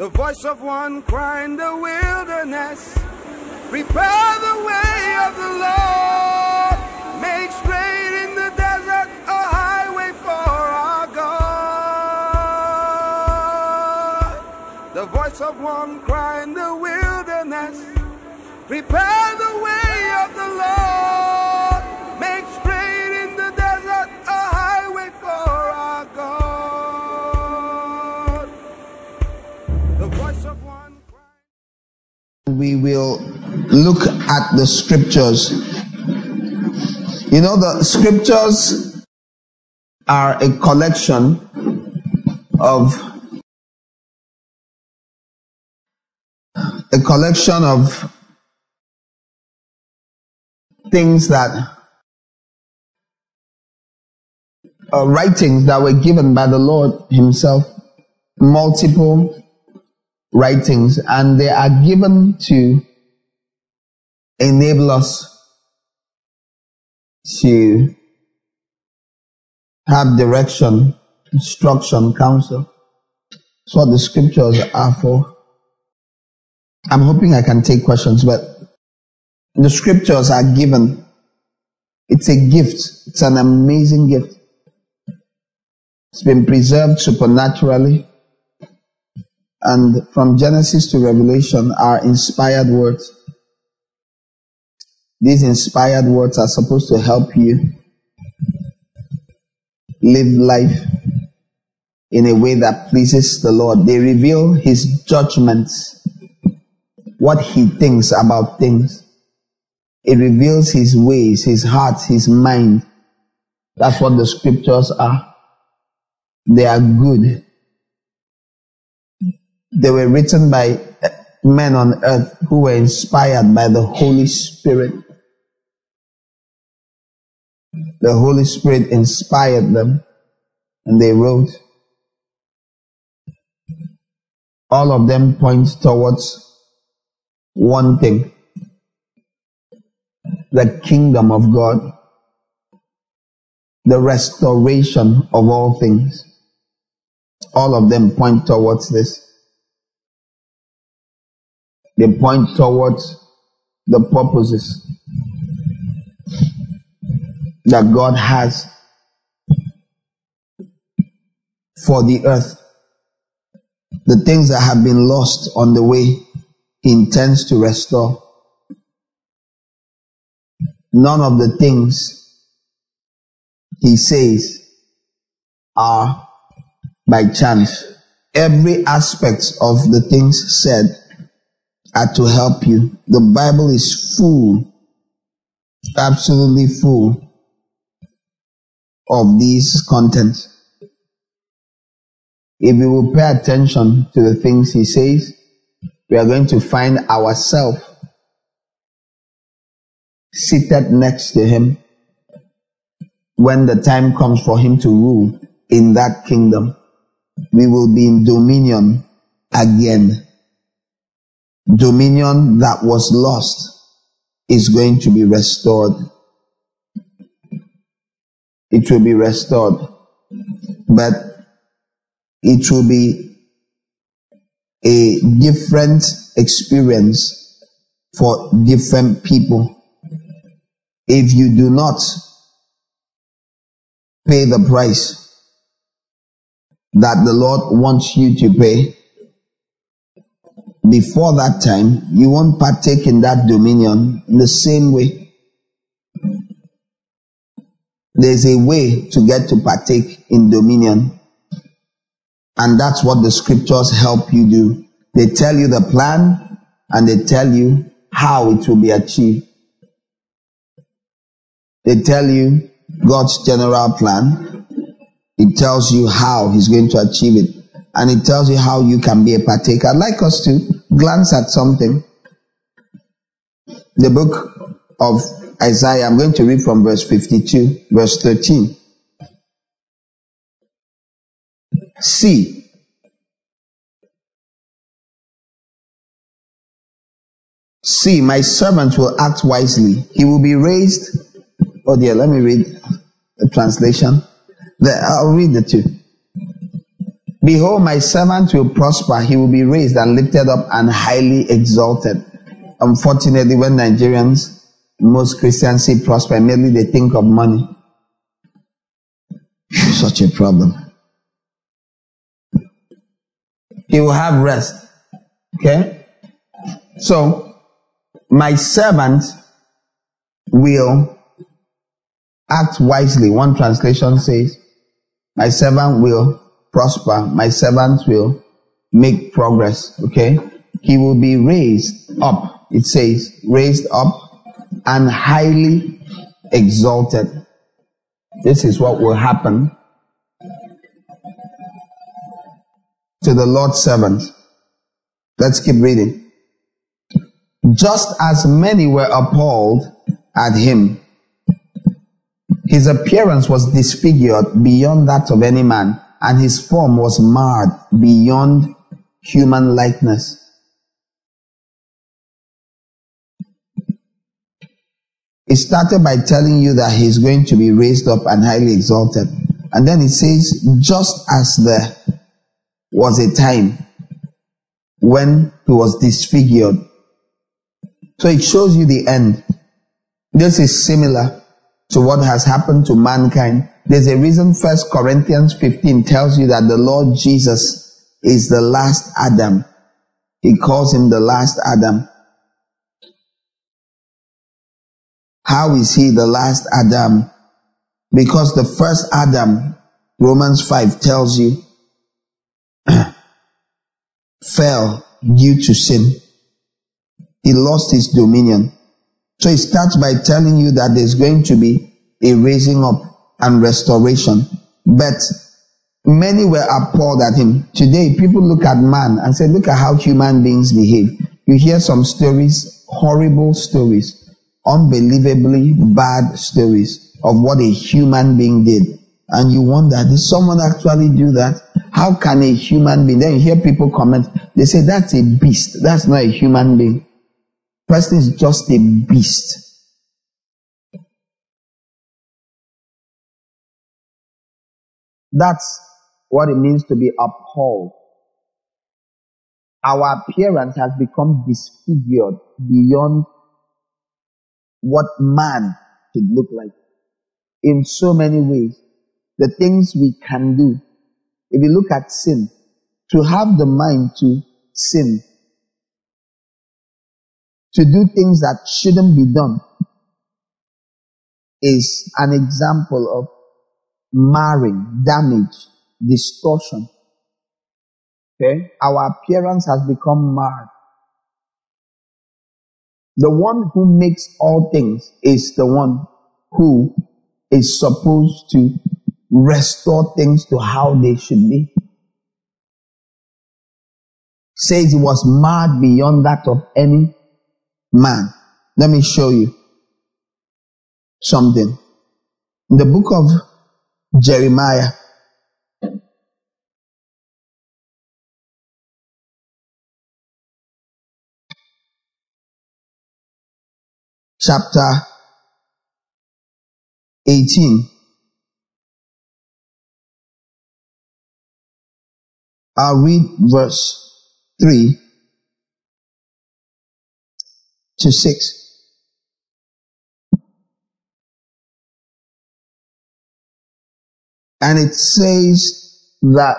The voice of one crying the wilderness. Prepare the way of the Lord. Make straight in the desert a highway for our God. The voice of one crying the wilderness. Prepare we will look at the scriptures. You know, the scriptures are a collection of a collection of things that uh, writings that were given by the Lord Himself, multiple writings, and they are given to enable us to have direction, instruction, counsel. That's what the scriptures are for. I'm hoping I can take questions, but the scriptures are given. It's a gift. It's an amazing gift. It's been preserved supernaturally. And from Genesis to Revelation are inspired words. These inspired words are supposed to help you live life in a way that pleases the Lord. They reveal His judgments, what He thinks about things. It reveals His ways, His heart, His mind. That's what the scriptures are. They are good. They were written by uh, men on earth who were inspired by the Holy Spirit. The Holy Spirit inspired them and they wrote. All of them point towards one thing. The kingdom of God. The restoration of all things. All of them point towards this. They point towards the purposes that God has for the earth. The things that have been lost on the way, He intends to restore. None of the things He says are by chance. Every aspect of the things said are to help you. The Bible is full, absolutely full of these contents. If we will pay attention to the things he says, we are going to find ourselves seated next to him when the time comes for him to rule in that kingdom. We will be in dominion again. Dominion that was lost is going to be restored. It will be restored. But it will be a different experience for different people. If you do not pay the price that the Lord wants you to pay, before that time, you won't partake in that dominion in the same way. There's a way to get to partake in dominion. And that's what the scriptures help you do. They tell you the plan and they tell you how it will be achieved. They tell you God's general plan. It tells you how He's going to achieve it. And it tells you how you can be a partaker. I'd like us to glance at something. The book of Isaiah, I'm going to read from verse 52, verse 13. See, see, my servant will act wisely. He will be raised. Oh dear, let me read the translation. The, I'll read the two. Behold, my servant will prosper. He will be raised and lifted up and highly exalted. Unfortunately, when Nigerians, most Christians see prosper, immediately they think of money. Such a problem. He will have rest. Okay? So, my servant will act wisely. One translation says, my servant will prosper. My servant will make progress. Okay. He will be raised up. It says raised up and highly exalted. This is what will happen to the Lord's servant. Let's keep reading. Just as many were appalled at him, his appearance was disfigured beyond that of any man and his form was marred beyond human likeness. It started by telling you that he's going to be raised up and highly exalted. And then it says, just as there was a time when he was disfigured. So it shows you the end. This is similar to what has happened to mankind there's a reason First Corinthians 15 tells you that the Lord Jesus is the last Adam. He calls him the last Adam. How is he the last Adam? Because the first Adam, Romans 5 tells you, fell due to sin. He lost his dominion. So he starts by telling you that there's going to be a raising up and restoration. But many were appalled at him. Today, people look at man and say, look at how human beings behave. You hear some stories, horrible stories, unbelievably bad stories of what a human being did. And you wonder, did someone actually do that? How can a human being? Then you hear people comment, they say, that's a beast. That's not a human being. Person is just a beast. That's what it means to be appalled. Our appearance has become disfigured beyond what man should look like in so many ways. The things we can do. If you look at sin, to have the mind to sin, to do things that shouldn't be done, is an example of marring, damage, distortion. Okay? Our appearance has become marred. The one who makes all things is the one who is supposed to restore things to how they should be. Says it was marred beyond that of any man. Let me show you something. In the book of Jeremiah chapter 18. I'll read verse 3 to 6. And it says that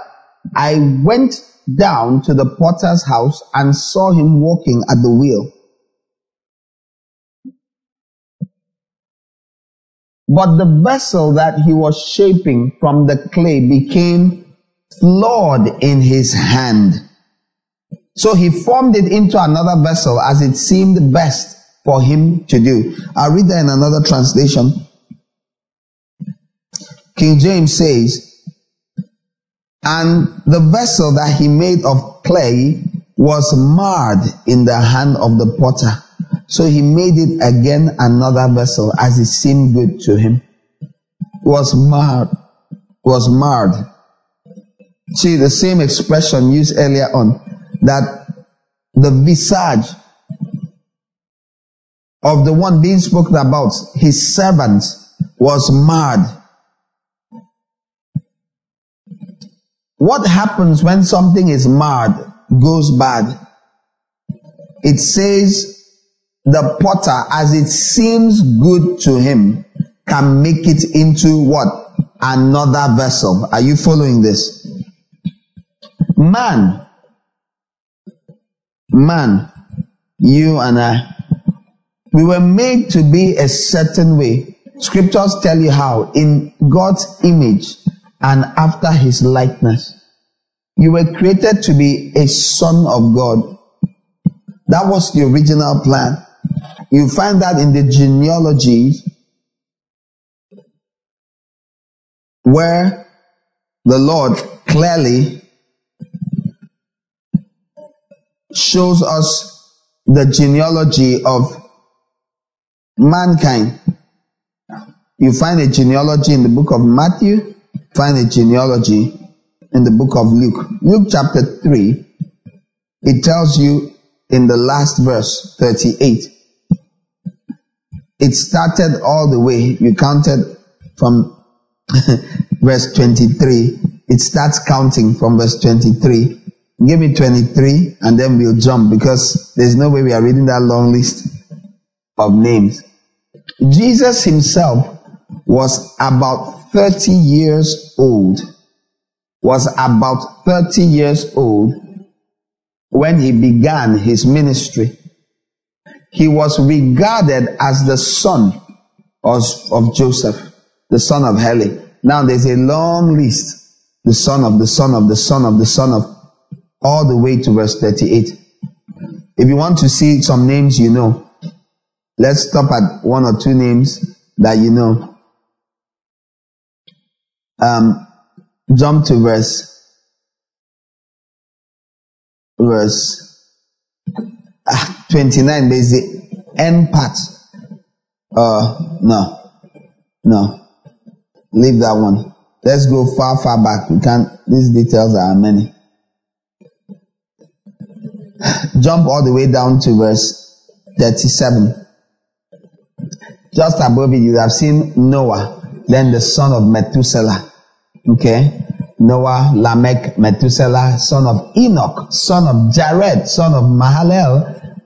I went down to the potter's house and saw him walking at the wheel. But the vessel that he was shaping from the clay became flawed in his hand. So he formed it into another vessel as it seemed best for him to do. I'll read that in another translation. King James says, and the vessel that he made of clay was marred in the hand of the potter. So he made it again another vessel as it seemed good to him. Was marred, was marred. See the same expression used earlier on that the visage of the one being spoken about, his servant, was marred What happens when something is marred, goes bad? It says the potter, as it seems good to him, can make it into what? Another vessel. Are you following this? Man, man, you and I, we were made to be a certain way. Scriptures tell you how. In God's image and after his likeness. You were created to be a son of God. That was the original plan. You find that in the genealogies where the Lord clearly shows us the genealogy of mankind. You find a genealogy in the book of Matthew, find a genealogy in the book of Luke. Luke chapter 3, it tells you in the last verse, 38. It started all the way, you counted from verse 23. It starts counting from verse 23. Give me 23 and then we'll jump because there's no way we are reading that long list of names. Jesus himself was about 30 years old, was about 30 years old when he began his ministry. He was regarded as the son of, of Joseph, the son of Heli. Now there's a long list. The son of the son of the son of the son of all the way to verse 38. If you want to see some names you know, let's stop at one or two names that you know. Um, jump to verse verse ah, 29 there's the end part. Uh no no. Leave that one. Let's go far far back. We can't these details are many jump all the way down to verse 37 just above it you have seen noah then the son of methuselah Okay. Noah, Lamech, Methuselah, son of Enoch, son of Jared, son of Mahalalel,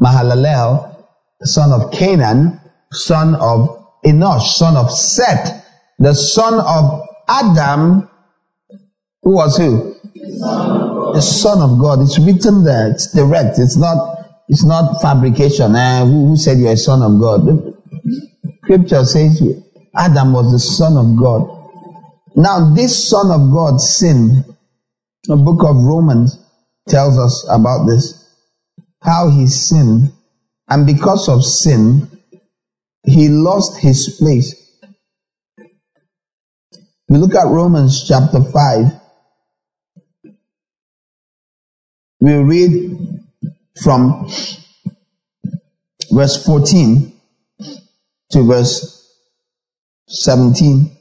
Mahalalel, son of Canaan, son of Enosh, son of Seth, the son of Adam, who was who? The son of God. It's written there. It's direct. It's not. It's not fabrication. Eh, who, who said you're a son of God? Scripture says Adam was the son of God. Now, this Son of God sinned. The book of Romans tells us about this. How he sinned. And because of sin, he lost his place. We look at Romans chapter 5. We read from verse 14 to verse 17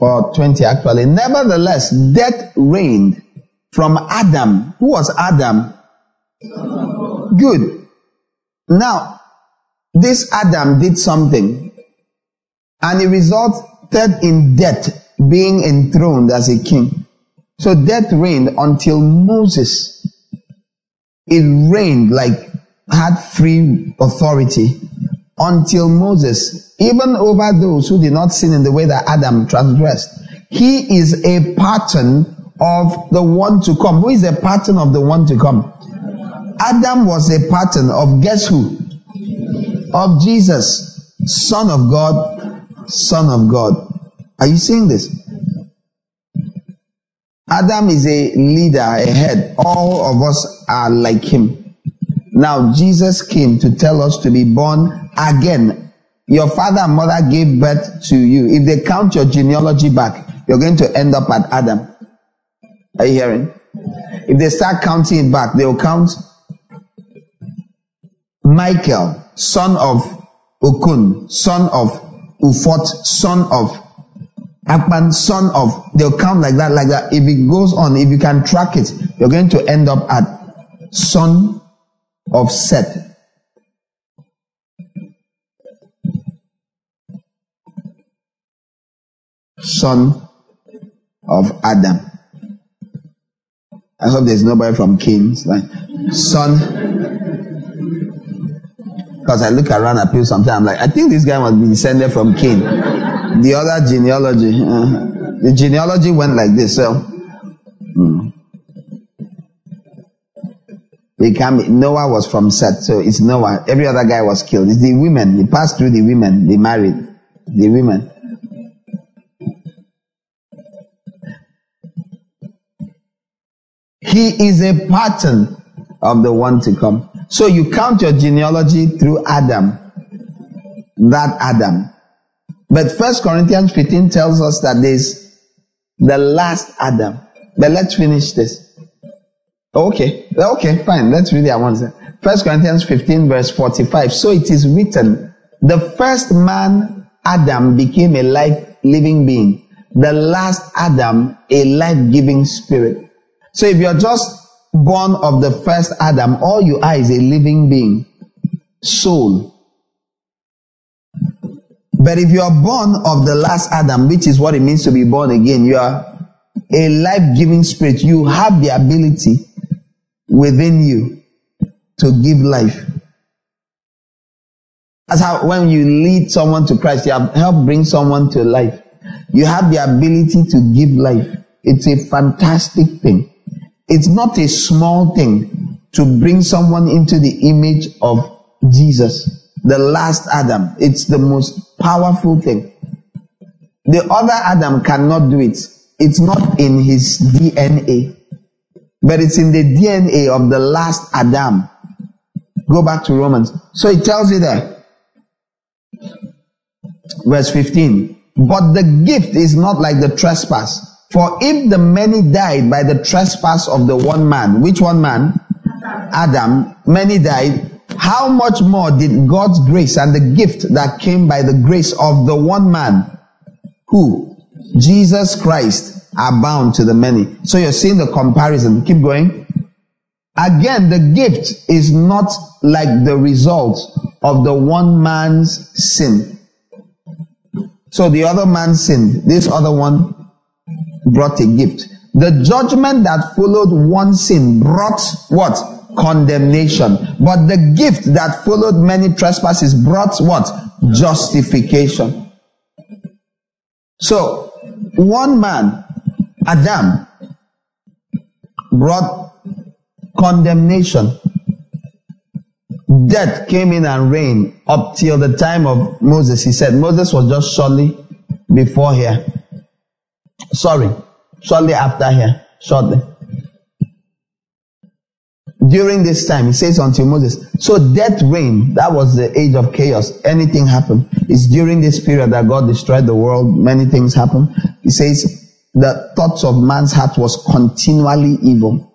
or 20 actually. Nevertheless, death reigned from Adam. Who was Adam? Good. Now, this Adam did something and it resulted in death being enthroned as a king. So death reigned until Moses. It reigned like had free authority until Moses, even over those who did not sin in the way that Adam transgressed. He is a pattern of the one to come. Who is a pattern of the one to come? Adam was a pattern of guess who? Of Jesus, Son of God, Son of God. Are you seeing this? Adam is a leader, a head. All of us are like him. Now, Jesus came to tell us to be born again, your father and mother gave birth to you. If they count your genealogy back, you're going to end up at Adam. Are you hearing? If they start counting it back, they'll count Michael, son of Okun, son of Ufot, son of Akpan, son of, they'll count like that, like that. If it goes on, if you can track it, you're going to end up at son of Seth. son of Adam. I hope there's nobody from Cain's like son. Because I look around at people sometimes, I'm like, I think this guy must be descended from Cain. The other genealogy, uh, the genealogy went like this. So, mm. Noah was from Seth, so it's Noah. Every other guy was killed. It's the women. They passed through the women. They married the women. He is a pattern of the one to come. So you count your genealogy through Adam. That Adam. But First Corinthians 15 tells us that there's the last Adam. But let's finish this. Okay, okay, fine. Let's read that one. First Corinthians 15 verse 45. So it is written, the first man, Adam, became a life living being. The last Adam, a life giving spirit. So if you're just born of the first Adam, all you are is a living being, soul. But if you are born of the last Adam, which is what it means to be born again, you are a life giving spirit. You have the ability within you to give life. That's how when you lead someone to Christ, you have helped bring someone to life. You have the ability to give life. It's a fantastic thing. It's not a small thing to bring someone into the image of Jesus, the last Adam. It's the most powerful thing. The other Adam cannot do it. It's not in his DNA. But it's in the DNA of the last Adam. Go back to Romans. So it tells you there. Verse 15. But the gift is not like the trespass. For if the many died by the trespass of the one man, which one man? Adam, many died. How much more did God's grace and the gift that came by the grace of the one man, who? Jesus Christ, are bound to the many. So you're seeing the comparison. Keep going. Again, the gift is not like the result of the one man's sin. So the other man sinned. This other one brought a gift. The judgment that followed one sin brought what? Condemnation. But the gift that followed many trespasses brought what? Justification. So, one man Adam brought condemnation. Death came in and reigned up till the time of Moses. He said Moses was just shortly before here. Sorry, shortly after here. Shortly. During this time, he says until Moses. So death reigned. That was the age of chaos. Anything happened. It's during this period that God destroyed the world. Many things happened. He says the thoughts of man's heart was continually evil.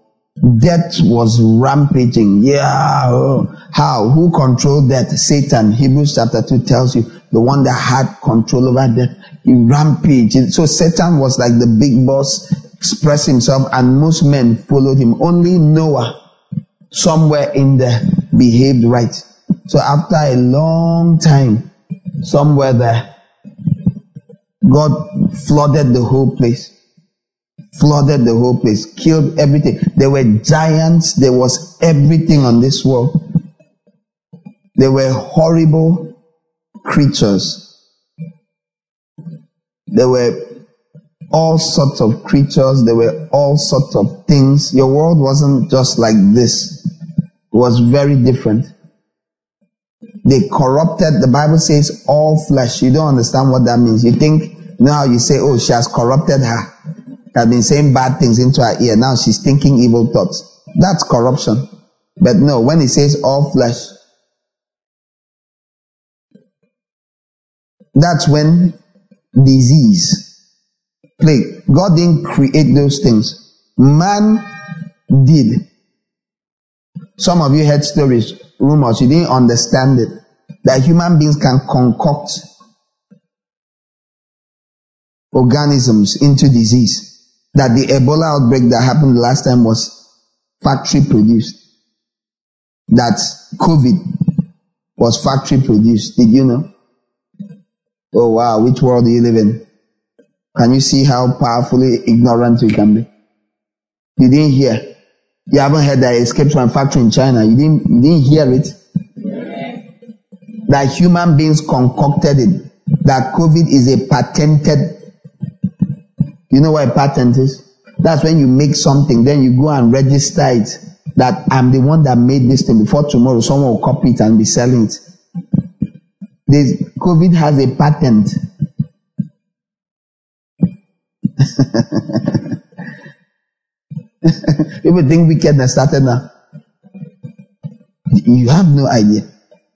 Death was rampaging. Yeah. Oh. How? Who controlled death? Satan. Hebrews chapter 2 tells you the one that had control over death. He rampaged. So Satan was like the big boss, expressed himself, and most men followed him. Only Noah, somewhere in there, behaved right. So after a long time, somewhere there, God flooded the whole place. Flooded the whole place, killed everything. There were giants, there was everything on this world. There were horrible creatures. There were all sorts of creatures, there were all sorts of things. Your world wasn't just like this, it was very different. They corrupted, the Bible says, all flesh. You don't understand what that means. You think now you say, oh, she has corrupted her. I've been saying bad things into her ear. Now she's thinking evil thoughts. That's corruption. But no, when it says all flesh, that's when disease, plague. God didn't create those things. Man did. Some of you heard stories, rumors, you didn't understand it. That human beings can concoct organisms into disease. That the Ebola outbreak that happened last time was factory produced. That COVID was factory produced. Did you know? Oh wow, which world do you live in? Can you see how powerfully ignorant we can be? You didn't hear. You haven't heard that escaped from a factory in China. You didn't, you didn't hear it. That human beings concocted it. That COVID is a patented. You know what a patent is? That's when you make something, then you go and register it. That I'm the one that made this thing. Before tomorrow, someone will copy it and be selling it. This COVID has a patent. People think wickedness started now. You have no idea.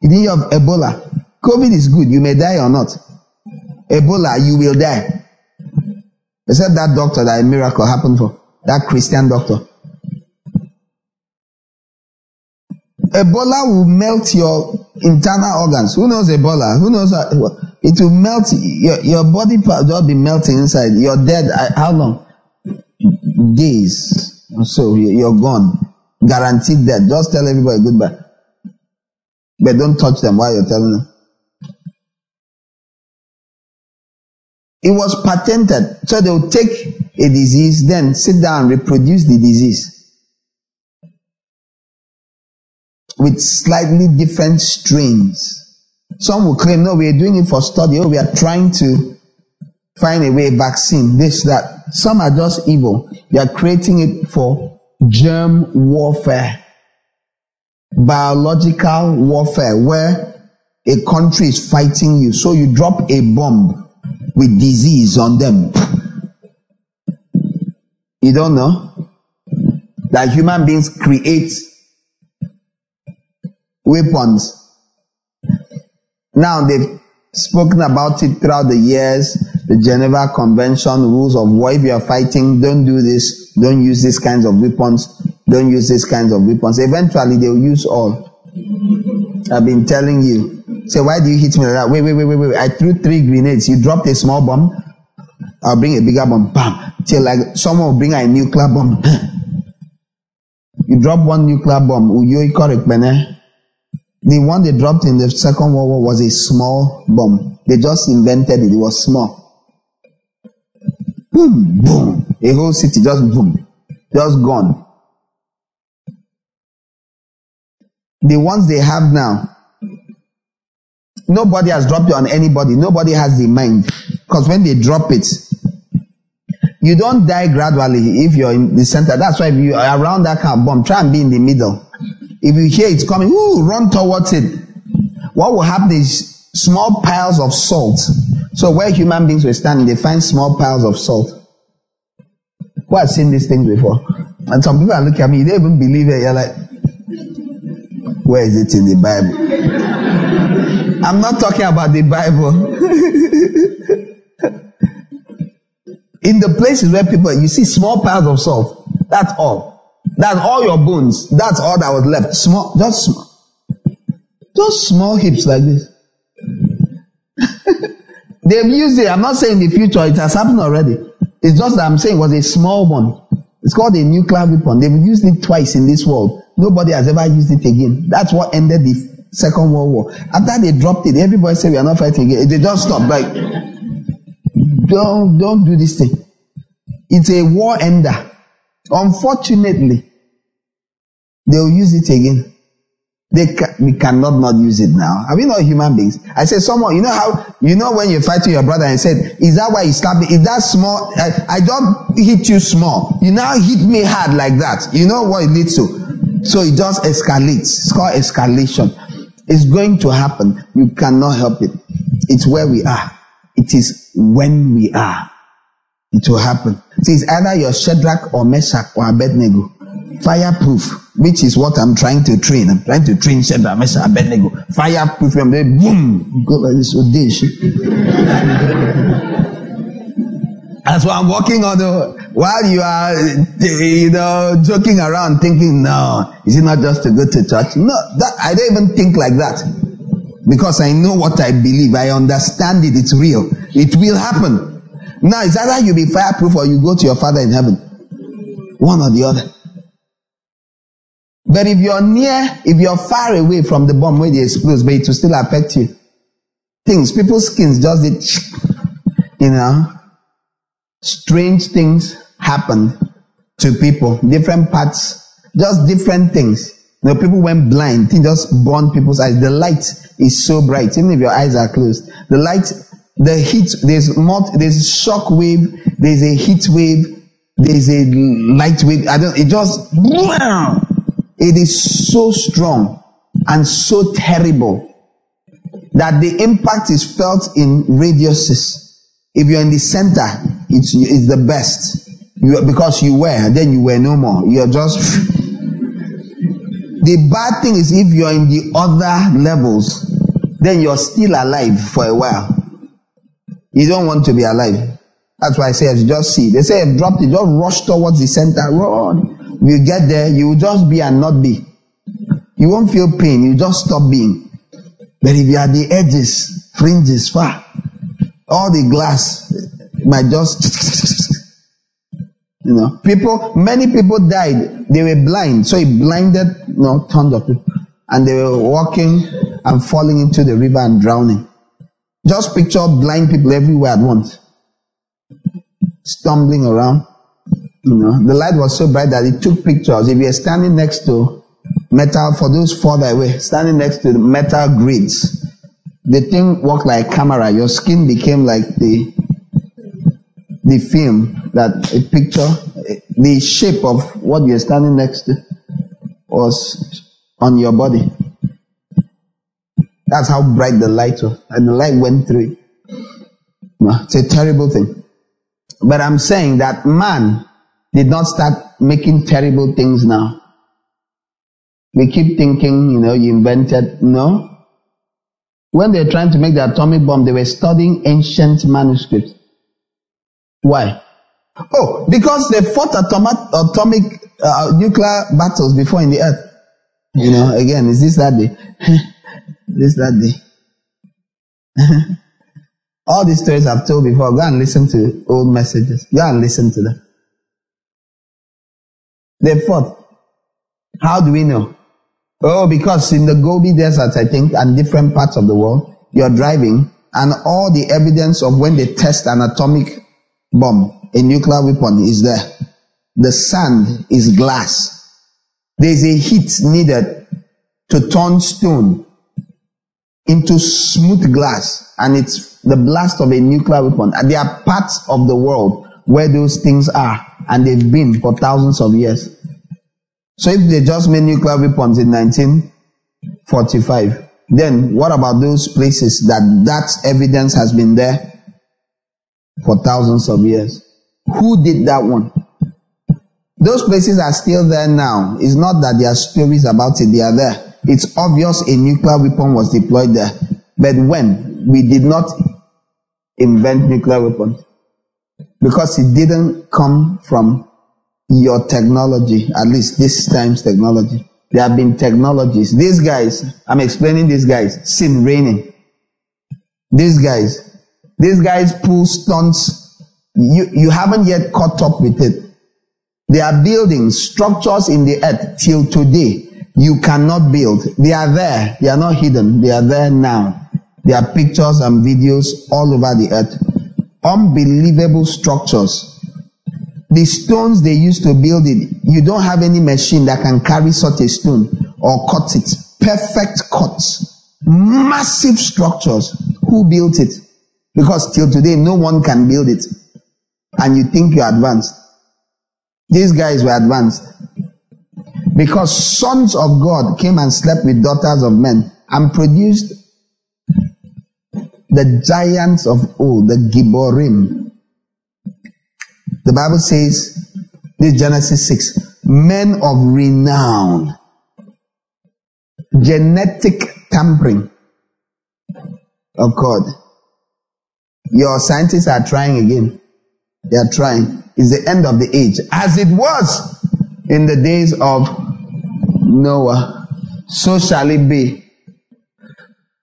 You think of Ebola. COVID is good. You may die or not. Ebola, you will die. Except that doctor that a miracle happened for. That Christian doctor. Ebola will melt your internal organs. Who knows Ebola? Who knows? It will melt your, your body part will be melting inside. You're dead. How long? Days. So you're gone. Guaranteed death. Just tell everybody goodbye. But don't touch them while you're telling them. It was patented. So they will take a disease, then sit down reproduce the disease. With slightly different strains. Some will claim, no, we are doing it for study. Oh, we are trying to find a way, vaccine, this, that. Some are just evil. They are creating it for germ warfare, biological warfare, where a country is fighting you. So you drop a bomb with disease on them. You don't know that human beings create weapons. Now they've spoken about it throughout the years the Geneva Convention rules of war. If you are fighting, don't do this. Don't use these kinds of weapons. Don't use these kinds of weapons. Eventually, they will use all. I've been telling you. Say, why do you hit me like that? Wait, wait, wait, wait, wait. I threw three grenades. You dropped a small bomb. I'll bring a bigger bomb. Bam. Till like someone will bring a nuclear bomb. you drop one nuclear bomb. The one they dropped in the Second World War was a small bomb. They just invented it. It was small boom, boom. A whole city just boom, just gone. The ones they have now, nobody has dropped it on anybody. Nobody has the mind. Because when they drop it, you don't die gradually if you're in the center. That's why if you are around that kind of bomb, try and be in the middle. If you hear it's coming, ooh, run towards it. What will happen is small piles of salt. So where human beings were standing, they find small piles of salt. Who has seen these things before? And some people are looking at me, they even believe it. You're like, where is it in the Bible? I'm not talking about the Bible. in the places where people, you see small piles of salt. That's all. That's all your bones. That's all that was left. Small, just small. Just small hips like this. They've used it. I'm not saying the future, it has happened already. It's just that I'm saying it was a small one. It's called a nuclear weapon. They've used it twice in this world. Nobody has ever used it again. That's what ended the Second World War. After they dropped it, everybody said we are not fighting again. They just stopped. Like, don't don't do this thing. It's a war ender. Unfortunately, they'll use it again. They ca- we cannot not use it now. Are we not human beings? I said, someone, you know how, you know when you fight with your brother and said, is that why you stabbed me? Is that small? I, I don't hit you small. You now hit me hard like that. You know what it leads to? So it just escalates. It's called escalation. It's going to happen. You cannot help it. It's where we are. It is when we are. It will happen. See, it's either your Shadrach or Meshach or Abednego. Fireproof which is what I'm trying to train. I'm trying to train Shadrach, Meshach, Abednego. Fireproof boom, go like this, dish. That's what I'm working on. The, while you are, you know, joking around, thinking, no, is it not just to go to church? No, that, I don't even think like that. Because I know what I believe. I understand it. It's real. It will happen. Now, it's either you be fireproof or you go to your Father in heaven. One or the other. But if you're near, if you're far away from the bomb where it explodes, but it will still affect you. Things, people's skins just did, you know. strange things happened to people, different parts, just different things. You know, people went blind, it just burned people's eyes. The light is so bright, even if your eyes are closed. The light, the heat, there's more, there's shock wave, there's a heat wave, there's a light wave. I don't, it just, it is so strong and so terrible that the impact is felt in radiuses. If you're in the center, it's, it's the best. You, because you were, then you were no more. You're just. the bad thing is if you're in the other levels, then you're still alive for a while. You don't want to be alive. That's why I say, just see, they say, drop it, just rush towards the center, run. You get there, you will just be and not be. You won't feel pain, you just stop being. But if you are the edges, fringes, far, all the glass might just, you know, people, many people died. They were blind, so it blinded, you know, tons of people, and they were walking and falling into the river and drowning. Just picture blind people everywhere at once, stumbling around. You know, the light was so bright that it took pictures. If you're standing next to metal, for those further away, standing next to the metal grids, the thing worked like a camera. Your skin became like the the film that a picture, the shape of what you're standing next to was on your body. That's how bright the light was, and the light went through. It's a terrible thing. But I'm saying that man did not start making terrible things now. We keep thinking, you know, you invented. No. When they're trying to make the atomic bomb, they were studying ancient manuscripts. Why? Oh, because they fought atomic, atomic uh, nuclear battles before in the earth. You know, again, is this that day? this that day. All these stories I've told before, go and listen to old messages. Go and listen to them. They fought. How do we know? Oh, because in the Gobi Desert, I think, and different parts of the world, you're driving, and all the evidence of when they test an atomic bomb, a nuclear weapon, is there. The sand is glass. There's a heat needed to turn stone into smooth glass, and it's the blast of a nuclear weapon. And there are parts of the world where those things are, and they've been for thousands of years. So if they just made nuclear weapons in 1945, then what about those places that that evidence has been there for thousands of years? Who did that one? Those places are still there now. It's not that there are stories about it, they are there. It's obvious a nuclear weapon was deployed there. But when? We did not invent nuclear weapons. Because it didn't come from your technology, at least this time's technology. There have been technologies. These guys, I'm explaining these guys, sin raining. These guys, these guys pull stunts. You, you haven't yet caught up with it. They are building structures in the earth till today. You cannot build. They are there. They are not hidden. They are there now. There are pictures and videos all over the earth. Unbelievable structures the stones they used to build it, you don't have any machine that can carry such a stone or cut it. Perfect cuts. Massive structures. Who built it? Because till today, no one can build it. And you think you're advanced. These guys were advanced. Because sons of God came and slept with daughters of men and produced the giants of old, the Gibborim, the Bible says, this Genesis 6, men of renown, genetic tampering of God. Your scientists are trying again. They are trying. It's the end of the age. As it was in the days of Noah, so shall it be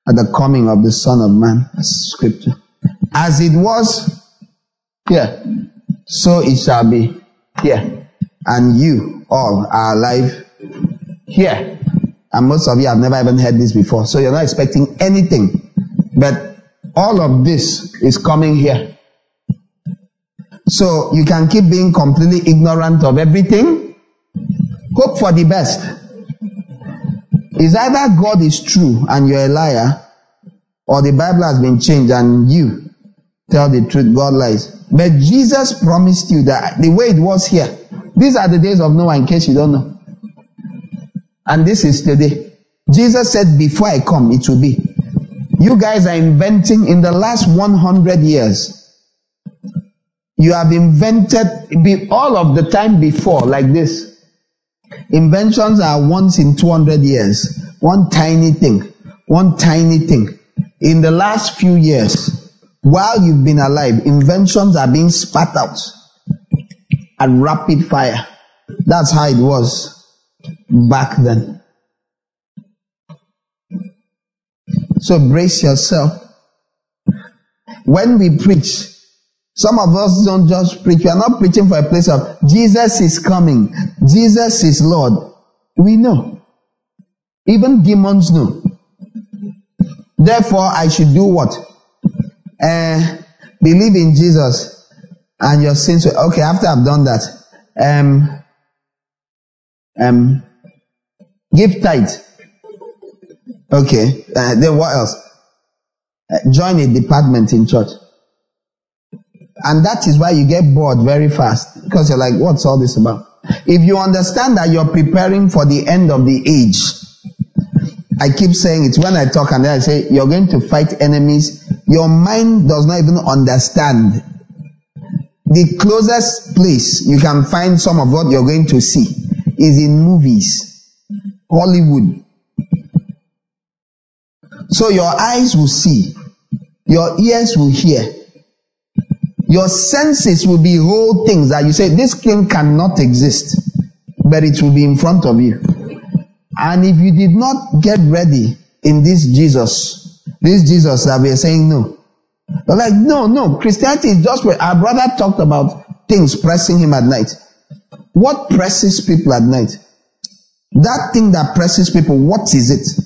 at the coming of the Son of Man. That's scripture. As it was, yeah, so it shall be here. And you all are alive here. And most of you have never even heard this before. So you're not expecting anything. But all of this is coming here. So you can keep being completely ignorant of everything. Hope for the best. Is either God is true and you're a liar, or the Bible has been changed and you tell the truth, God lies. But Jesus promised you that the way it was here, these are the days of Noah, in case you don't know. And this is today. Jesus said, Before I come, it will be. You guys are inventing in the last 100 years. You have invented be all of the time before, like this. Inventions are once in 200 years. One tiny thing. One tiny thing. In the last few years, while you've been alive, inventions are being spat out at rapid fire. That's how it was back then. So brace yourself. When we preach, some of us don't just preach. We are not preaching for a place of Jesus is coming. Jesus is Lord. We know. Even demons know. Therefore, I should do what? Uh, believe in Jesus and your sins. Will, okay, after I've done that, um, um, give tithe. Okay, uh, then what else? Uh, join a department in church. And that is why you get bored very fast because you're like, what's all this about? If you understand that you're preparing for the end of the age, I keep saying it when I talk and then I say, you're going to fight enemies. Your mind does not even understand. The closest place you can find some of what you're going to see is in movies, Hollywood. So your eyes will see, your ears will hear, your senses will behold things that you say, this thing cannot exist, but it will be in front of you. And if you did not get ready in this Jesus, this Jesus that we are saying no. But like, no, no, Christianity is just where our brother talked about things pressing him at night. What presses people at night? That thing that presses people, what is it?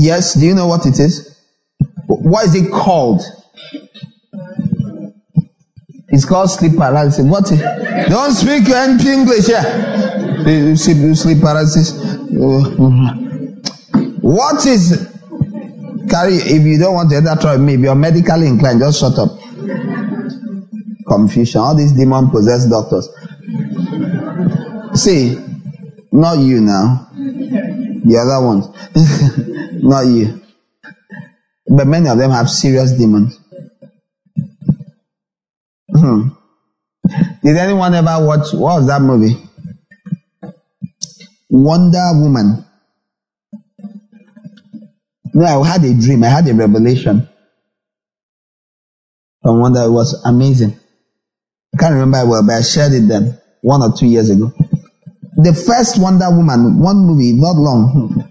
Yes, do you know what it is? What is it called? It's called sleep paralysis. What? Is, don't speak any English here. Sleep, sleep paralysis. Uh, what is? Carry. If you don't want to enter trouble if you're medically inclined, just shut up. Confusion. All these demon possessed doctors. See, not you now. The other ones. Not you. But many of them have serious demons. Hmm. Did anyone ever watch, what was that movie? Wonder Woman. No, I had a dream. I had a revelation from Wonder. It was amazing. I can't remember well, but I shared it then one or two years ago. The first Wonder Woman, one movie, not long.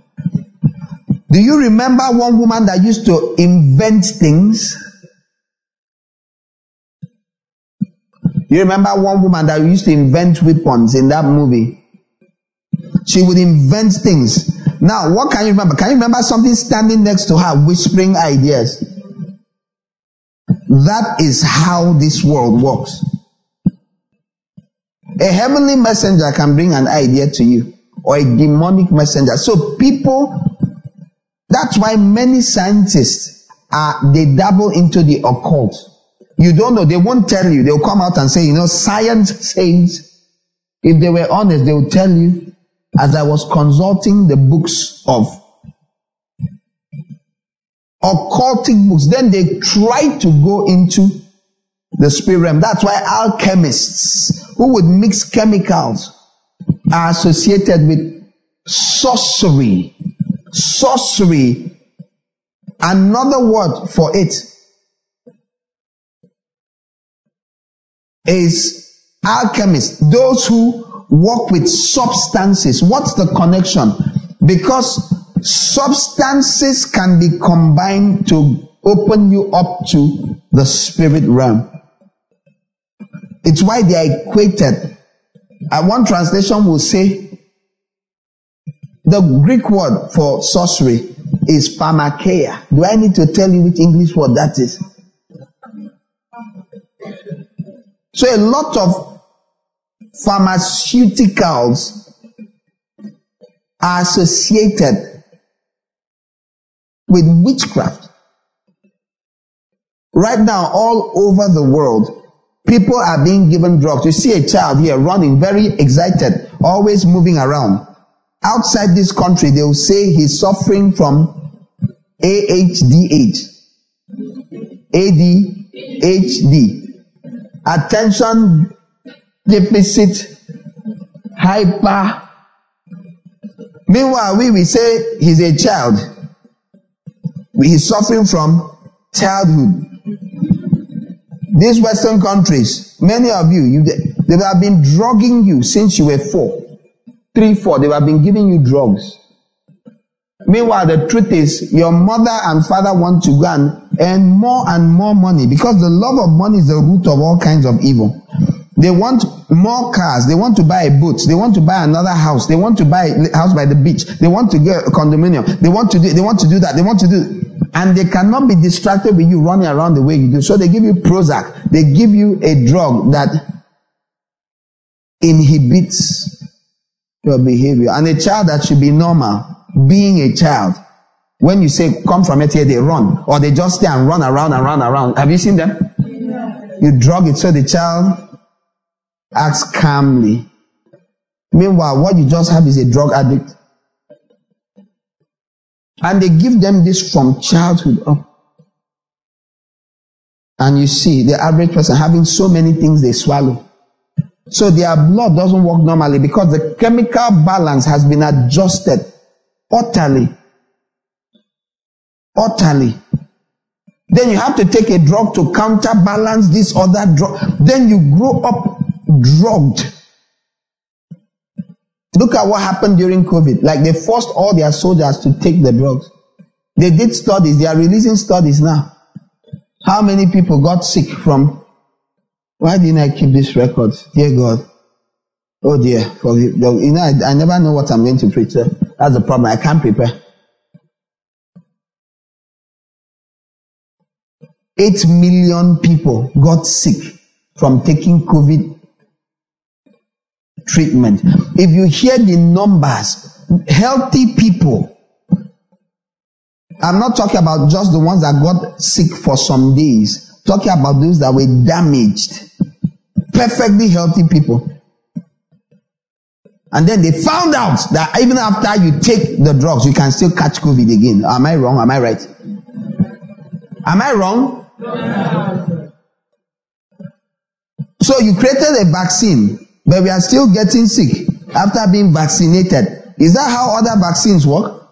Do you remember one woman that used to invent things? You remember one woman that used to invent weapons in that movie? She would invent things. Now, what can you remember? Can you remember something standing next to her whispering ideas? That is how this world works. A heavenly messenger can bring an idea to you, or a demonic messenger. So people that's why many scientists are, they dabble into the occult. You don't know. They won't tell you. They'll come out and say, you know, science says, if they were honest, they would tell you, as I was consulting the books of occultic books, then they try to go into the spirit realm. That's why alchemists who would mix chemicals are associated with sorcery sorcery, another word for it is alchemists, those who work with substances. What's the connection? Because substances can be combined to open you up to the spirit realm. It's why they are equated. And one translation will say the Greek word for sorcery is pharmakeia. Do I need to tell you which English word that is? So a lot of pharmaceuticals are associated with witchcraft. Right now, all over the world, people are being given drugs. You see a child here running, very excited, always moving around. Outside this country, they will say he's suffering from AHDH. ADHD. Attention deficit hyper. Meanwhile, we will say he's a child. He's suffering from childhood. These Western countries, many of you, you they have been drugging you since you were four, three, four. They have been giving you drugs. Meanwhile, the truth is, your mother and father want to go and earn more and more money because the love of money is the root of all kinds of evil. They want more cars. They want to buy a boat. They want to buy another house. They want to buy a house by the beach. They want to get a condominium. They want to do, they want to do that. They want to do, and they cannot be distracted with you running around the way you do. So they give you Prozac. They give you a drug that inhibits your behavior. And a child that should be normal, being a child, when you say come from it here, they run. Or they just stay and run around and run around. Have you seen them? You drug it so the child acts calmly. Meanwhile, what you just have is a drug addict. And they give them this from childhood up. And you see the average person having so many things they swallow. So their blood doesn't work normally because the chemical balance has been adjusted utterly. Utterly. Then you have to take a drug to counterbalance this other drug. Then you grow up drugged. Look at what happened during COVID. Like they forced all their soldiers to take the drugs. They did studies. They are releasing studies now. How many people got sick from? Why didn't I keep this record? Dear God. Oh dear. For the, you know, I, I never know what I'm going to preach. Eh? That's the problem. I can't prepare. Eight million people got sick from taking COVID treatment. If you hear the numbers, healthy people, I'm not talking about just the ones that got sick for some days, talking about those that were damaged, perfectly healthy people. And then they found out that even after you take the drugs, you can still catch COVID again. Am I wrong? Am I right? Am I wrong? So you created a vaccine but we are still getting sick after being vaccinated. Is that how other vaccines work?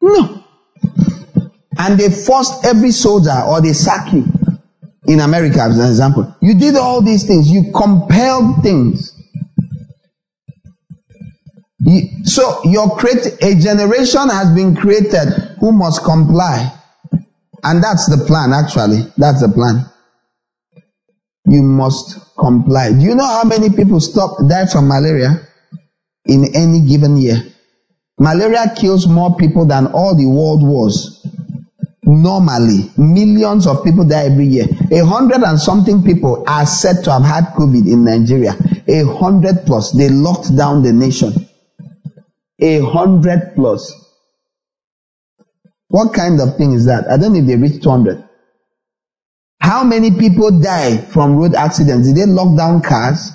No. And they forced every soldier or they sack you in America, as an example. You did all these things, you compelled things. You, so your create a generation has been created who must comply. And that's the plan, actually. That's the plan you must comply. Do you know how many people stop die from malaria in any given year? Malaria kills more people than all the world wars. Normally, millions of people die every year. A hundred and something people are said to have had COVID in Nigeria. A hundred plus. They locked down the nation. A hundred plus. What kind of thing is that? I don't know if they reached 200. How many people die from road accidents? Did they lock down cars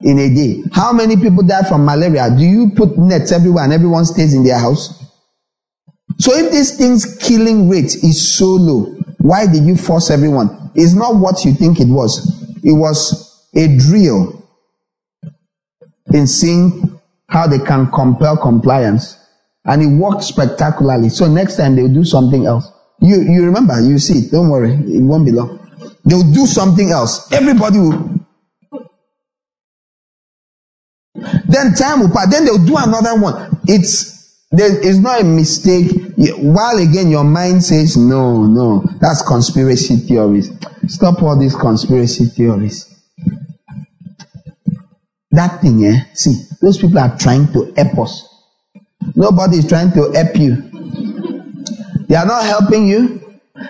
in a day? How many people die from malaria? Do you put nets everywhere and everyone stays in their house? So if this thing's killing rate is so low, why did you force everyone? It's not what you think it was. It was a drill in seeing how they can compel compliance. And it worked spectacularly. So next time they'll do something else. You, you remember, you see it. Don't worry. It won't be long. They'll do something else. Everybody will. Then time will pass. Then they'll do another one. It's, there is not a mistake. While again your mind says, no, no, that's conspiracy theories. Stop all these conspiracy theories. That thing, eh? See, those people are trying to help us. Nobody is trying to help you. They are not helping you.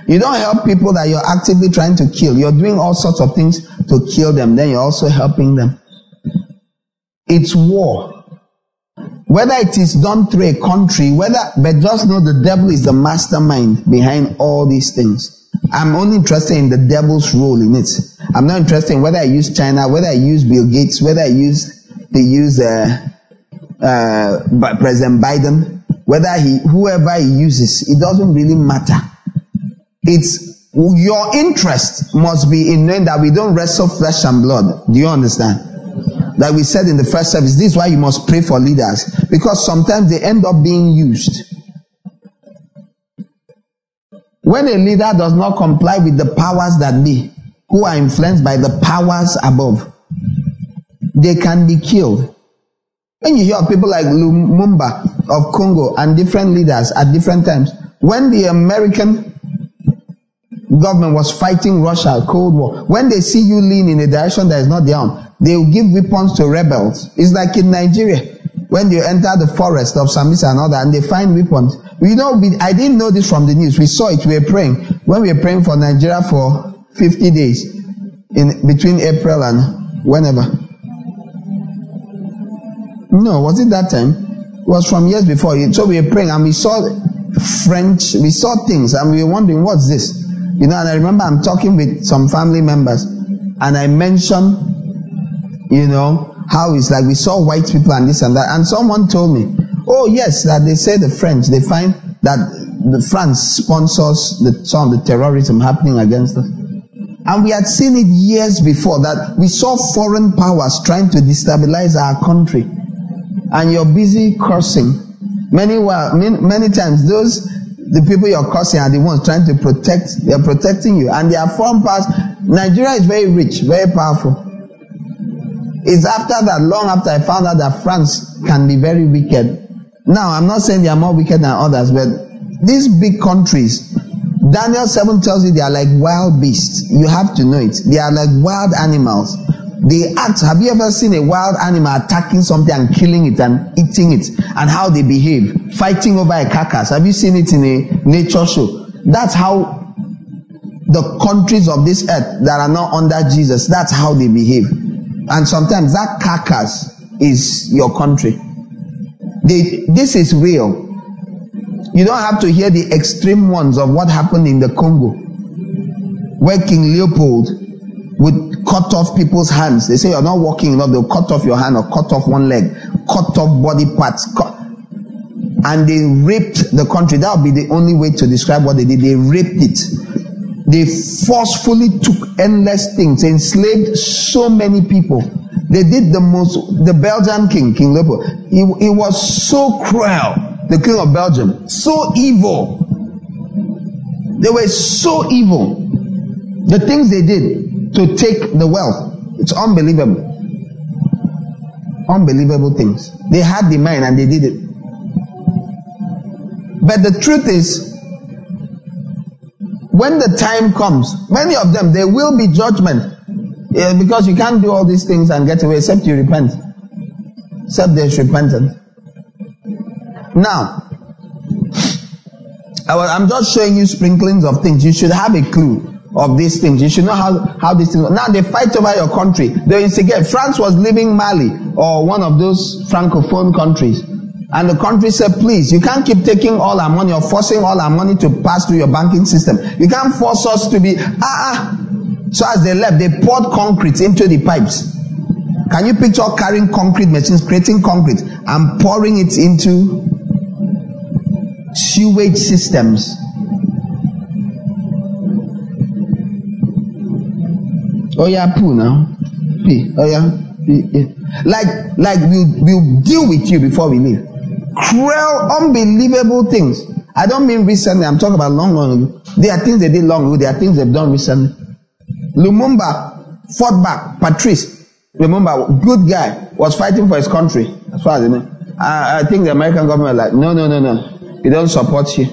You don't help people that you're actively trying to kill. You're doing all sorts of things to kill them. Then you're also helping them. It's war. Whether it is done through a country, whether, but just know the devil is the mastermind behind all these things. I'm only interested in the devil's role in it. I'm not interested in whether I use China, whether I use Bill Gates, whether I use, they use, uh, uh, President Biden, whether he, whoever he uses, it doesn't really matter. It's, your interest must be in knowing that we don't wrestle flesh and blood. Do you understand? Like we said in the first service, this is why you must pray for leaders because sometimes they end up being used. When a leader does not comply with the powers that be, who are influenced by the powers above, they can be killed. When you hear people like Lumumba of Congo and different leaders at different times, when the American government was fighting Russia, Cold War, when they see you lean in a direction that is not their own, they will give weapons to rebels. It's like in Nigeria when you enter the forest of Sambisa and that, and they find weapons. We know. We, I didn't know this from the news. We saw it. We were praying when we were praying for Nigeria for 50 days in between April and whenever. No, was it that time? It was from years before. So we were praying and we saw French. We saw things and we were wondering what's this. You know, and I remember I'm talking with some family members and I mentioned you know, how it's like we saw white people and this and that. And someone told me, oh yes, that they say the French, they find that the France sponsors the, some of the terrorism happening against us. And we had seen it years before that we saw foreign powers trying to destabilize our country. And you're busy cursing. Many, many times those, the people you're cursing are the ones trying to protect, they're protecting you. And they are foreign powers. Nigeria is very rich, very powerful. It's after that, long after I found out that France can be very wicked. Now, I'm not saying they are more wicked than others, but these big countries, Daniel 7 tells you they are like wild beasts. You have to know it. They are like wild animals. They act. Have you ever seen a wild animal attacking something and killing it and eating it and how they behave? Fighting over a carcass. Have you seen it in a nature show? That's how the countries of this earth that are not under Jesus, that's how they behave. And sometimes that carcass is your country. They, this is real. You don't have to hear the extreme ones of what happened in the Congo, where King Leopold would cut off people's hands. They say you're not walking enough, they'll cut off your hand or cut off one leg, cut off body parts. Cut. And they raped the country. That would be the only way to describe what they did. They raped it. They forcefully took endless things, enslaved so many people. They did the most, the Belgian king, King Leopold, he, he was so cruel, the king of Belgium, so evil. They were so evil. The things they did to take the wealth, it's unbelievable. Unbelievable things. They had the mind and they did it. But the truth is, when the time comes, many of them, there will be judgment. Yeah, because you can't do all these things and get away except you repent. Except there's repentance. Now, I am just showing you sprinklings of things. You should have a clue of these things. You should know how, how these things. Now they fight over your country. They instigate. France was leaving Mali or one of those francophone countries. And the country said, please, you can't keep taking all our money or forcing all our money to pass through your banking system. You can't force us to be, ah, ah. So as they left, they poured concrete into the pipes. Can you picture carrying concrete machines, creating concrete and pouring it into sewage systems? Oh yeah, poo now. Oh yeah. Pee. Like, like we'll, we'll deal with you before we leave cruel, unbelievable things. I don't mean recently, I'm talking about long, long ago. There are things they did long ago, there are things they've done recently. Lumumba fought back. Patrice, remember, good guy, was fighting for his country, as far as I know. I, I think the American government like, no, no, no, no. We don't support you.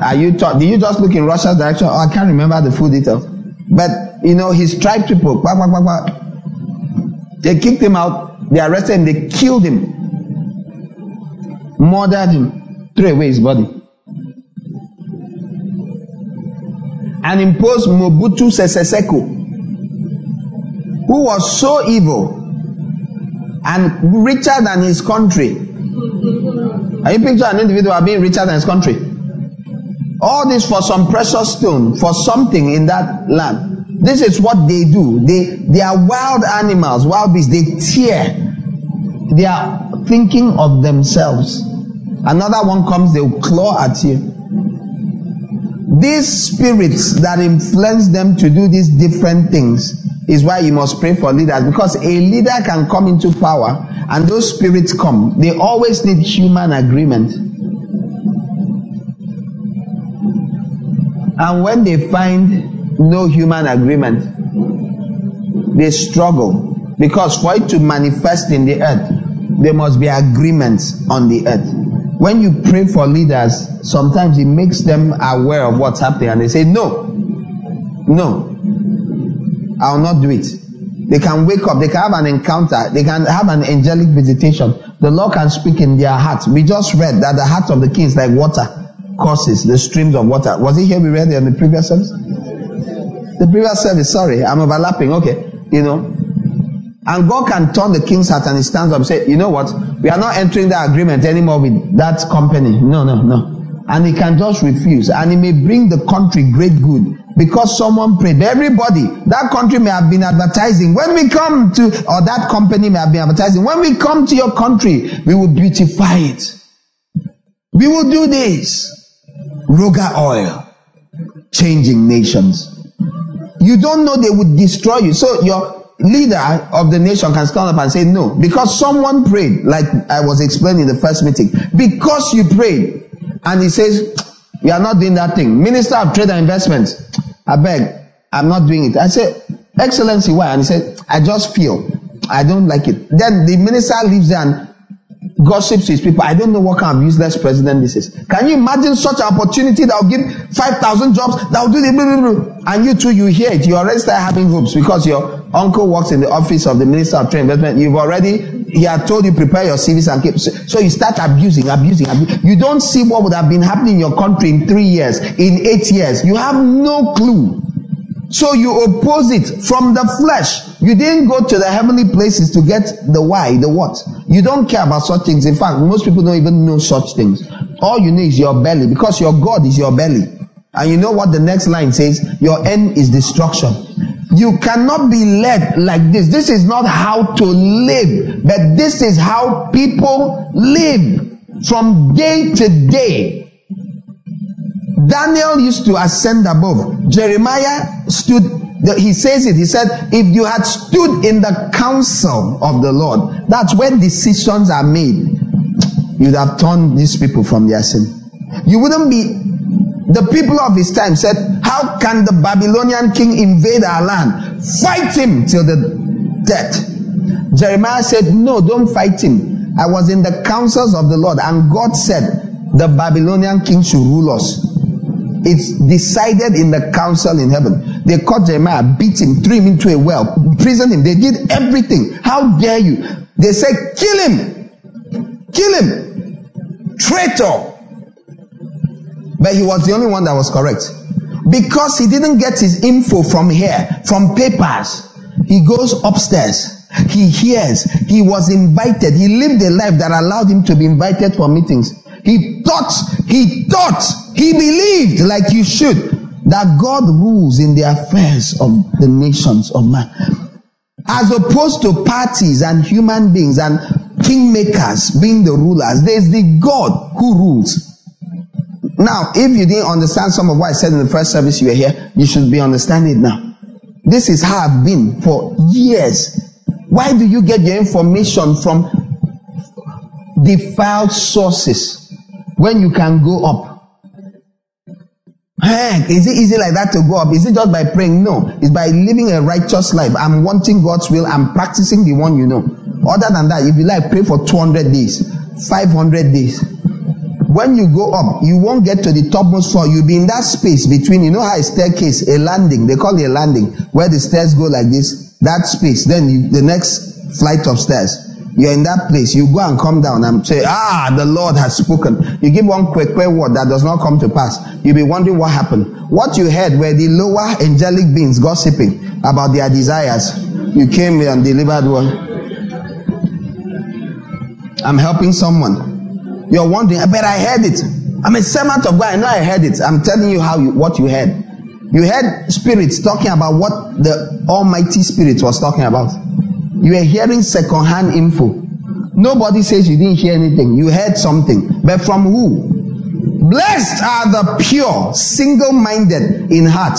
Are you taught, did you just look in Russia's direction? Oh, I can't remember the full details. But, you know, his tribe people, bah, bah, bah, they kicked him out, they arrested him, they killed him. Murdered him, threw away his body. And imposed Mobutu Sese Seko, who was so evil and richer than his country. Are you picture an individual being richer than his country? All this for some precious stone, for something in that land. This is what they do. They they are wild animals, wild beasts. They tear. They are thinking of themselves. Another one comes, they will claw at you. These spirits that influence them to do these different things is why you must pray for leaders because a leader can come into power and those spirits come. They always need human agreement. And when they find no human agreement, they struggle because for it to manifest in the earth, there must be agreements on the earth. When you pray for leaders, sometimes it makes them aware of what's happening and they say, No, no, I'll not do it. They can wake up, they can have an encounter, they can have an angelic visitation. The Lord can speak in their hearts. We just read that the heart of the king is like water courses, the streams of water. Was it here we read it in the previous service? The previous service, sorry, I'm overlapping. Okay, you know. And God can turn the king's heart and he stands up and say, you know what? We are not entering that agreement anymore with that company. No, no, no. And he can just refuse. And he may bring the country great good because someone prayed. Everybody, that country may have been advertising. When we come to, or that company may have been advertising. When we come to your country, we will beautify it. We will do this. Roga oil. Changing nations. You don't know they would destroy you. So your leader of the nation can stand up and say no. Because someone prayed, like I was explaining in the first meeting. Because you prayed. And he says, we are not doing that thing. Minister of Trade and Investment, I beg, I'm not doing it. I said, Excellency, why? And he said, I just feel I don't like it. Then the minister leaves and gossips to his people. I don't know what kind of useless president this is. Can you imagine such an opportunity that will give 5,000 jobs, that will do the blah, blah, blah. And you too, you hear it. You already start having hopes because your uncle works in the office of the Minister of Trade Investment. You've already, he had told you prepare your CVs and keep. So, so you start abusing, abusing, abusing. You don't see what would have been happening in your country in three years, in eight years. You have no clue. So you oppose it from the flesh. You didn't go to the heavenly places to get the why, the what. You don't care about such things. In fact, most people don't even know such things. All you know is your belly because your God is your belly. And you know what the next line says? Your end is destruction. You cannot be led like this. This is not how to live, but this is how people live from day to day. Daniel used to ascend above. Jeremiah stood, he says it, he said, if you had stood in the council of the Lord, that's when decisions are made, you'd have turned these people from their sin. You wouldn't be, the people of his time said, how can the Babylonian king invade our land? Fight him till the death. Jeremiah said, no, don't fight him. I was in the councils of the Lord and God said, the Babylonian king should rule us. It's decided in the council in heaven. They caught Jeremiah, beat him, threw him into a well, imprisoned him. They did everything. How dare you? They said, kill him. Kill him. Traitor. But he was the only one that was correct. Because he didn't get his info from here, from papers. He goes upstairs. He hears. He was invited. He lived a life that allowed him to be invited for meetings. He thought, he thought, he believed like you should that God rules in the affairs of the nations of man. As opposed to parties and human beings and kingmakers being the rulers, there's the God who rules. Now, if you didn't understand some of what I said in the first service you were here, you should be understanding now. This is how I've been for years. Why do you get your information from defiled sources? when you can go up. Heck, is it easy like that to go up? Is it just by praying? No. It's by living a righteous life. I'm wanting God's will. I'm practicing the one you know. Other than that, if you like, pray for 200 days, 500 days. When you go up, you won't get to the topmost floor. You'll be in that space between, you know how a staircase, a landing, they call it a landing, where the stairs go like this, that space. Then you, the next flight of stairs. You're in that place. You go and come down and say, Ah, the Lord has spoken. You give one quick, quick word that does not come to pass. You'll be wondering what happened. What you heard were the lower angelic beings gossiping about their desires. You came and delivered one. I'm helping someone. You're wondering, but I heard it. I'm a servant of God. I know I heard it. I'm telling you how you, what you heard. You heard spirits talking about what the Almighty Spirit was talking about. You are hearing second-hand info. Nobody says you didn't hear anything. You heard something. But from who? Blessed are the pure, single-minded in heart,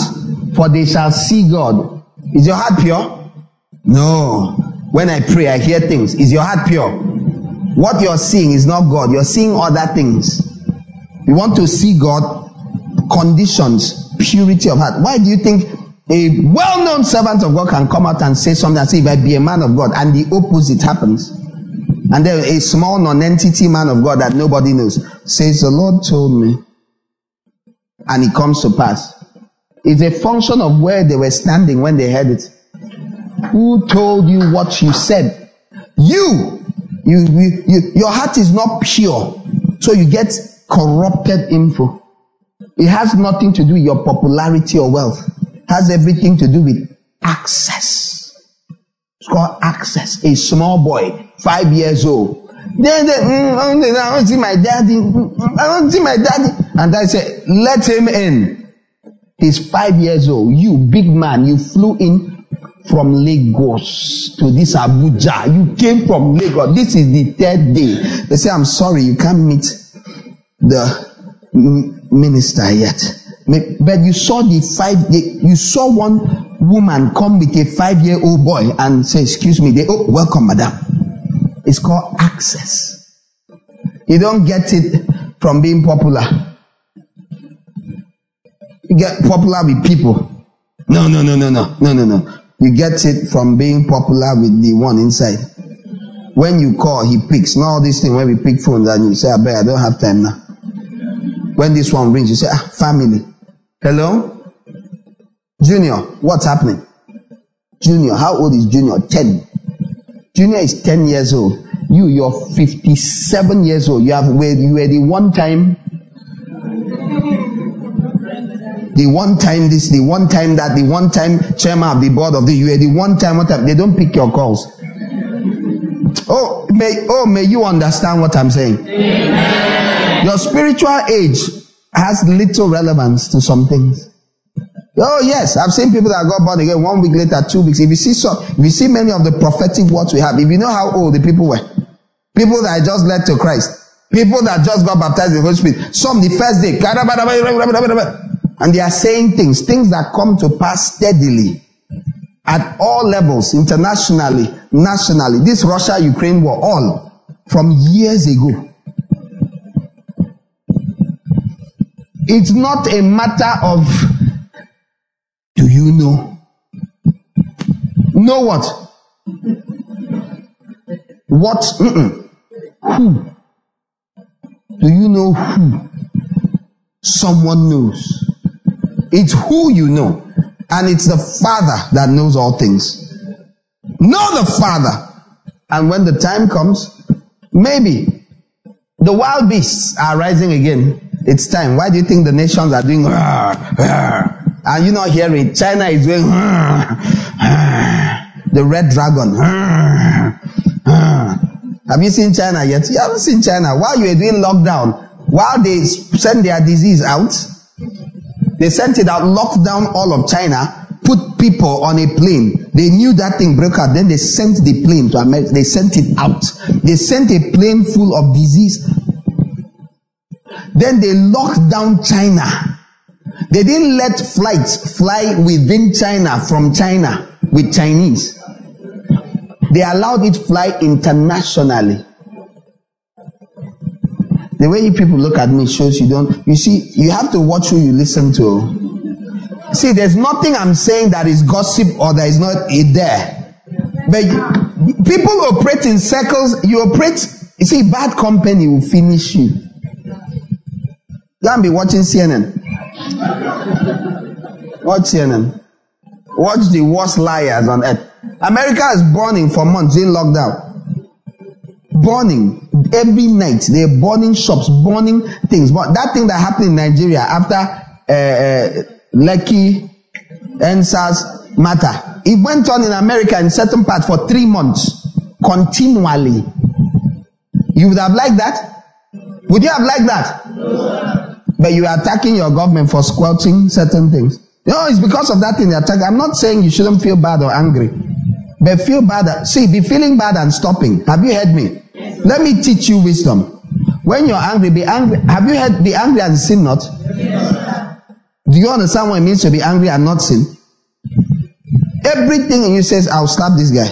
for they shall see God. Is your heart pure? No. When I pray, I hear things. Is your heart pure? What you're seeing is not God. You're seeing other things. You want to see God, conditions, purity of heart. Why do you think a well-known servant of God can come out and say something and say, if I be a man of God, and the opposite happens. And then a small non-entity man of God that nobody knows says, the Lord told me, and it comes to pass. It's a function of where they were standing when they heard it. Who told you what you said? You, you, you, you your heart is not pure, so you get corrupted info. It has nothing to do with your popularity or wealth has everything to do with access. It's called access. A small boy, five years old. Then, then mm, I don't see my daddy. I don't see my daddy. And I said, let him in. He's five years old. You, big man, you flew in from Lagos to this Abuja. You came from Lagos. This is the third day. They say, I'm sorry, you can't meet the minister yet. But you saw the five, you saw one woman come with a five year old boy and say, excuse me, they, oh, welcome, madam. It's called access. You don't get it from being popular. You get popular with people. No, no, no, no, no, no, no, no. You get it from being popular with the one inside. When you call, he picks. Not all these things when we pick phones and you say, I bet I don't have time now. When this one rings, you say, ah, family. Hello? Junior, what's happening? Junior, how old is Junior? 10. Junior is 10 years old. You, you're 57 years old. You have, you were the one time, the one time this, the one time that, the one time chairman of the board of the, you were the one time, what time, they don't pick your calls. Oh, may, oh, may you understand what I'm saying. Amen. Your spiritual age has little relevance to some things. Oh yes, I've seen people that got born again one week later, two weeks. If you see so, if you see many of the prophetic words we have, if you know how old the people were, people that just led to Christ, people that just got baptized in the Holy Spirit, some the first day, and they are saying things, things that come to pass steadily at all levels, internationally, nationally. This Russia-Ukraine war, all from years ago. It's not a matter of do you know? Know what? What? Mm-mm. Who? Do you know who? Someone knows. It's who you know. And it's the Father that knows all things. Know the Father. And when the time comes, maybe the wild beasts are rising again it's time. Why do you think the nations are doing? And you not hearing? China is doing the red dragon. Have you seen China yet? You haven't seen China. While you were doing lockdown, while they send their disease out, they sent it out, locked down all of China, put people on a plane. They knew that thing broke out. Then they sent the plane to America. They sent it out. They sent a plane full of disease then they locked down China. They didn't let flights fly within China from China with Chinese. They allowed it fly internationally. The way you people look at me shows you don't, you see, you have to watch who you listen to. See, there's nothing I'm saying that is gossip or that is not it there. But people operate in circles, you operate, you see, bad company will finish you. And be watching CNN. Watch CNN. Watch the worst liars on earth. America is burning for months in lockdown. burning every night. They're burning shops, burning things. But that thing that happened in Nigeria after uh, uh, Lekki, matter, it went on in America in certain parts for three months continually. You would have liked that? Would you have liked that? But you are attacking your government for squelching certain things. No, it's because of that thing they attack. I'm not saying you shouldn't feel bad or angry. But feel bad. See, be feeling bad and stopping. Have you heard me? Let me teach you wisdom. When you're angry, be angry. Have you heard be angry and sin not? Do you understand what it means to be angry and not sin? Everything in you says, I'll slap this guy.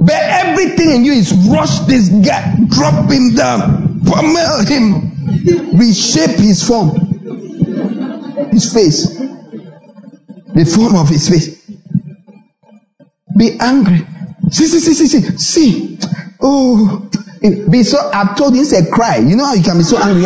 But everything in you is rush this guy, drop him down, pummel him, reshape his form, his face, the form of his face. Be angry. See, see, see, see, see, see. Oh, be so. I've told you, say cry. You know how you can be so angry.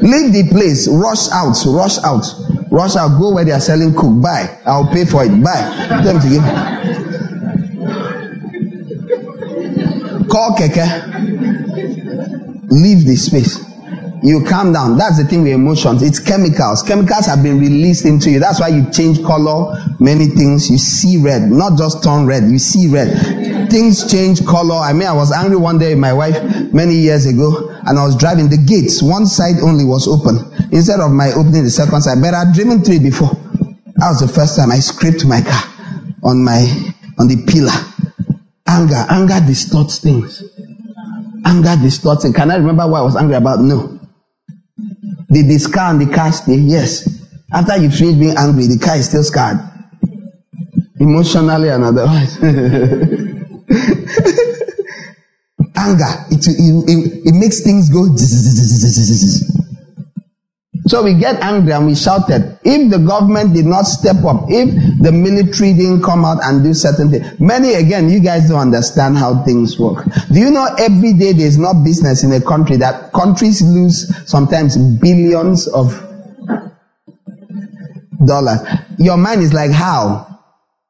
Leave the place. Rush out. Rush out. Rush out. Go where they are selling cook. Buy. I'll pay for it. Buy. Tell them to give. Call Keke. Leave the space. You calm down. That's the thing with emotions. It's chemicals. Chemicals have been released into you. That's why you change color, many things. You see red, not just turn red. You see red. Things change color. I mean, I was angry one day with my wife many years ago, and I was driving. The gates, one side only was open. Instead of my opening the second side, but I'd driven through before. That was the first time I scraped my car on my on the pillar. Anger, anger distorts things. Anger distorts things. Can I remember what I was angry about? No. The, the scar on the car stay, yes. After you finish being angry, the car is still scarred. Emotionally and otherwise. Anger, it, it, it, makes things go. So we get angry and we shouted. If the government did not step up, if the military didn't come out and do certain things, many again, you guys don't understand how things work. Do you know every day there's not business in a country that countries lose sometimes billions of dollars? Your mind is like, how?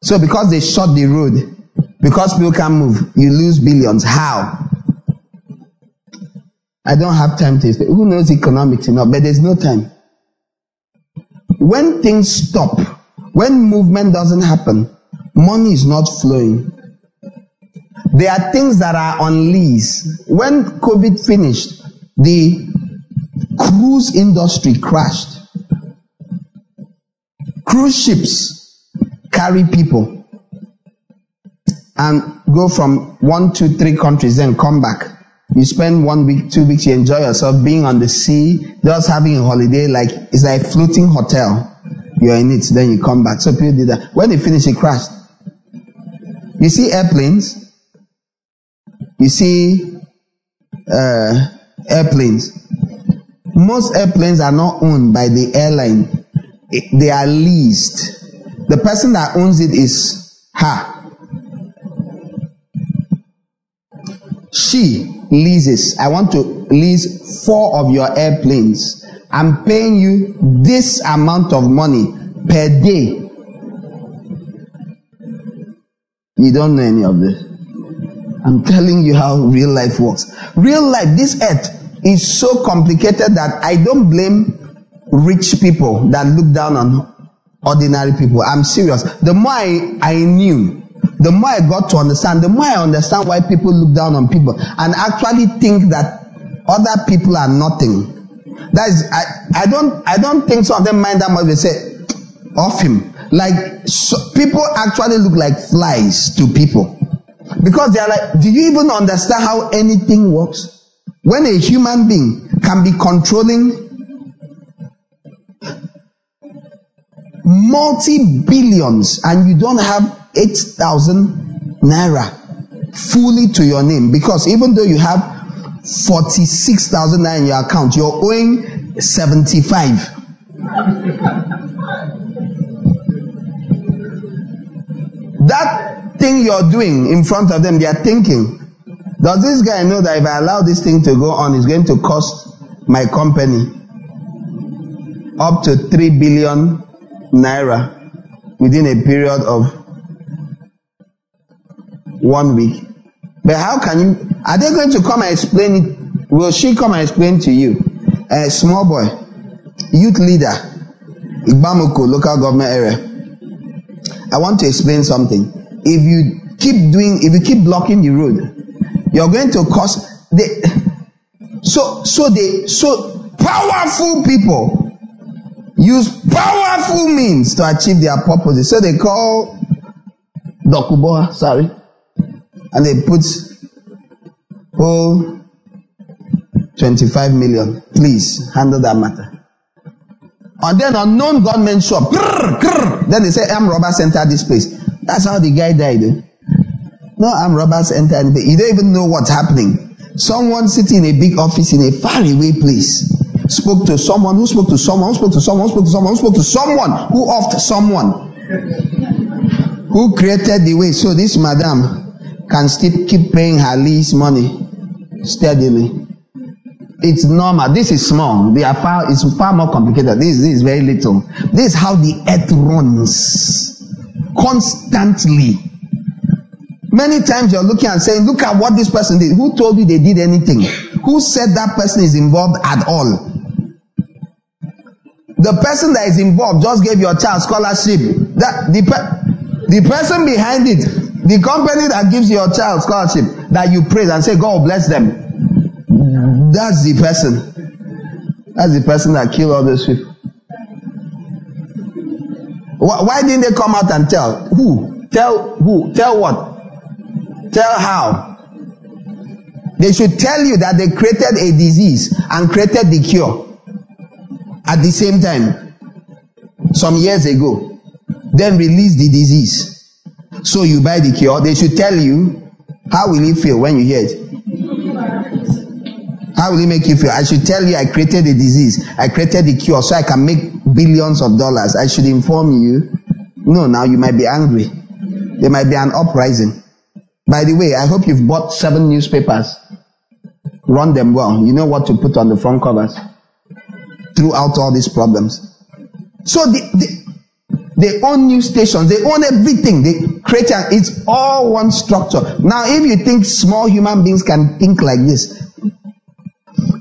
So because they shut the road, because people can't move, you lose billions. How? I don't have time to explain. Who knows economics enough? But there's no time. When things stop, when movement doesn't happen, money is not flowing. There are things that are on lease. When COVID finished, the cruise industry crashed. Cruise ships carry people and go from one to three countries, then come back. You spend one week, two weeks, you enjoy yourself being on the sea, just having a holiday, like it's like a floating hotel. You're in it, then you come back. So people did that. When they finish, it crashed. You see airplanes. You see uh, airplanes. Most airplanes are not owned by the airline. They are leased. The person that owns it is her. She leases. I want to lease four of your airplanes. I'm paying you this amount of money per day. You don't know any of this. I'm telling you how real life works. Real life, this earth is so complicated that I don't blame rich people that look down on ordinary people. I'm serious. The more I, I knew, the more I got to understand, the more I understand why people look down on people and actually think that other people are nothing. That is, I, I don't, I don't think some of them mind that much. They say, off him. Like, so people actually look like flies to people. Because they are like, do you even understand how anything works? When a human being can be controlling multi billions and you don't have 8,000 naira fully to your name because even though you have 46,000 naira in your account, you're owing 75. that thing you're doing in front of them, they are thinking, does this guy know that if I allow this thing to go on, it's going to cost my company up to 3 billion naira within a period of one week? But how can you? Are they going to come and explain it? Will she come and explain to you? A small boy, youth leader, Igbamuko local government area. I want to explain something. If you keep doing, if you keep blocking the road, you're going to cause the so so they so powerful people use powerful means to achieve their purposes. So they call Dokubo, sorry, and they put oh 25 million. Please handle that matter. And then unknown gunmen show up. Grrr, grrr. Then they say, armed robbers entered this place. That's how the guy died. Eh? No armed robbers entered. You don't even know what's happening. Someone sitting in a big office in a faraway place spoke to someone who spoke to someone who spoke to someone who spoke to someone who spoke to someone who offed someone who created the way so this madam can still keep paying her lease money steadily. It's normal. This is small. They are far, it's far more complicated. This, this is very little. This is how the earth runs constantly. Many times you're looking and saying, look at what this person did. Who told you they did anything? Who said that person is involved at all? The person that is involved just gave your child scholarship. That the, the person behind it, the company that gives your child scholarship that you praise and say, God bless them. That's the person. That's the person that killed all those people. Why didn't they come out and tell? Who? Tell who? Tell what? Tell how? They should tell you that they created a disease and created the cure at the same time some years ago. Then release the disease. So you buy the cure. They should tell you how will it feel when you hear it. How will it make you feel? I should tell you I created the disease. I created the cure so I can make billions of dollars. I should inform you. No, now you might be angry. There might be an uprising. By the way, I hope you've bought seven newspapers. Run them well. You know what to put on the front covers throughout all these problems. So the, the, they own news stations. They own everything. They create a, it's all one structure. Now, if you think small human beings can think like this,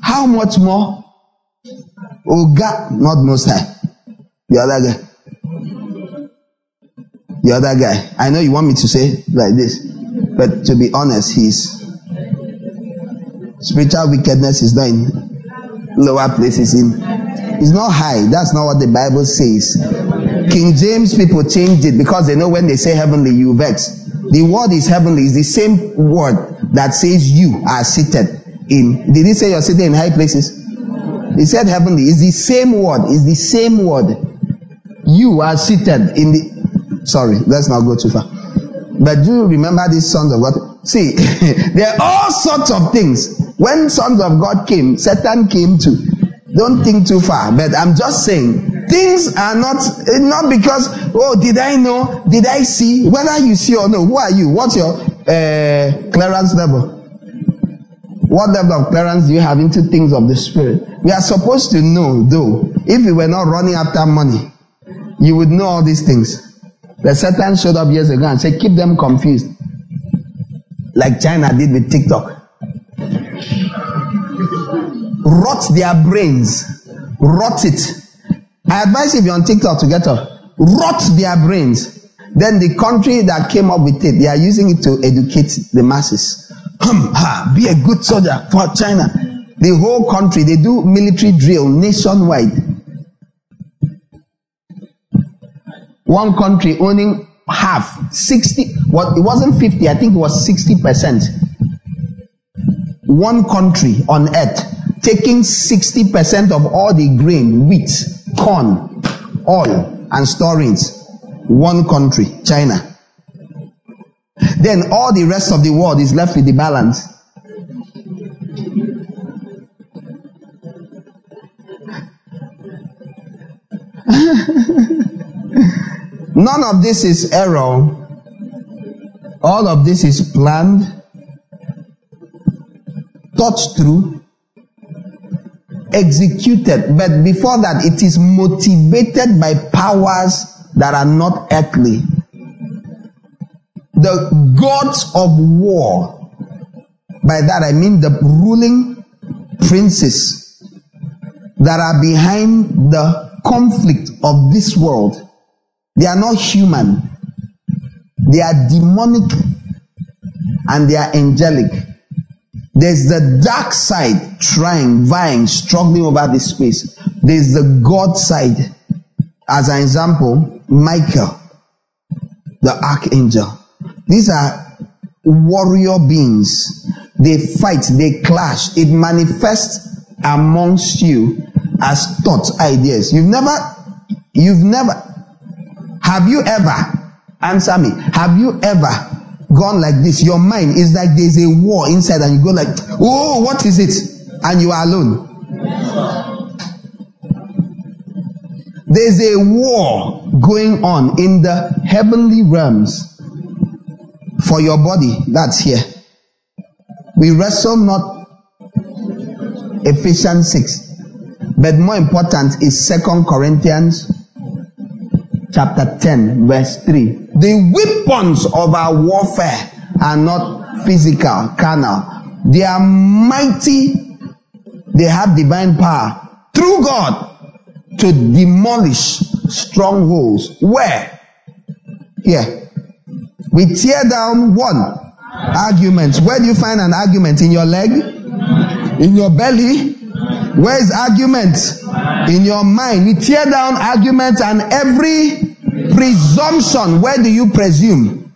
how much more? Oh God, not most high. The other guy. The other guy. I know you want me to say like this, but to be honest, he's spiritual wickedness is not in lower places. In it's not high. That's not what the Bible says. King James people changed it because they know when they say heavenly, you vex. The word is heavenly. It's the same word that says you are seated in. Did he say you're sitting in high places? He said heavenly. It's the same word. It's the same word. You are seated in the. Sorry, let's not go too far. But do you remember these sons of God? See, there are all sorts of things. When sons of God came, Satan came too. Don't think too far. But I'm just saying, things are not not because oh did I know? Did I see? Whether you see or no, who are you? What's your uh, clearance level? What level of clearance do you have into things of the spirit? We are supposed to know, though, if we were not running after money, you would know all these things. The Satan showed up years ago and said, keep them confused. Like China did with TikTok. Rot their brains. Rot it. I advise if you're on TikTok to get off. Rot their brains. Then the country that came up with it, they are using it to educate the masses ha, be a good soldier for China. The whole country, they do military drill nationwide. One country owning half, 60, what it wasn't 50, I think it was 60%. One country on earth taking 60% of all the grain, wheat, corn, oil, and storing it. One country, China. Then all the rest of the world is left with the balance. None of this is error. All of this is planned, thought through, executed. But before that, it is motivated by powers that are not earthly. The gods of war. By that I mean the ruling princes that are behind the conflict of this world. They are not human. They are demonic and they are angelic. There's the dark side trying, vying, struggling over this space. There's the God side. As an example, Michael, the archangel. These are warrior beings. They fight, they clash. It manifests amongst you as thoughts, ideas. You've never, you've never, have you ever, answer me, have you ever gone like this? Your mind is like there's a war inside and you go like, oh, what is it? And you are alone. There's a war going on in the heavenly realms for your body. That's here. We wrestle not Ephesians 6. But more important is Second Corinthians chapter 10 verse 3. The weapons of our warfare are not physical, carnal. They are mighty. They have divine power through God to demolish strongholds. Where? Here. We tear down one arguments. Where do you find an argument? In your leg? In your belly? Where is argument? In your mind. We tear down arguments and every presumption. Where do you presume?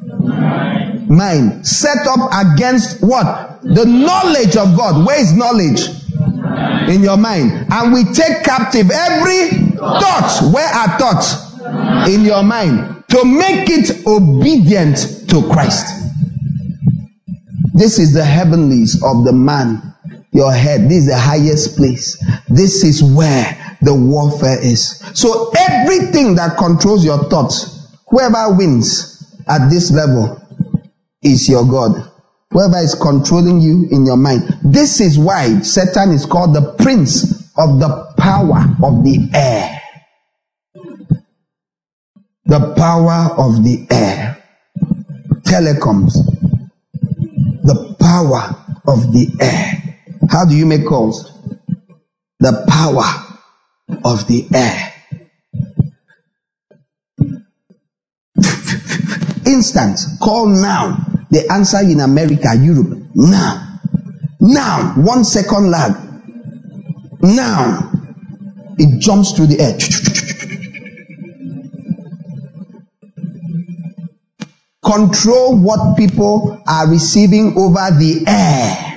Mind. Set up against what? The knowledge of God. Where is knowledge? In your mind. And we take captive every thought. Where are thoughts? In your mind. To make it obedient to Christ. This is the heavenlies of the man, your head. This is the highest place. This is where the warfare is. So everything that controls your thoughts, whoever wins at this level is your God. Whoever is controlling you in your mind. This is why Satan is called the prince of the power of the air. The power of the air. Telecoms the power of the air. How do you make calls? The power of the air. Instant. Call now. The answer in America, Europe. Now. Now. One second lag. Now. It jumps through the air. control what people are receiving over the air.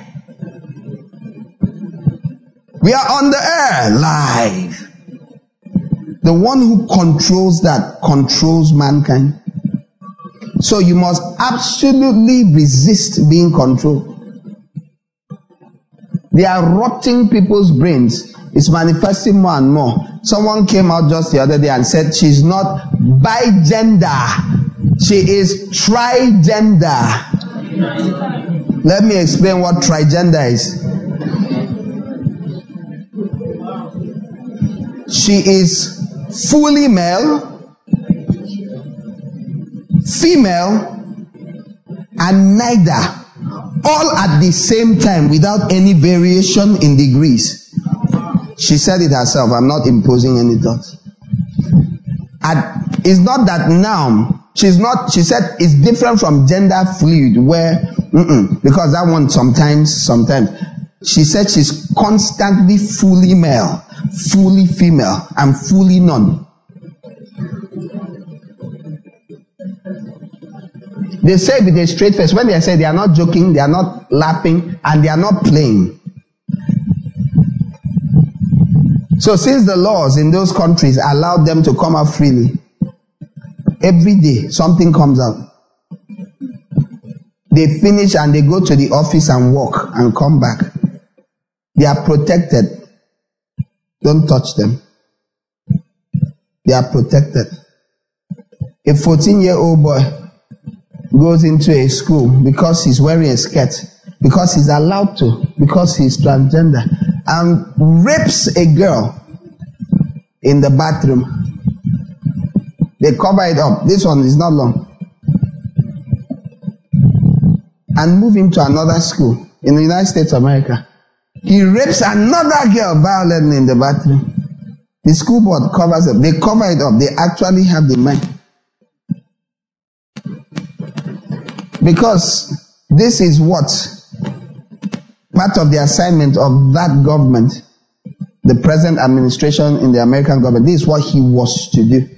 We are on the air live. The one who controls that controls mankind. So you must absolutely resist being controlled. They are rotting people's brains. It's manifesting more and more. Someone came out just the other day and said she's not by gender she is trigender. Let me explain what trigender is. She is fully male, female, and neither. All at the same time without any variation in degrees. She said it herself. I'm not imposing any thoughts. it's not that now She's not, she said it's different from gender fluid where, because that one sometimes, sometimes. She said she's constantly fully male, fully female, and fully none. They say with a straight face, when they say they are not joking, they are not laughing, and they are not playing. So since the laws in those countries allowed them to come out freely, Every day, something comes out. They finish and they go to the office and work and come back. They are protected. Don't touch them. They are protected. A 14 year old boy goes into a school because he's wearing a skirt, because he's allowed to, because he's transgender, and rapes a girl in the bathroom. They cover it up. This one is not long. And move him to another school in the United States of America. He rapes another girl violently in the bathroom. The school board covers it. They cover it up. They actually have the mind. Because this is what part of the assignment of that government, the present administration in the American government, this is what he was to do.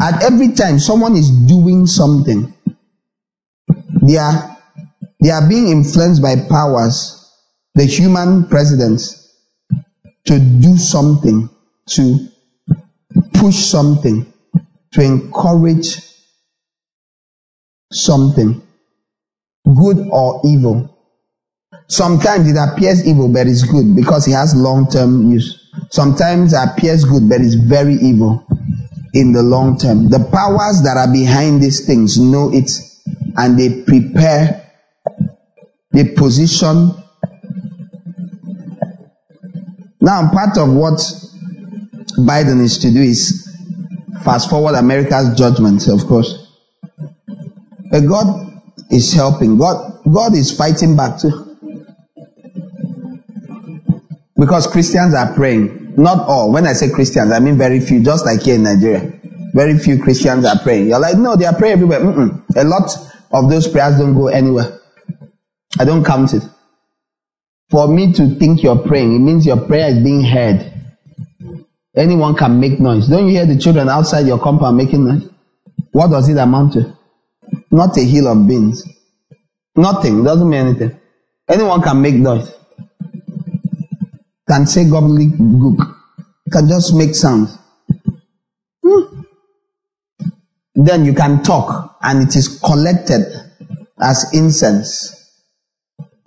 At every time someone is doing something, they are, they are being influenced by powers, the human presidents, to do something, to push something, to encourage something, good or evil. Sometimes it appears evil, but it's good because it has long term use. Sometimes it appears good, but it's very evil in the long term. The powers that are behind these things know it and they prepare, they position. Now, part of what Biden is to do is fast forward America's judgment, of course. But God is helping. God, God is fighting back too. Because Christians are praying. Not all. When I say Christians, I mean very few, just like here in Nigeria. Very few Christians are praying. You're like, no, they are praying everywhere. Mm-mm. A lot of those prayers don't go anywhere. I don't count it. For me to think you're praying, it means your prayer is being heard. Anyone can make noise. Don't you hear the children outside your compound making noise? What does it amount to? Not a hill of beans. Nothing. Doesn't mean anything. Anyone can make noise. Can say gobbledygook. Can just make sounds. Hmm. Then you can talk and it is collected as incense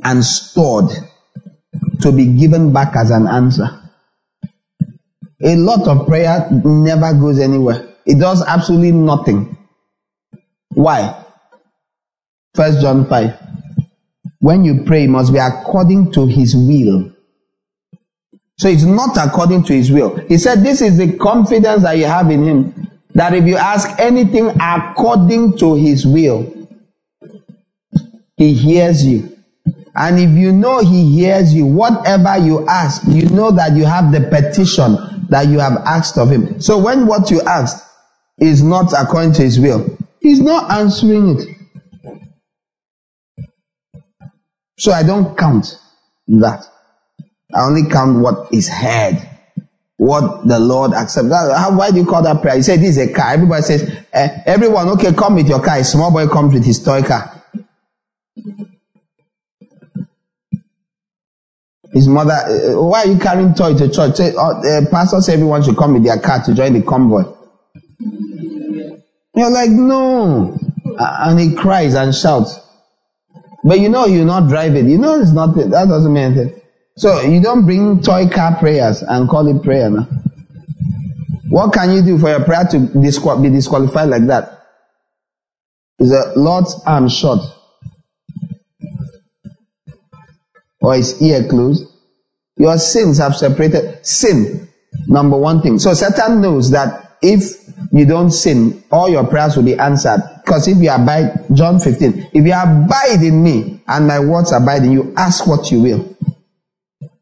and stored to be given back as an answer. A lot of prayer never goes anywhere. It does absolutely nothing. Why? First John 5. When you pray, it must be according to his will. So it's not according to his will. He said, This is the confidence that you have in him. That if you ask anything according to his will, he hears you. And if you know he hears you, whatever you ask, you know that you have the petition that you have asked of him. So when what you ask is not according to his will, he's not answering it. So I don't count that. I only count what is heard, what the Lord accepts. Why do you call that prayer? You say this is a car. Everybody says, eh, everyone, okay, come with your car. A small boy comes with his toy car. His mother, uh, why are you carrying toy to church? Say, uh, the pastor said everyone should come with their car to join the convoy. You're like, no. And he cries and shouts. But you know you're not driving. You know it's not, that doesn't mean anything. So you don't bring toy car prayers and call it prayer now. What can you do for your prayer to be disqualified like that? Is the Lord's arm short? Or his ear closed? Your sins have separated. Sin, number one thing. So Satan knows that if you don't sin, all your prayers will be answered. Because if you abide, John 15, if you abide in me and my words abide in you, ask what you will.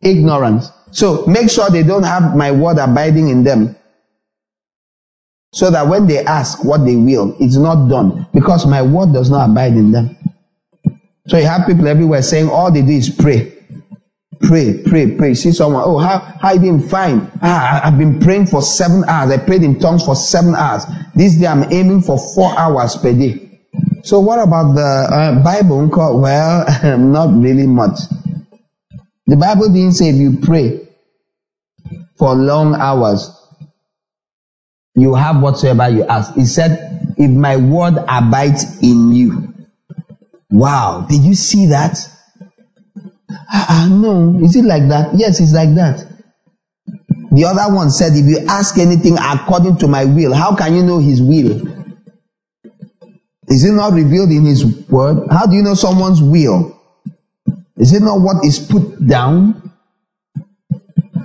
Ignorance. So make sure they don't have my word abiding in them. So that when they ask what they will, it's not done. Because my word does not abide in them. So you have people everywhere saying all they do is pray. Pray, pray, pray. See someone, oh, how, how you been? Fine. Ah, I've been praying for seven hours. I prayed in tongues for seven hours. This day I'm aiming for four hours per day. So what about the uh, Bible? Well, not really much. The Bible didn't say if you pray for long hours, you have whatsoever you ask. It said, if my word abides in you. Wow. Did you see that? Ah, uh, no. Is it like that? Yes, it's like that. The other one said, if you ask anything according to my will, how can you know his will? Is it not revealed in his word? How do you know someone's will? Is it not what is put down?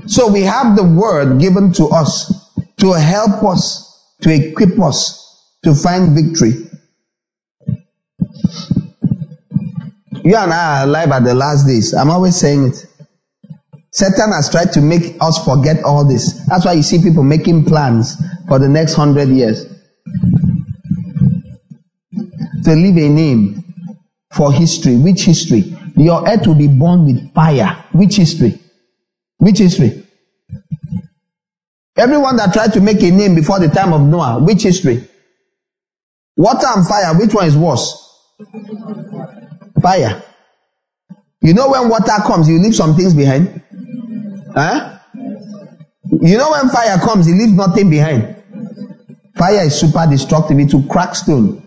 So we have the word given to us to help us, to equip us to find victory. You and I are alive at the last days. I'm always saying it. Satan has tried to make us forget all this. That's why you see people making plans for the next hundred years. To leave a name for history. Which history? Your earth will be born with fire. Which history? Which history? Everyone that tried to make a name before the time of Noah, which history? Water and fire, which one is worse? Fire. You know when water comes, you leave some things behind? Huh? You know when fire comes, it leaves nothing behind. Fire is super destructive. It will crack stone.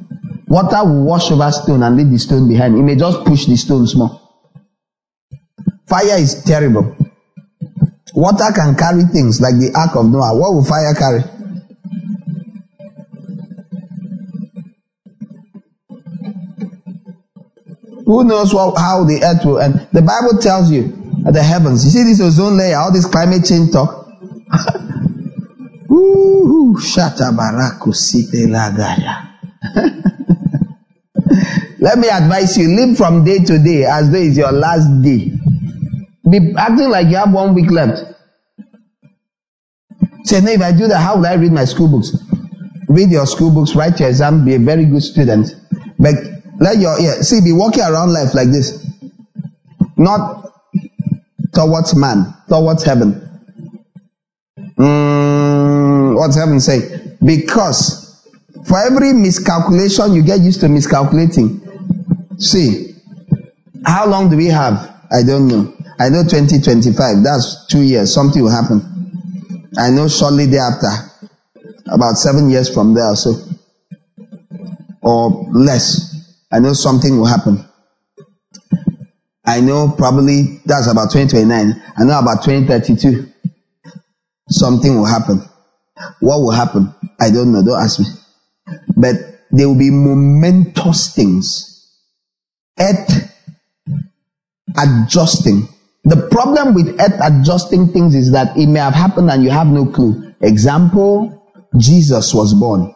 Water will wash over stone and leave the stone behind. It may just push the stone small. Fire is terrible. Water can carry things like the ark of Noah. What will fire carry? Who knows what, how the earth will end? The Bible tells you the heavens. You see this ozone layer, all this climate change talk. Let me advise you, live from day to day as though it's your last day. Be acting like you have one week left. Say, no, if I do that, how will I read my school books? Read your school books, write your exam, be a very good student. But let your yeah, see be walking around life like this. Not towards man, towards heaven. Mm, what's heaven say? Because for every miscalculation you get used to miscalculating. See, how long do we have? I don't know. I know 2025, that's two years, something will happen. I know shortly thereafter, about seven years from there or so, or less. I know something will happen. I know probably that's about 2029. I know about 2032. Something will happen. What will happen? I don't know. Don't ask me. But there will be momentous things. Earth adjusting. The problem with earth adjusting things is that it may have happened and you have no clue. Example, Jesus was born.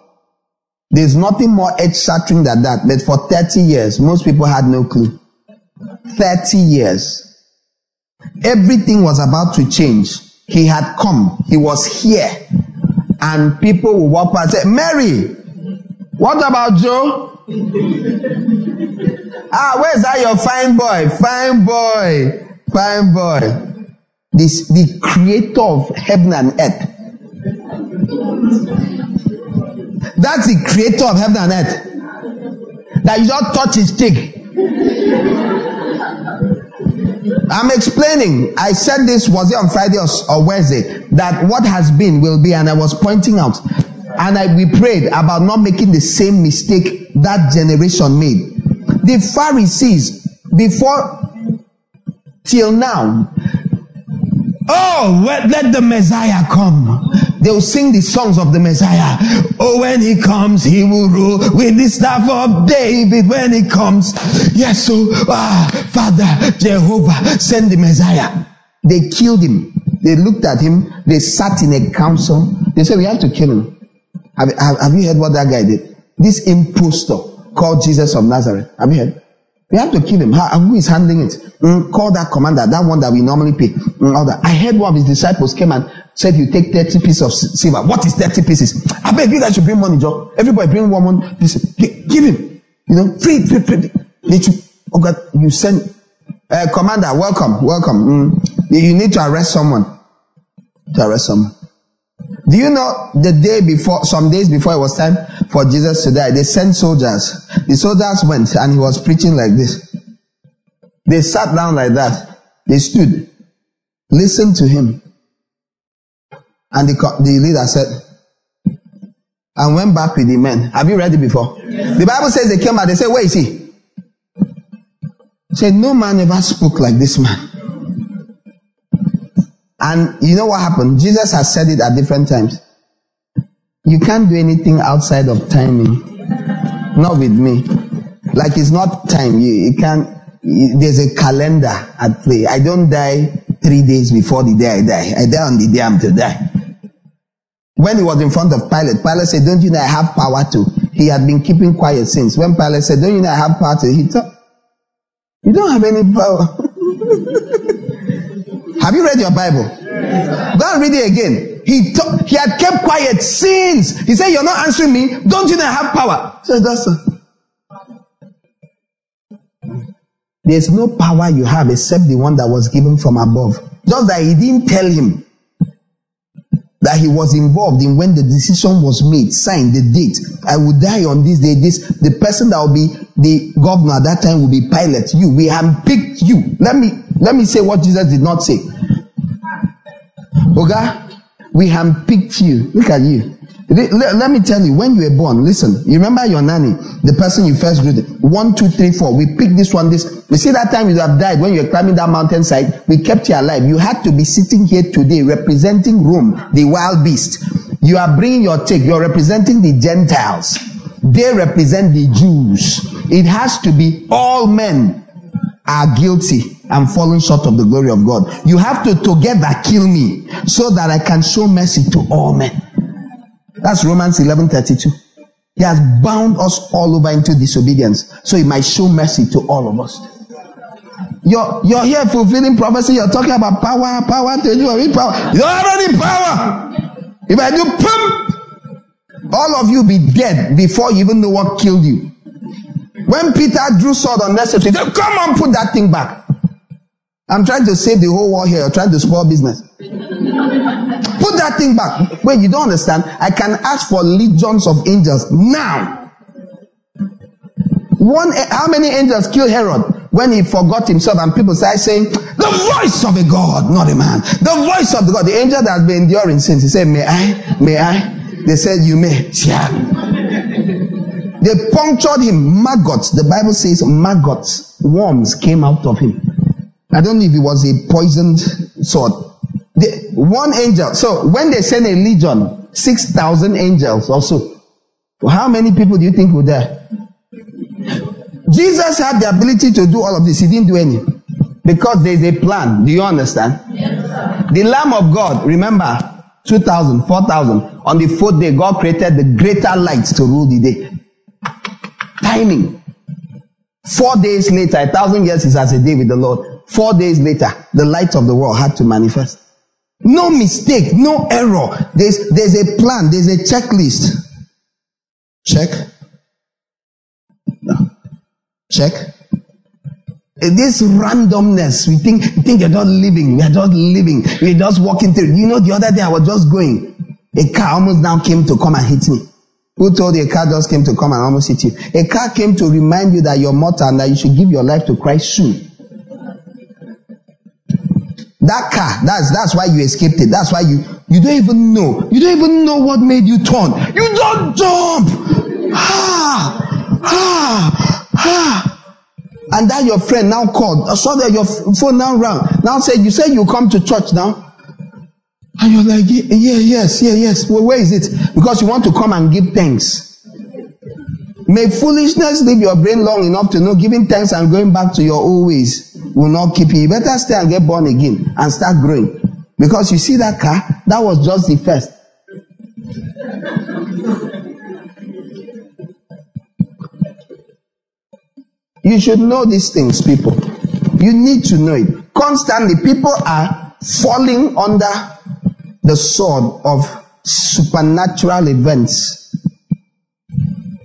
There's nothing more edge shattering than that. But for 30 years, most people had no clue. 30 years. Everything was about to change. He had come. He was here. And people will walk past and say, Mary, what about Joe? ah, where's that your fine boy? Fine boy. Fine boy. This, the creator of heaven and earth that's the creator of heaven and earth. That you don't touch his stick. I'm explaining. I said this was it on Friday or, or, Wednesday that what has been will be, and I was pointing out, and I, we prayed about not making the same mistake that generation made. The Pharisees before till now, oh, let the Messiah come. They will sing the songs of the Messiah. Oh, when he comes, he will rule with the staff of David. When he comes, yes, so ah, Father Jehovah, send the Messiah. They killed him. They looked at him. They sat in a council. They said, "We have to kill him." Have, have, have you heard what that guy did? This impostor called Jesus of Nazareth. Have you heard? We have to kill him. How, who is handling it? Mm, call that commander, that one that we normally pay. Mm, all that. I heard one of his disciples came and said, "You take thirty pieces of silver." What is thirty pieces? I beg you guys should bring money, Joe. Everybody bring one one. Give him. You know, free, free, free. You, oh God, you send. Uh, commander, welcome, welcome. Mm, you need to arrest someone. To arrest someone. Do you know the day before, some days before it was time for Jesus to die, they sent soldiers. The soldiers went and he was preaching like this. They sat down like that. They stood, listened to him. And the, the leader said, and went back with the men. Have you read it before? Yes. The Bible says they came back. They said, where is he? Said, no man ever spoke like this man. And you know what happened? Jesus has said it at different times. You can't do anything outside of timing. Not with me. Like it's not time. You, you can't. There's a calendar at play. I don't die three days before the day I die. I die on the day I'm to die. When he was in front of Pilate, Pilate said, Don't you know I have power to? He had been keeping quiet since. When Pilate said, Don't you know I have power to? He thought, You don't have any power. have you read your Bible? Go and read it again. He, he had kept quiet since. He said, You're not answering me. Don't you know I have power? So that's a, There's no power you have except the one that was given from above. Just that he didn't tell him that he was involved in when the decision was made, signed the date. I will die on this day. This the person that will be the governor at that time will be Pilate. You, we have picked you. Let me let me say what Jesus did not say. Oga, we have picked you. Look at you. Let, let, me tell you, when you were born, listen, you remember your nanny, the person you first greeted. One, two, three, four. We picked this one, this. You see that time you have died when you were climbing that mountainside, we kept you alive. You had to be sitting here today representing Rome, the wild beast. You are bringing your take. You're representing the Gentiles. They represent the Jews. It has to be all men are guilty and falling short of the glory of God. You have to together kill me so that I can show mercy to all men. That's Romans 11:32. He has bound us all over into disobedience, so he might show mercy to all of us. You're, you're here fulfilling prophecy. You're talking about power, power to you, power. You already power. If I do pump, all of you be dead before you even know what killed you. When Peter drew sword on Nessus, he said, "Come on, put that thing back." I'm trying to save the whole world here. You're trying to spoil business. Put that thing back. Wait, you don't understand? I can ask for legions of angels now. One, how many angels killed Herod when he forgot himself and people started saying, the voice of a God, not a man. The voice of the God. The angel that has been enduring since. He said, may I? May I? They said, you may. Yeah. They punctured him. Maggots. The Bible says maggots, worms came out of him. I don't know if it was a poisoned sword. The, one angel. So when they send a legion, 6,000 angels or so. How many people do you think were there? Jesus had the ability to do all of this. He didn't do any. Because there's a plan. Do you understand? Yes, the Lamb of God, remember, 2,000, 4,000. On the fourth day, God created the greater lights to rule the day. Timing. Four days later, a thousand years is as a day with the Lord. Four days later, the light of the world had to manifest. No mistake, no error. There's, there's a plan, there's a checklist. Check. Check. This randomness, we think, we think you're just living, we are just living, we're just walking through. You know, the other day I was just going. A car almost now came to come and hit me. Who told you a car just came to come and almost hit you? A car came to remind you that you're mortal and that you should give your life to Christ soon. That car, that's that's why you escaped it. That's why you you don't even know. You don't even know what made you turn. You don't jump. Ah, ah, ah. And that your friend now called. I saw that your phone now rang. Now said you said you come to church now. And you're like, yeah, yes, yeah, yes. Well, where is it? Because you want to come and give thanks. May foolishness leave your brain long enough to know giving thanks and going back to your old ways will not keep you. You better stay and get born again and start growing. Because you see that car, that was just the first. You should know these things, people. You need to know it. Constantly, people are falling under the sword of supernatural events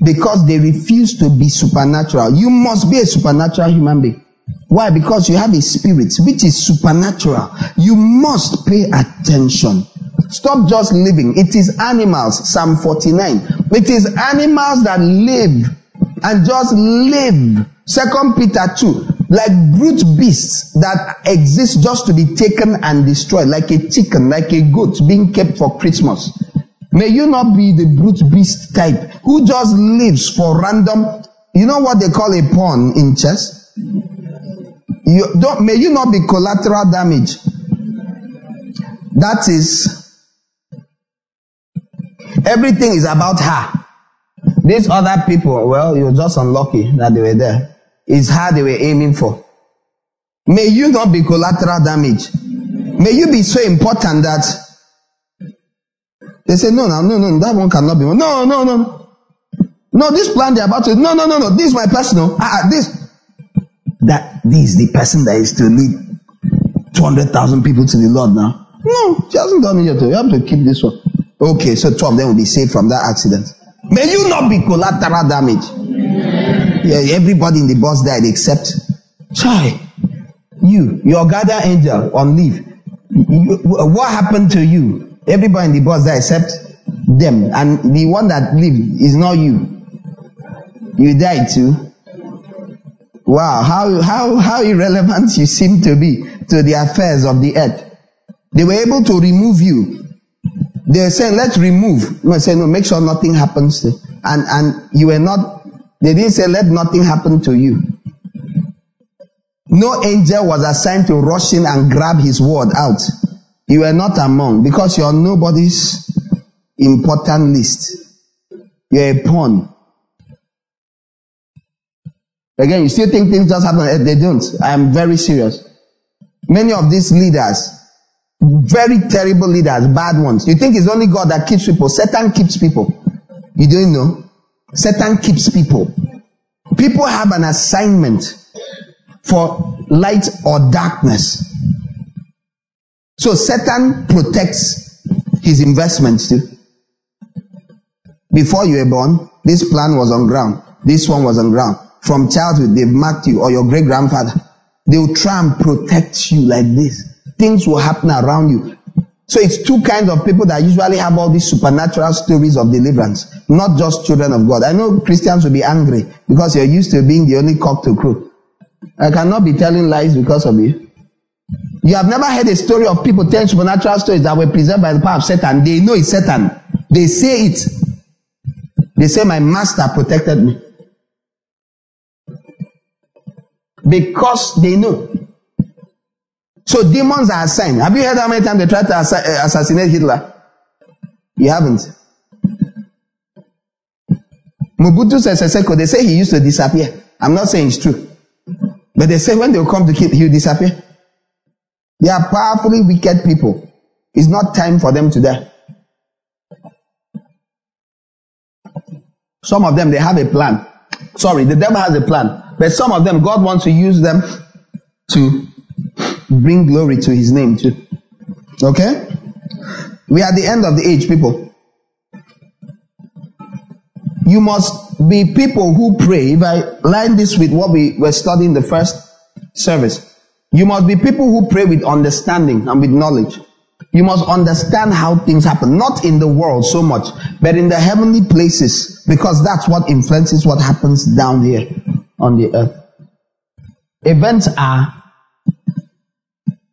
because they refuse to be supernatural. You must be a supernatural human being. Why? Because you have a spirit which is supernatural. You must pay attention. Stop just living. It is animals, Psalm 49. It is animals that live and just live. Second Peter 2. Like brute beasts that exist just to be taken and destroyed, like a chicken, like a goat being kept for Christmas. May you not be the brute beast type who just lives for random. You know what they call a pawn in chess? You don't, may you not be collateral damage. That is, everything is about her. These other people, well, you're just unlucky that they were there. It's how they were aiming for. May you not be collateral damage. May you be so important that they say, no, no, no, no, that one cannot be. No, no, no. No, this plan they're about to, no, no, no, no, this is my personal. Ah, ah this, that, this the person that is to lead 200,000 people to the Lord now. No, she hasn't done it yet. You have to keep this one. Okay, so two of them will be saved from that accident. May you not be collateral damage. Yeah, everybody in the bus died except Chai. You, your guardian angel on leave. You, what happened to you? Everybody in the bus died except them. And the one that lived is not you. You died too. Wow, how, how, how irrelevant you seem to be to the affairs of the earth. They were able to remove you they say, let's remove. No, I say, no, make sure nothing happens. And, and you were not, they didn't say, let nothing happen to you. No angel was assigned to rush in and grab his word out. You were not among because you're nobody's important list. You're a pawn. Again, you still think things just happen. Eh, they don't. I am very serious. Many of these leaders, very terrible leaders, bad ones. You think it's only God that keeps people. Satan keeps people. You don't know? Satan keeps people. People have an assignment for light or darkness. So Satan protects his investments too. Before you were born, this plan was on ground. This one was on ground. From childhood, they've marked you or your great grandfather. They will try and protect you like this things will happen around you. So it's two kinds of people that usually have all these supernatural stories of deliverance, not just children of God. I know Christians will be angry because you're used to being the only cock to crow. I cannot be telling lies because of you. You have never heard a story of people telling supernatural stories that were preserved by the power of Satan. They know it's Satan. They say it. They say, My master protected me. Because they know. So demons are assigned. Have you heard how many times they tried to uh, assassinate Hitler? You haven't. Mobutu Seko, they say he used to disappear. I'm not saying it's true. But they say when they come to kill, he'll disappear. They are powerfully wicked people. It's not time for them to die. Some of them, they have a plan. Sorry, the devil has a plan. But some of them, God wants to use them to bring glory to his name too. Okay? We are at the end of the age, people. You must be people who pray. If I line this with what we were studying the first service, you must be people who pray with understanding and with knowledge. You must understand how things happen, not in the world so much, but in the heavenly places, because that's what influences what happens down here on the earth. Events are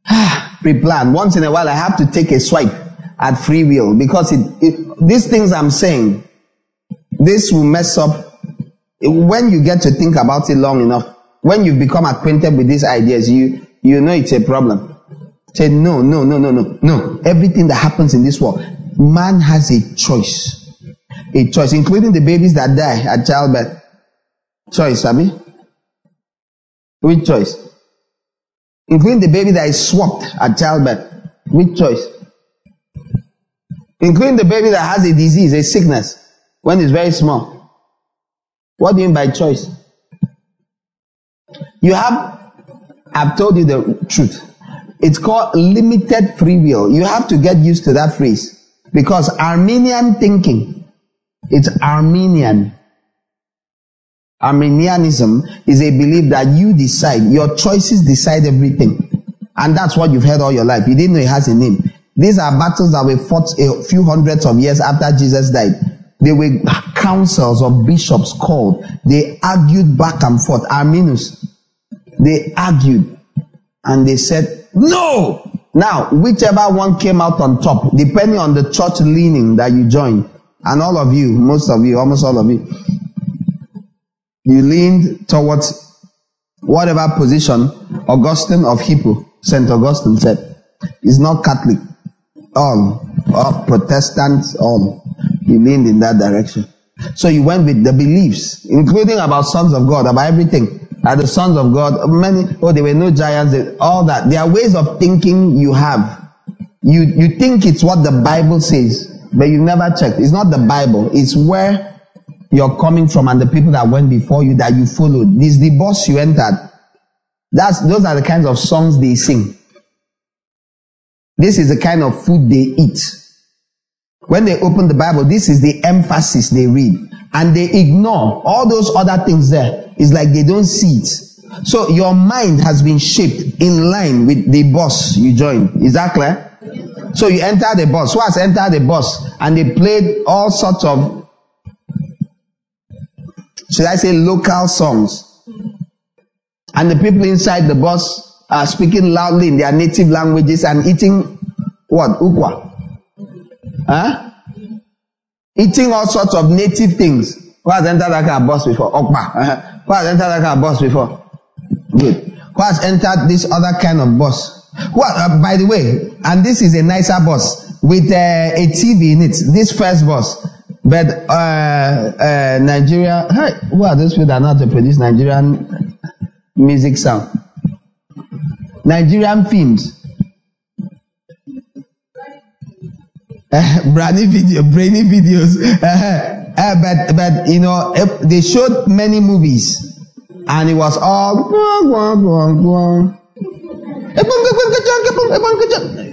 pre-planned. Once in a while, I have to take a swipe at free will because it, it, these things I'm saying, this will mess up when you get to think about it long enough. When you become acquainted with these ideas, you you know it's a problem. Say no, no, no, no, no, no. Everything that happens in this world, man has a choice, a choice, including the babies that die at childbirth. Choice, Abby. Which choice? Including the baby that is swapped at childbirth. Which choice? Including the baby that has a disease, a sickness, when it's very small. What do you mean by choice? You have, I've told you the truth. It's called limited free will. You have to get used to that phrase because Armenian thinking, it's Arminian. Arminianism is a belief that you decide, your choices decide everything. And that's what you've heard all your life. You didn't know it has a name. These are battles that were fought a few hundreds of years after Jesus died. They were councils of bishops called. They argued back and forth. Arminius. They argued. And they said, no! Now, whichever one came out on top, depending on the church leaning that you joined, and all of you, most of you, almost all of you, you leaned towards whatever position Augustine of Hippo, St. Augustine said. It's not Catholic. All. Or Protestants, um. all. You leaned in that direction. So you went with the beliefs, including about sons of God, about everything. Are the sons of God, many, oh, there were no giants, all that. There are ways of thinking you have. You, you think it's what the Bible says, but you never checked. It's not the Bible. It's where you're coming from and the people that went before you that you followed. This the bus you entered. That's, those are the kinds of songs they sing. This is the kind of food they eat. When they open the Bible, this is the emphasis they read. And they ignore all those other things there. It's like they don't see it. So your mind has been shaped in line with the bus you joined. Is that clear? So you enter the bus. Who has entered the bus? And they played all sorts of, should I say, local songs. And the people inside the bus are speaking loudly in their native languages and eating what? Ukwa. Huh? Eating all sorts of native things. Who has entered that kind of bus before? Okpa. Uh-huh. Who has entered that kind of bus before? Good. Who has entered this other kind of bus? Well, uh, by the way, and this is a nicer bus with uh, a TV in it. This first bus. But uh, uh, Nigeria, hey, who are those people that know how to produce Nigerian music sound? Nigerian films. Uh, brainy video, brainy videos. Uh, but but you know they showed many movies, and it was all.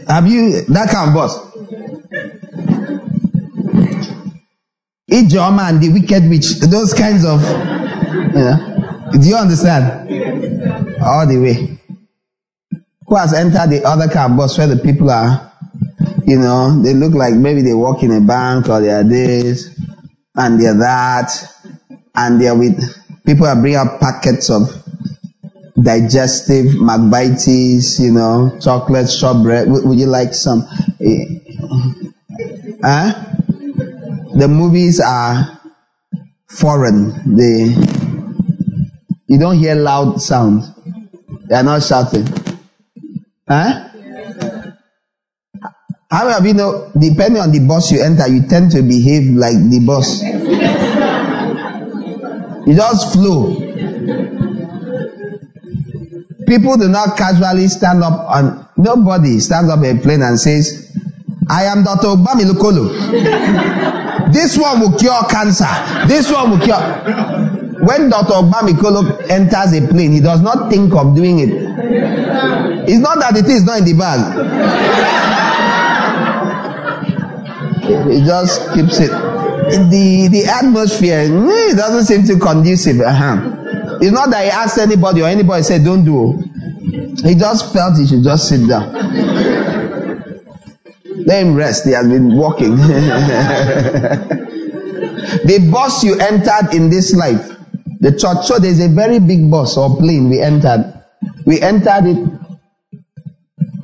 Have you that kind of boss? Ijoma and the wicked witch, those kinds of. You know, do you understand? All the way. Who has entered the other car bus where the people are? You know, they look like maybe they work in a bank or they are this and they're that. And they're with people are bringing up packets of digestive McVitie's, you know, chocolate, shortbread. Would, would you like some? Eh, huh? The movies are foreign. They, you don't hear loud sound. They are not shouting. Huh? How have you know, depending on the bus you enter, you tend to behave like the boss. you just flow. People do not casually stand up on, nobody stands up in a plane and says, I am Dr. Obami Lukolo. this one will cure cancer. This one will cure. When Dr. Obamikolo enters a plane, he does not think of doing it. It's not that it is not in the bag. It just keeps it. The the atmosphere it doesn't seem too conducive. Uh-huh. It's not that he asked anybody or anybody said don't do. He just felt he should just sit down. Let him rest. He has been walking. the bus you entered in this life, the church. So there's a very big bus or plane we entered. We entered it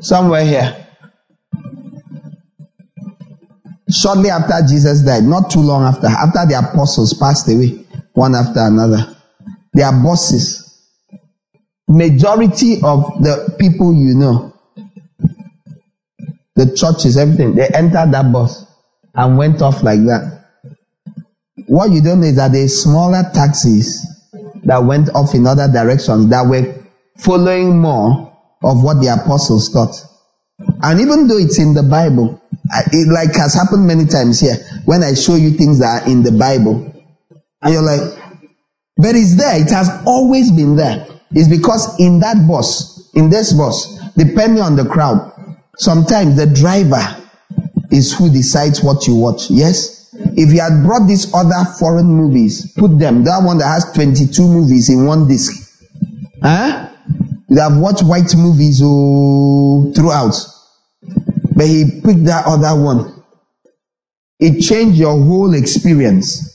somewhere here. Shortly after Jesus died, not too long after, after the apostles passed away, one after another, their bosses, majority of the people you know, the churches, everything, they entered that bus and went off like that. What you don't know is that there smaller taxis that went off in other directions that were following more of what the apostles taught. And even though it's in the Bible, it like has happened many times here when I show you things that are in the Bible, and you're like, but it's there. It has always been there. It's because in that bus, in this bus, depending on the crowd, sometimes the driver is who decides what you watch. Yes? If you had brought these other foreign movies, put them, that one that has 22 movies in one disc, huh? You have watched white movies oh, throughout. But he picked that other one. It changed your whole experience.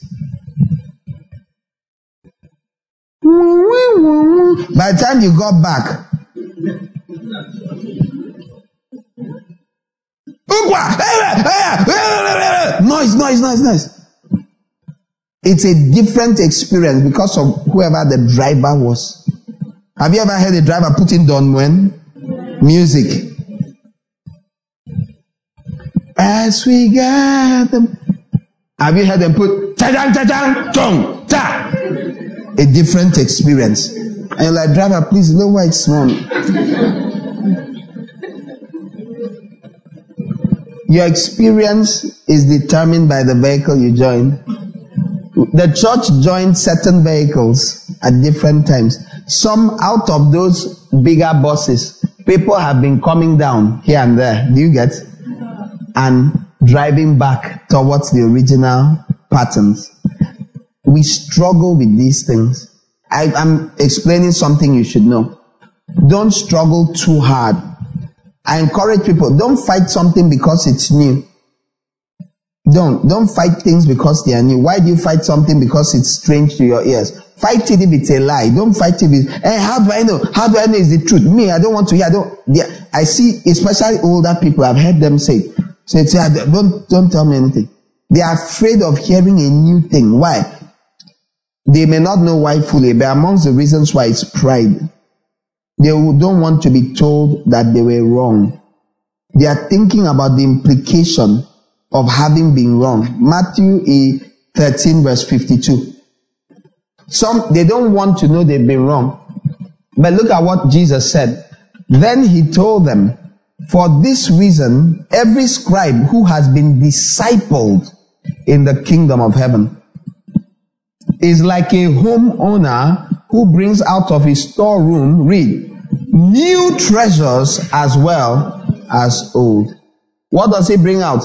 By the time you got back, noise, noise, noise, noise. It's a different experience because of whoever the driver was. Have you ever heard a driver putting Don when music? As we got them. Have you heard them put cha-chang, cha-chang, chong, cha. A different experience. And you're like, driver, please lower it small. Your experience is determined by the vehicle you join. The church joined certain vehicles at different times. Some out of those bigger buses, people have been coming down here and there. Do you get? And driving back towards the original patterns. We struggle with these things. I, am explaining something you should know. Don't struggle too hard I encourage people, don't fight something because it's new. Don't. Don't fight things because they are new. Why do you fight something because it's strange to your ears? Fight it if it's a lie. Don't fight it if, hey, how do I know? How do I know is the truth? Me, I don't want to hear. I don't, yeah, I see, especially older people, I've heard them say, say, say, don't, don't tell me anything. They are afraid of hearing a new thing. Why? They may not know why fully, but amongst the reasons why it's pride. They don't want to be told that they were wrong. They are thinking about the implication of having been wrong. Matthew 13 verse 52. Some, they don't want to know they've been wrong. But look at what Jesus said. Then he told them, for this reason, every scribe who has been discipled in the kingdom of heaven is like a homeowner who brings out of his storeroom, read, new treasures as well as old. What does he bring out?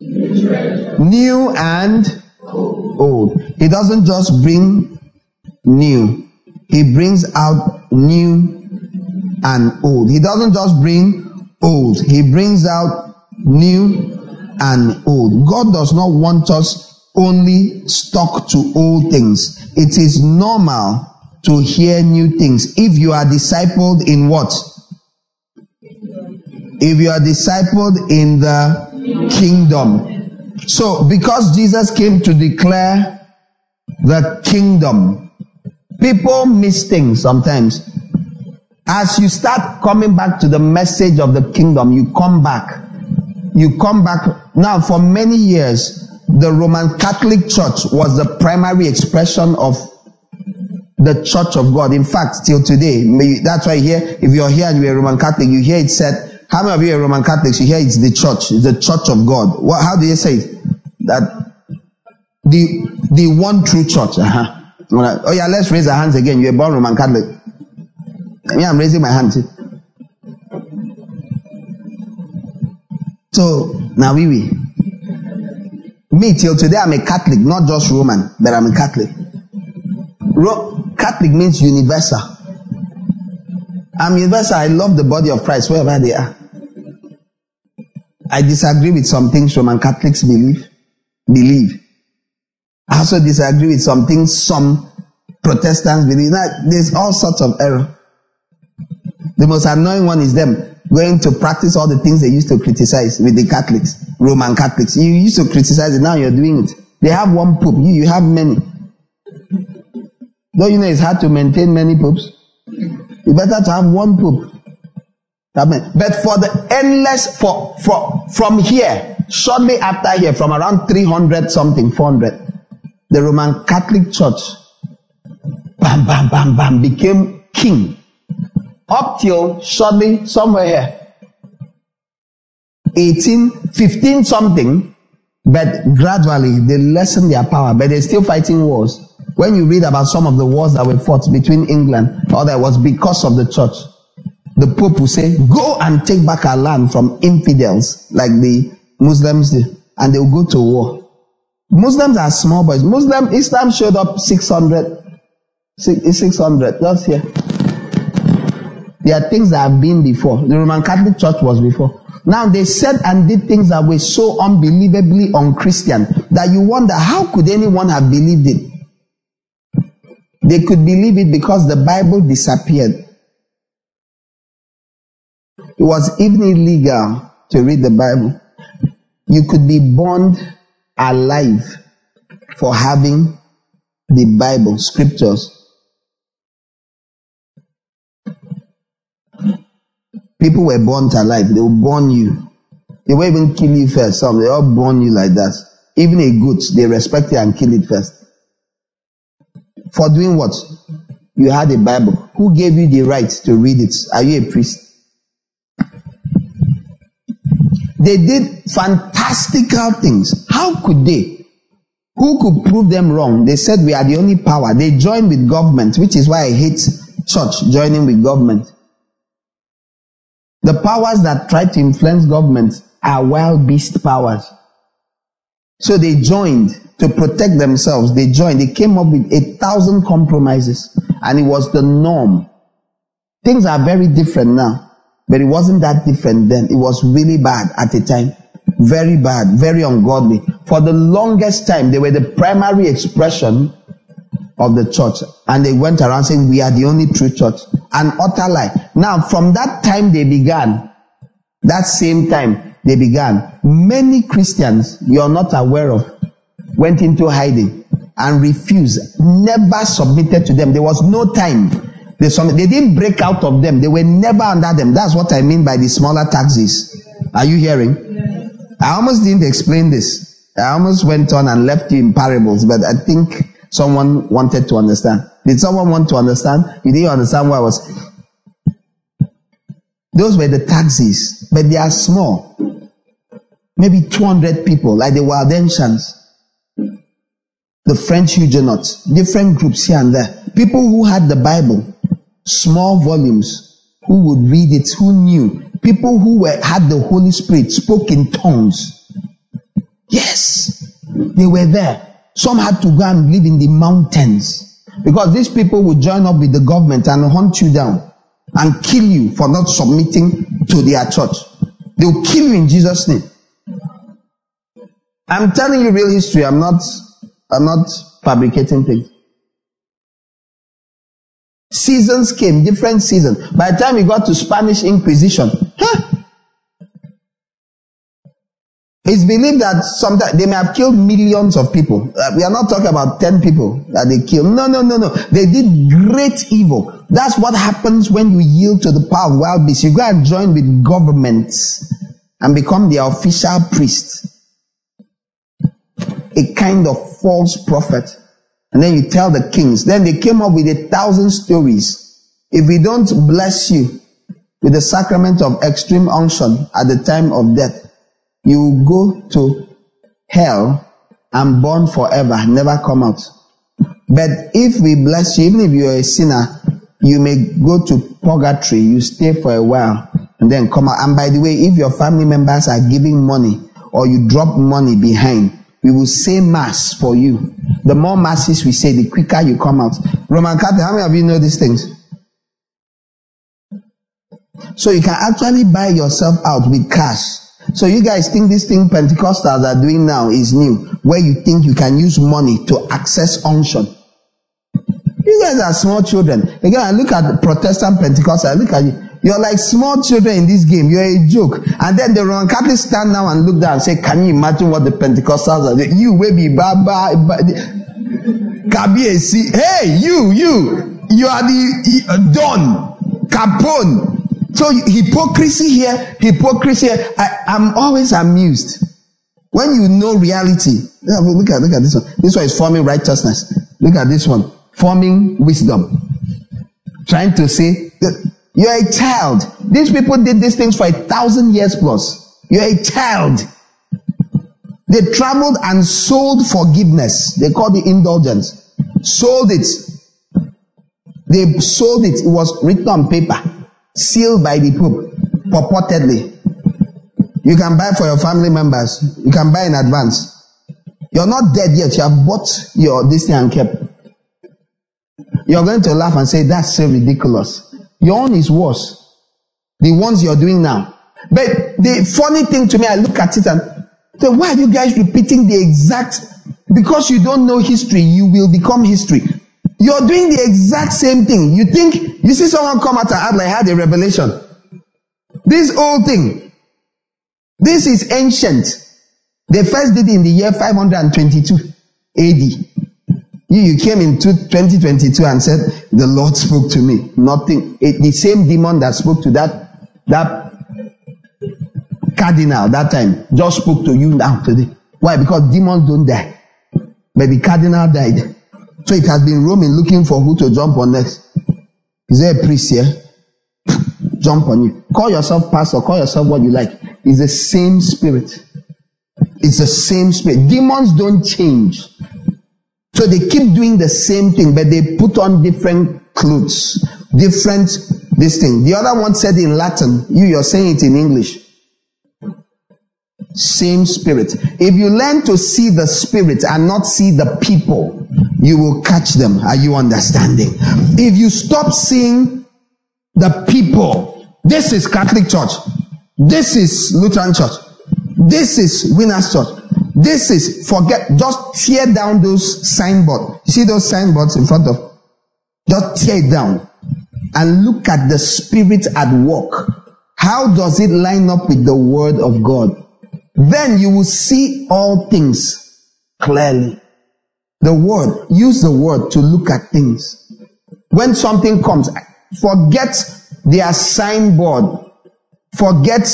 New, and old. He doesn't just bring new. He brings out new and old. He doesn't just bring old. He brings out new and old. God does not want us only stuck to old things. It is normal to hear new things. If you are discipled in what? If you are discipled in the kingdom. So, because Jesus came to declare the kingdom, people miss things sometimes. As you start coming back to the message of the kingdom, you come back. You come back. Now, for many years, the Roman Catholic Church was the primary expression of the church of God. In fact, till today, that's why here, if you're here and you're a Roman Catholic, you hear it said, how many of you are Roman Catholics? You hear it's the church, it's the church of God. What, how do you say it? That the, the one true church. Uh-huh. Oh yeah, let's raise our hands again. You're born Roman Catholic. Yeah, I'm raising my hand. So, now we, we. Me, till today, I'm a Catholic, not just Roman, but I'm a Catholic. Ro- Catholic means universal. I'm universal. I love the body of Christ wherever they are. I disagree with some things Roman Catholics believe. Believe. I also disagree with some things some Protestants believe. Now, there's all sorts of error. The most annoying one is them going to practice all the things they used to criticize with the Catholics, Roman Catholics. You used to criticize it, now you're doing it. They have one pope, you, you have many. Don't you know it's hard to maintain many popes? It's better to have one pope. But for the endless, for, for, from here, shortly after here, from around 300 something, 400, the Roman Catholic Church, bam, bam, bam, bam, became king. Up till shortly, somewhere here, 18, 15 something, but gradually they lessened their power, but they're still fighting wars. When you read about some of the wars that were fought between England, or that was because of the church, the Pope will say, Go and take back our land from infidels like the Muslims did, and they will go to war. Muslims are small boys. Muslim Islam showed up 600, 600, eh, just here. There are things that have been before. The Roman Catholic Church was before. Now they said and did things that were so unbelievably unchristian that you wonder how could anyone have believed it? They could believe it because the Bible disappeared. It was even illegal to read the Bible. You could be burned alive for having the Bible, scriptures. People were burnt alive. They will burn you. They will even kill you first. Some they all burn you like that. Even a goat, they respect it and kill it first. For doing what? You had a Bible. Who gave you the right to read it? Are you a priest? They did fantastical things. How could they? Who could prove them wrong? They said we are the only power. They joined with government, which is why I hate church joining with government. The powers that try to influence government are wild beast powers. So they joined to protect themselves. They joined. They came up with a thousand compromises and it was the norm. Things are very different now, but it wasn't that different then. It was really bad at the time. Very bad, very ungodly. For the longest time, they were the primary expression of the church. And they went around saying, we are the only true church. An utter lie. Now, from that time they began, that same time they began, many Christians you're not aware of went into hiding and refused, never submitted to them. There was no time. They, they didn't break out of them. They were never under them. That's what I mean by the smaller taxes. Are you hearing? I almost didn't explain this. I almost went on and left you in parables, but I think someone wanted to understand. Did someone want to understand? You didn't understand what I was. Those were the taxes, but they are small. Maybe 200 people, like the Waldensians, the French Huguenots, different groups here and there. People who had the Bible, small volumes, who would read it, who knew. People who were, had the Holy Spirit, spoke in tongues. Yes, they were there. Some had to go and live in the mountains because these people would join up with the government and hunt you down and kill you for not submitting to their church. They will kill you in Jesus' name. I'm telling you real history. I'm not, I'm not fabricating things. Seasons came, different seasons. By the time we got to Spanish Inquisition, huh, it's believed that sometimes they may have killed millions of people. Uh, we are not talking about 10 people that they killed. No, no, no, no. They did great evil. That's what happens when you yield to the power of wild beasts. You go and join with governments and become their official priest. A kind of false prophet. And then you tell the kings. Then they came up with a thousand stories. If we don't bless you with the sacrament of extreme unction at the time of death, you will go to hell and burn forever, never come out. But if we bless you, even if you are a sinner, you may go to purgatory, you stay for a while and then come out. And by the way, if your family members are giving money or you drop money behind, we will say mass for you. The more masses we say, the quicker you come out. Roman Catholic, how many of you know these things? So you can actually buy yourself out with cash. So you guys think this thing Pentecostals are doing now is new, where you think you can use money to access unction. You guys are small children. Again, I look at Protestant Pentecostals, I look at you. You're like small children in this game. You're a joke. And then the Roman Catholics stand now and look down and say, Can you imagine what the Pentecostals are doing? You be Baba. Kabiesi. Hey, you, you. You are the Don. Uh, Capone. So hypocrisy here, hypocrisy here. I, I'm always amused. When you know reality, look at look at this one. This one is forming righteousness. Look at this one, forming wisdom. Trying to say you're a child. These people did these things for a thousand years plus. You're a child. They traveled and sold forgiveness. They called the indulgence. Sold it. They sold it. It was written on paper sealed by the Pope, purportedly. You can buy for your family members. You can buy in advance. You're not dead yet. You have bought your this thing and kept. You're going to laugh and say, that's so ridiculous. Your own is worse. The ones you're doing now. But the funny thing to me, I look at it and say, why are you guys repeating the exact, because you don't know history, you will become history. You're doing the exact same thing. You think, you see someone come out and act like I had a revelation. This whole thing, this is ancient. They first did it in the year 522 AD. You, you came in 2022 and said, the Lord spoke to me. Nothing. It, the same demon that spoke to that, that cardinal that time just spoke to you now today. Why? Because demons don't die. But the cardinal died. So it has been roaming looking for who to jump on next. Is there a priest here? jump on you. Call yourself pastor, call yourself what you like. It's the same spirit. It's the same spirit. Demons don't change. So they keep doing the same thing, but they put on different clothes, different this thing. The other one said in Latin, you, you're saying it in English. Same spirit. If you learn to see the spirit and not see the people, you will catch them. Are you understanding? If you stop seeing the people, this is Catholic Church, this is Lutheran Church, this is Winners Church, this is forget, just tear down those signboards. You see those signboards in front of, just tear it down and look at the spirit at work. How does it line up with the word of God? Then you will see all things clearly. The word, use the word to look at things. When something comes, forget their signboard. Forget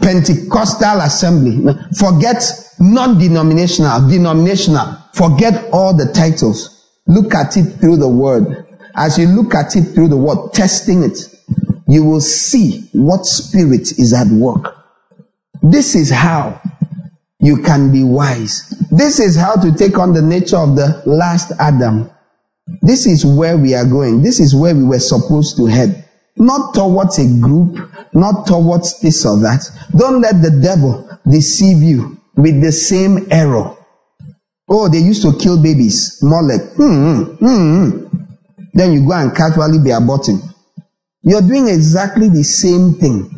Pentecostal assembly. Forget non-denominational, denominational. Forget all the titles. Look at it through the word. As you look at it through the word, testing it, you will see what spirit is at work. This is how you can be wise. This is how to take on the nature of the last Adam. This is where we are going. This is where we were supposed to head. Not towards a group, not towards this or that. Don't let the devil deceive you with the same error. Oh, they used to kill babies. More like, hmm, hmm, hmm. Then you go and casually be aborting. You're doing exactly the same thing.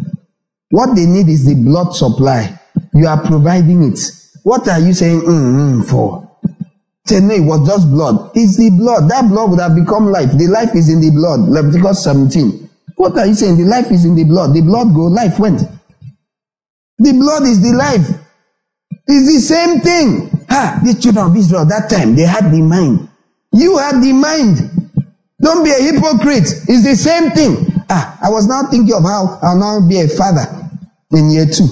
What they need is the blood supply. You are providing it. What are you saying mm, mm, for? Say, no, it was just blood. It's the blood. That blood would have become life. The life is in the blood. Leviticus 17. What are you saying? The life is in the blood. The blood go, life went. The blood is the life. It's the same thing. Ha, the children of Israel that time, they had the mind. You had the mind. Don't be a hypocrite. It's the same thing. Ah, I was now thinking of how I'll now be a father in year two.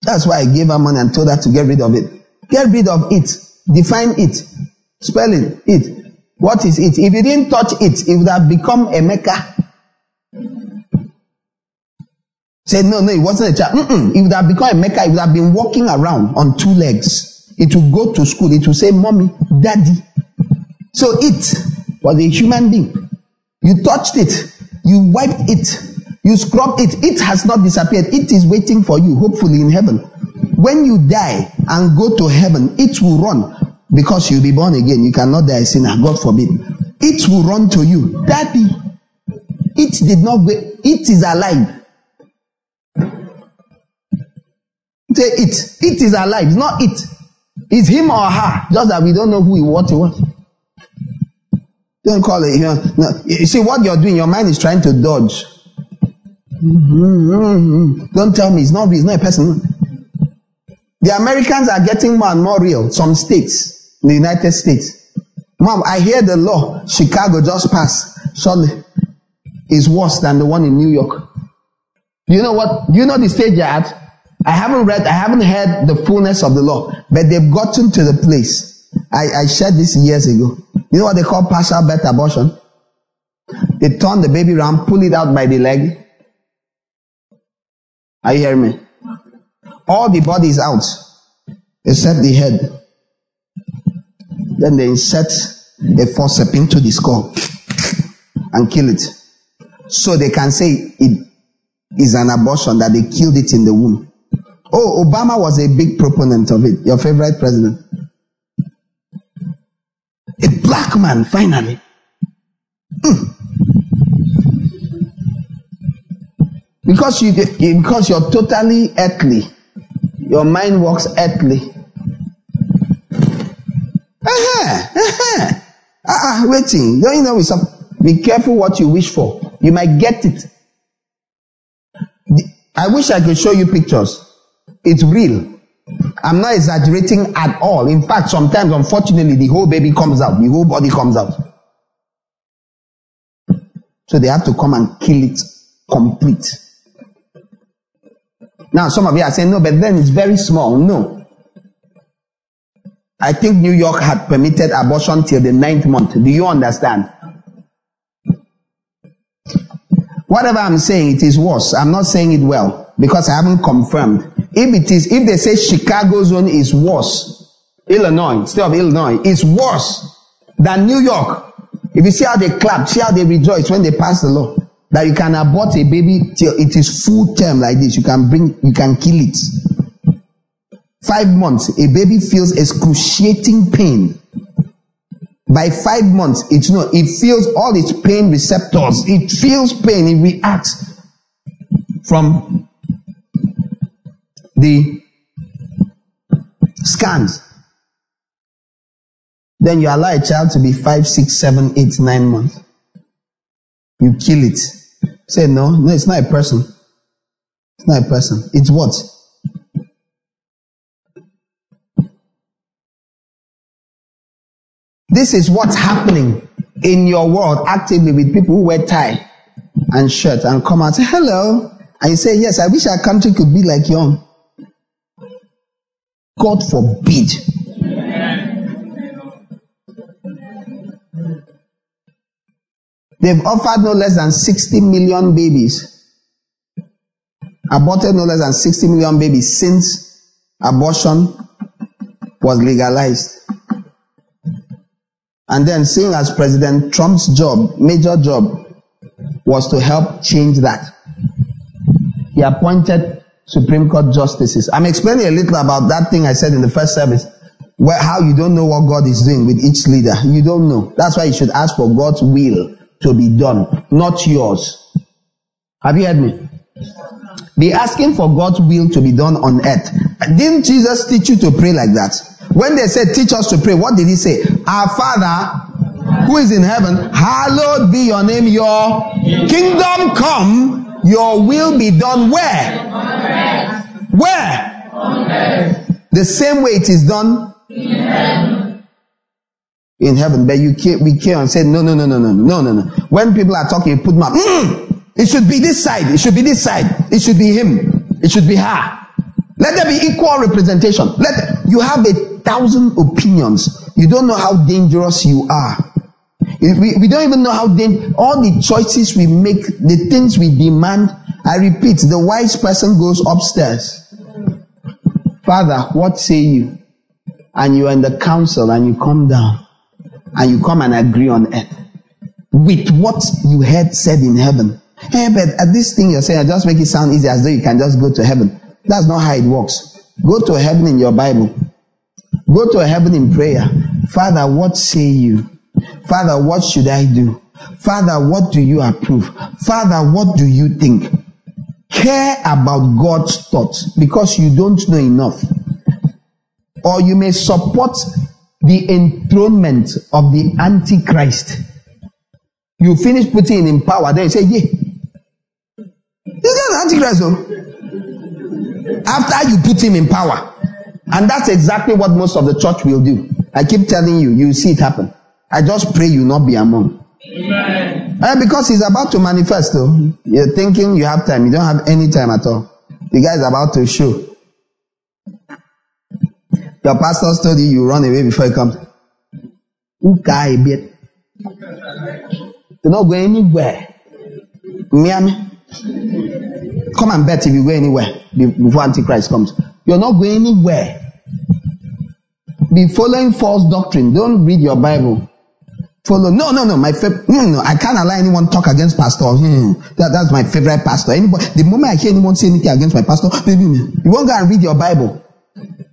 That's why I gave her money and told her to get rid of it. Get rid of it. Define it. Spelling it. What is it? If you didn't touch it, it would have become a Mecca. Said, no, no, it wasn't a child. Mm-mm. It would have become a Mecca. It would have been walking around on two legs. It would go to school. It would say, mommy, daddy. So it was a human being. You touched it. You wiped it. You scrubbed it. It has not disappeared. It is waiting for you, hopefully in heaven. When you die and go to heaven, it will run because you'll be born again. You cannot die a sinner. God forbid. It will run to you. Daddy. It did not. It is alive. Say it. It is alive. It's not it. It's him or her. Just that we don't know who he what he was. Don't call it. You, know, no. you see what you're doing. Your mind is trying to dodge. Don't tell me it's not. It's not a person. The Americans are getting more and more real. Some states, in the United States. Mom, I hear the law Chicago just passed. Surely is worse than the one in New York. Do you know what? Do you know the stage you're at? I haven't read, I haven't heard the fullness of the law, but they've gotten to the place. I, I shared this years ago. You know what they call partial birth abortion? They turn the baby around, pull it out by the leg. Are you hearing me? All the body is out, except the head. Then they insert a forceps into the skull and kill it. So they can say it is an abortion that they killed it in the womb. Oh, Obama was a big proponent of it. Your favorite president. A black man, finally. Mm. Because you because you're totally earthly. Your mind works earthly. Uh-huh, uh-huh. Ah, uh waiting. Don't you know some be careful what you wish for. You might get it. I wish I could show you pictures. It's real. I'm not exaggerating at all. In fact, sometimes, unfortunately, the whole baby comes out, the whole body comes out. So they have to come and kill it complete. Now, some of you are saying, no, but then it's very small. No. I think New York had permitted abortion till the ninth month. Do you understand? Whatever I'm saying, it is worse. I'm not saying it well because I haven't confirmed. If it is, if they say Chicago zone is worse, Illinois, state of Illinois, is worse than New York. If you see how they clap, see how they rejoice when they pass the law that you can abort a baby till it is full term like this. You can bring, you can kill it. Five months, a baby feels excruciating pain. By five months, it's no, it feels all its pain receptors. It feels pain. It reacts from the scans. Then you allow a child to be five, six, seven, eight, nine months. You kill it. Say no, no, it's not a person. It's not a person. It's what? This is what's happening in your world actively with people who wear tie and shirt and come out and say hello. And you say, Yes, I wish our country could be like yours. God forbid. They've offered no less than 60 million babies, aborted no less than 60 million babies since abortion was legalized. And then, seeing as President Trump's job, major job, was to help change that, he appointed Supreme Court justices. I'm explaining a little about that thing I said in the first service, where how you don't know what God is doing with each leader. You don't know. That's why you should ask for God's will to be done, not yours. Have you heard me? Be asking for God's will to be done on earth. Didn't Jesus teach you to pray like that? When they said, teach us to pray, what did he say? Our Father who is in heaven, hallowed be your name, your kingdom come, your will be done where? Where? The same way it is done in heaven. But you can't, we came and said, no, no, no, no, no, no, no, no. When people are talking, you put them. Mm, it should be this side. It should be this side. It should be him. It should be her. Let there be equal representation. Let you have a thousand opinions. You don't know how dangerous you are. We, we don't even know how dangerous all the choices we make, the things we demand. I repeat, the wise person goes upstairs. Father, what say you? And you are in the council and you come down and you come and agree on earth with what you heard said in heaven. Hey, but at this thing you're saying, I just make it sound easy as though you can just go to heaven. That's not how it works. Go to heaven in your Bible. Go to heaven in prayer. Father, what say you? Father, what should I do? Father, what do you approve? Father, what do you think? Care about God's thoughts because you don't know enough. Or you may support the enthronement of the Antichrist. You finish putting him in power, then you say, Yeah. This is the Antichrist, though. After you put him in power. And that's exactly what most of the church will do. I keep telling you, you see it happen. I just pray you not be among. Amen. Uh, because he's about to manifest, though. You're thinking you have time. You don't have any time at all. The guy is about to show. Your pastor told you you run away before he comes. You guy bit. You're not going anywhere. Miami. Come and bet if you go anywhere before Antichrist comes. You're not going anywhere. Be following false doctrine. Don't read your Bible. Follow. No, no, no. My fa- no, no. I can't allow anyone talk against pastor. Hmm. That, that's my favorite pastor. Anybody, the moment I hear anyone say anything against my pastor, you won't go and read your Bible.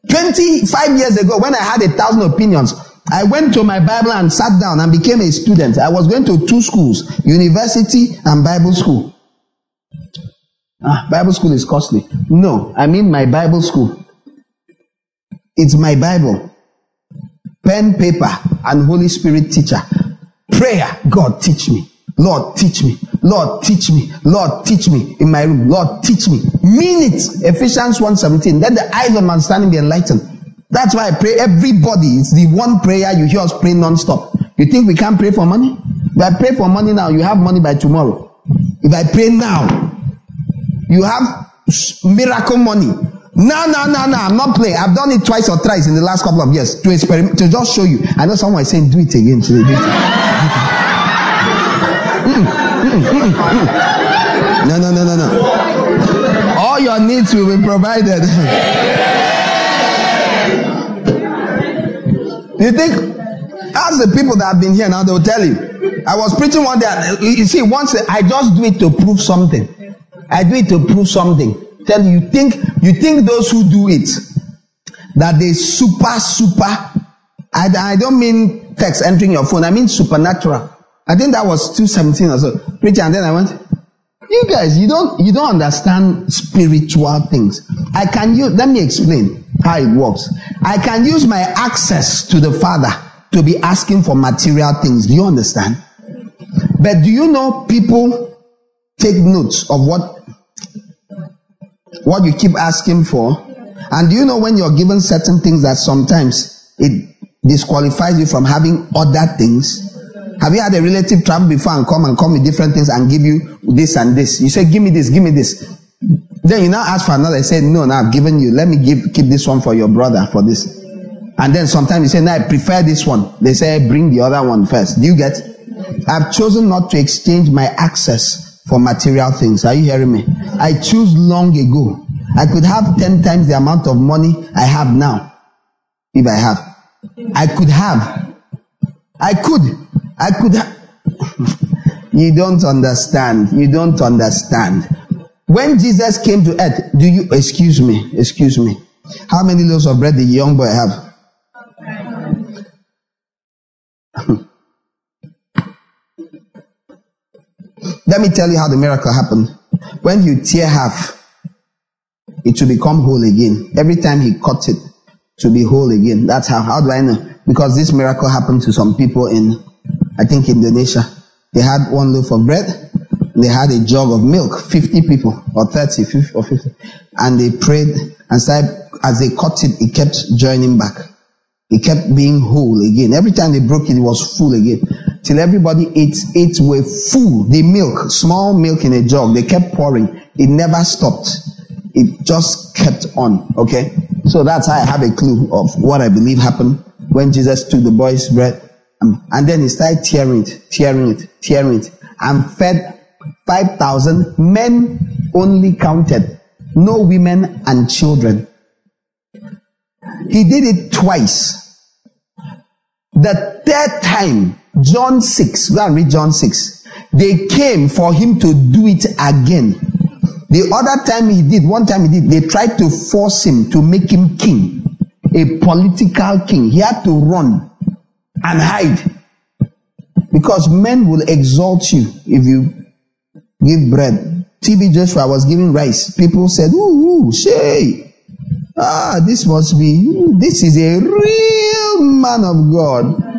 25 years ago, when I had a thousand opinions, I went to my Bible and sat down and became a student. I was going to two schools, university and Bible school. Ah, Bible school is costly. No, I mean my Bible school. It's my Bible. Pen, paper, and Holy Spirit teacher. Prayer, God teach me. Lord, teach me. Lord, teach me. Lord, teach me in my room. Lord, teach me. Mean it. Ephesians 1.17. Let the eyes of my understanding be enlightened. That's why I pray everybody. It's the one prayer you hear us pray non-stop. You think we can't pray for money? If I pray for money now, you have money by tomorrow. If I pray now, you have miracle money. No, no, no, no. I'm not playing. I've done it twice or thrice in the last couple of years to experiment, to just show you. I know someone is saying, do it again today. Do it. Mm, mm, mm, no, no, no, no, no. All your needs will be provided. you think, ask the people that have been here now, they'll tell you. I was preaching one day. You see, once I just do it to prove something. I do it to prove something. Tell you, you think you think those who do it that they super super. I, I don't mean text entering your phone. I mean supernatural. I think that was 217 or so. Preacher, and then I went, you guys, you don't you don't understand spiritual things. I can use let me explain how it works. I can use my access to the Father to be asking for material things. Do you understand? But do you know people take notes of what what you keep asking for. And do you know when you're given certain things that sometimes it disqualifies you from having other things? Have you had a relative travel before and come and come with different things and give you this and this? You say, give me this, give me this. Then you now ask for another. say, no, now I've given you. Let me give, keep this one for your brother for this. And then sometimes you say, no, I prefer this one. They say, bring the other one first. Do you get? I've chosen not to exchange my access for material things. Are you hearing me? I choose long ago. I could have 10 times the amount of money I have now. If I have. I could have. I could. I could have. you don't understand. You don't understand. When Jesus came to earth, do you, excuse me, excuse me. How many loaves of bread did the young boy have? Let me tell you how the miracle happened. When you tear half, it will become whole again. Every time he cut it, to be whole again. That's how. How do I know? Because this miracle happened to some people in, I think, Indonesia. They had one loaf of bread. They had a jug of milk. 50 people, or 30, 50, or 50. And they prayed and said, as they cut it, it kept joining back. It kept being whole again. Every time they broke it, it was full again till everybody ate, ate were full. The milk, small milk in a jug, they kept pouring. It never stopped. It just kept on. Okay? So that's how I have a clue of what I believe happened when Jesus took the boy's bread. Um, and then he started tearing it, tearing it, tearing it, and fed 5,000 men only counted. No women and children. He did it twice. The third time, John 6. Go and read John 6. They came for him to do it again. The other time he did, one time he did, they tried to force him to make him king, a political king. He had to run and hide because men will exalt you if you give bread. TB Joshua was giving rice. People said, ooh, ooh, Shay. Ah, this must be, this is a real man of God.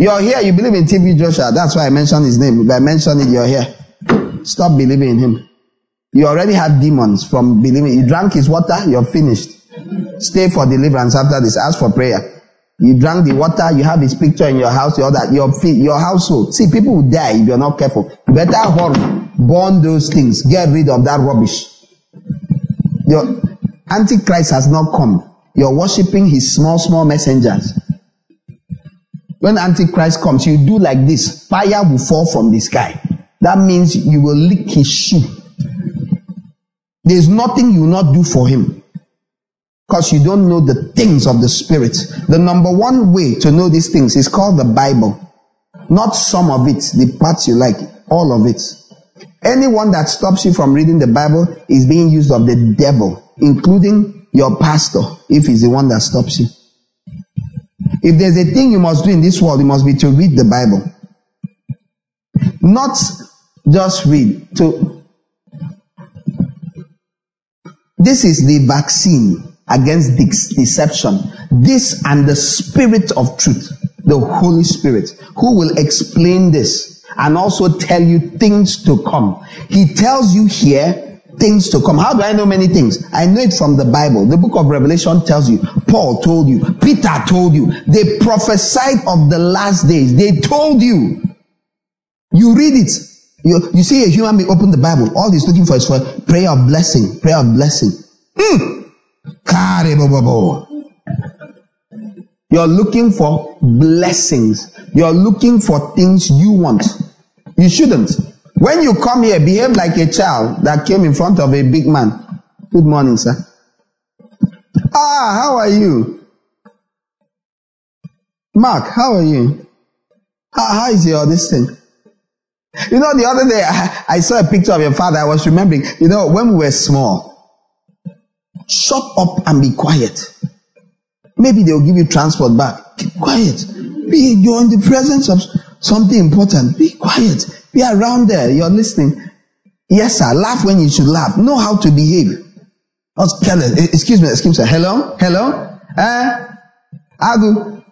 You're here, you believe in TB Joshua. That's why I mentioned his name. If I mention it, you're here. Stop believing in him. You already have demons from believing. You drank his water, you're finished. Stay for deliverance after this. Ask for prayer. You drank the water, you have his picture in your house, your that your your household. See, people will die if you're not careful. Better hurry, burn those things, get rid of that rubbish. Your Antichrist has not come. You're worshiping his small, small messengers. When Antichrist comes, you do like this. Fire will fall from the sky. That means you will lick his shoe. There's nothing you will not do for him. Because you don't know the things of the spirit. The number one way to know these things is called the Bible. Not some of it, the parts you like, all of it. Anyone that stops you from reading the Bible is being used of the devil, including your pastor, if he's the one that stops you. If there's a thing you must do in this world, it must be to read the Bible. Not just read. To this is the vaccine against deception. This and the spirit of truth, the Holy Spirit, who will explain this and also tell you things to come. He tells you here things to come. How do I know many things? I know it from the Bible. The book of Revelation tells you. Paul told you. Peter told you. They prophesied of the last days. They told you. You read it. You, you see a human being open the Bible. All he's looking for is for prayer of blessing, prayer of blessing. Mm. You're looking for blessings. You're looking for things you want. You shouldn't. When you come here, behave like a child that came in front of a big man. Good morning, sir. Ah, how are you? Mark, how are you? How, how is your this thing? You know, the other day I, I saw a picture of your father. I was remembering, you know, when we were small, shut up and be quiet. Maybe they'll give you transport back. Keep quiet. Be, you're in the presence of something important. Be quiet. Be around there. You're listening. Yes, sir. Laugh when you should laugh. Know how to behave. Not. Eh, excuse me. Excuse me. Hello? Hello? Eh? Agu?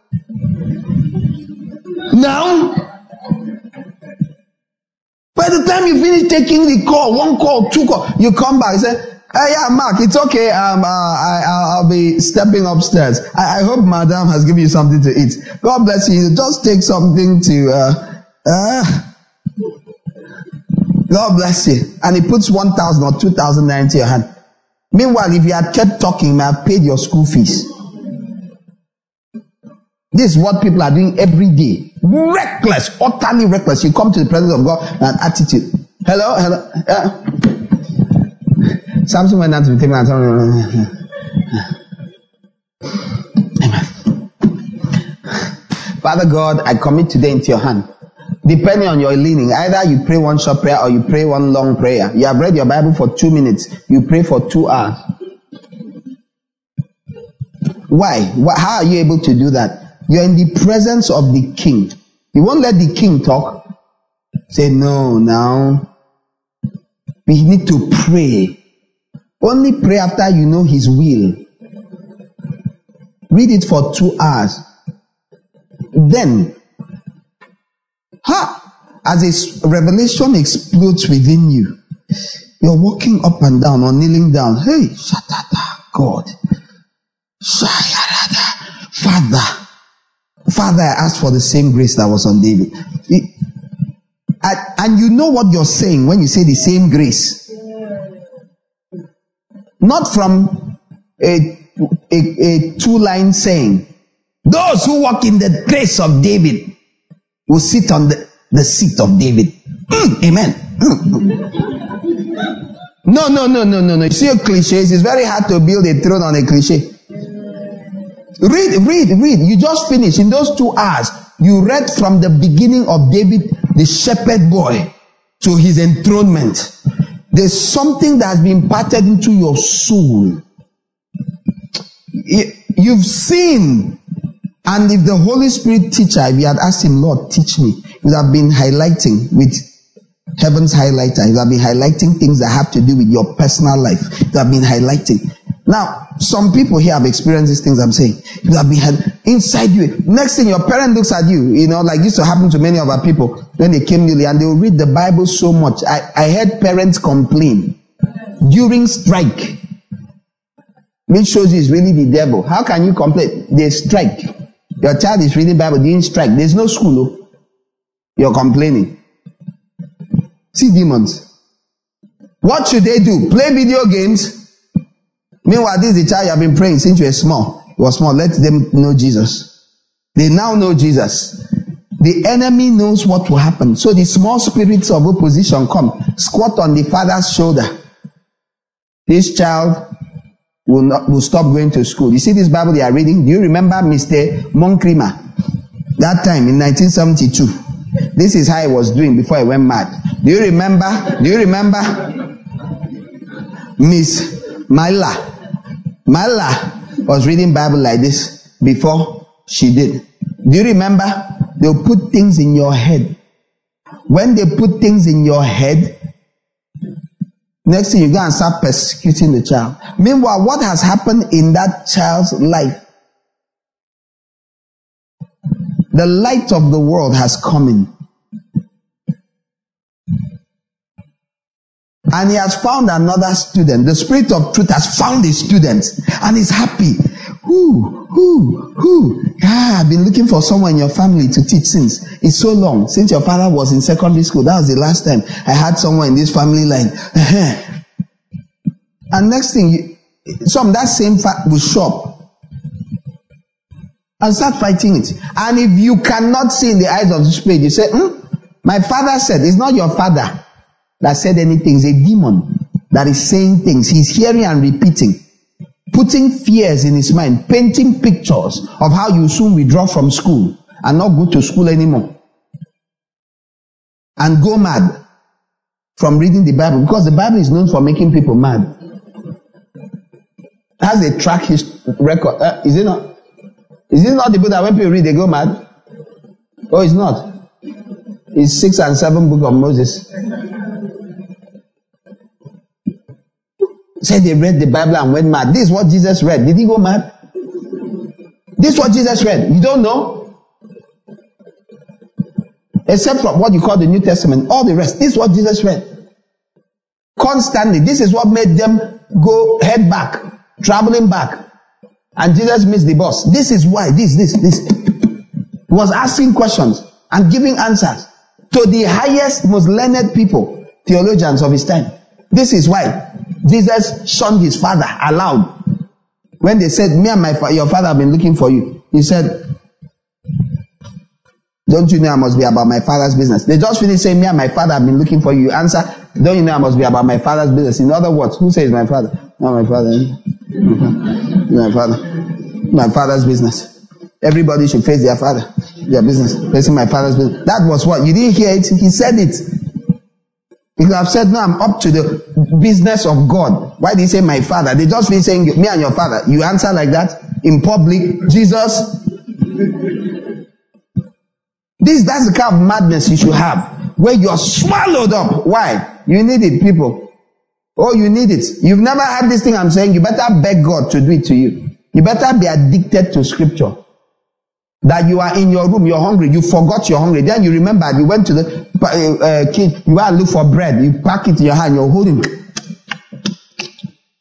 Now? By the time you finish taking the call, one call, two call, you come back and say, Hey, yeah, Mark, it's okay. Um, uh, I, will be stepping upstairs. I, I, hope Madam has given you something to eat. God bless you. Just take something to, uh, uh, God bless you. And he puts 1,000 or 2,000 naira into your hand. Meanwhile, if you had kept talking, you may have paid your school fees. This is what people are doing every day. Reckless, utterly reckless. You come to the presence of God and attitude. Hello, hello. Uh, Samson went down to the table and told Amen. Father God, I commit today into your hand depending on your leaning. Either you pray one short prayer or you pray one long prayer. You have read your Bible for two minutes. You pray for two hours. Why? How are you able to do that? You're in the presence of the king. You won't let the king talk. Say, no, now. We need to pray. Only pray after you know his will. Read it for two hours. Then Ha! As a revelation explodes within you, you're walking up and down or kneeling down. Hey, Shatata, God. Shayarada, Father. Father, I asked for the same grace that was on David. and you know what you're saying when you say the same grace. Not from a, a, a two line saying. Those who walk in the grace of David will sit on the, the seat of David. Mm, amen. Mm. No, no, no, no, no, no. You see cliches. It's very hard to build a throne on a cliche. Read, read, read. You just finished in those two hours. You read from the beginning of David, the shepherd boy, to his enthronement. There's something that has been imparted into your soul. You've seen and if the Holy Spirit teacher, if you had asked him, Lord, teach me, he would have been highlighting with heaven's highlighter. He would have been highlighting things that have to do with your personal life. He would have been highlighting. Now, some people here have experienced these things I'm saying. You have been inside you. Next thing, your parent looks at you, you know, like used to happen to many of our people when they came newly and they will read the Bible so much. I, I heard parents complain during strike. Which shows you it's really the devil. How can you complain? They strike. Your child is reading Bible, didn't strike. There's no school. Oh. You're complaining. See demons. What should they do? Play video games? Meanwhile, this is the child you have been praying since you were small. You were small. Let them know Jesus. They now know Jesus. The enemy knows what will happen. So the small spirits of opposition come, squat on the father's shoulder. This child will not will stop going to school. You see this Bible they are reading? Do you remember Mr. Monkrima? That time in 1972. This is how he was doing before he went mad. Do you remember? Do you remember? Miss Myla. Myla was reading Bible like this before she did. Do you remember? They'll put things in your head. When they put things in your head, Next thing you go and start persecuting the child. Meanwhile, what has happened in that child's life? The light of the world has come in. And he has found another student. The spirit of truth has found a student and is happy. Who, who, who? Ah, I've been looking for someone in your family to teach since. It's so long. Since your father was in secondary school. That was the last time I had someone in this family line. and next thing, some that same fact will show up and start fighting it. And if you cannot see in the eyes of the spirit, you say, hmm? My father said, it's not your father that said anything, it's a demon that is saying things. He's hearing and repeating, putting fears in his mind, painting pictures of how you soon withdraw from school and not go to school anymore. And go mad from reading the Bible because the Bible is known for making people mad. Has a track his record. Uh, is it not? Is it not the book that when people read they go mad? Oh, it's not. It's six and seven book of Moses. Said they read the Bible and went mad. This is what Jesus read. Did he go mad? This is what Jesus read. You don't know? Except from what you call the New Testament. All the rest. This is what Jesus read. Constantly. This is what made them go head back, traveling back. And Jesus missed the bus. This is why. This, this, this. He was asking questions and giving answers to the highest, most learned people, theologians of his time. This is why Jesus shunned his father aloud. When they said, Me and my fa- your father have been looking for you, he said, Don't you know I must be about my father's business? They just finished saying, Me and my father have been looking for you. You answer, Don't you know I must be about my father's business? In other words, who says my father? Not my father. Eh? my father. My father's business. Everybody should face their father, their business, facing my father's business. That was what you didn't hear it. He said it. He could have said, No, I'm up to the business of God. Why did he say my father? They just been saying me and your father. You answer like that in public. Jesus. This that's the kind of madness you should have. Where you're swallowed up. Why? You need it, people. Oh, you need it. You've never had this thing I'm saying. You better beg God to do it to you. You better be addicted to scripture that you are in your room, you're hungry, you forgot you're hungry. Then you remember you went to the uh, uh kid, you to look for bread, you pack it in your hand, you're holding.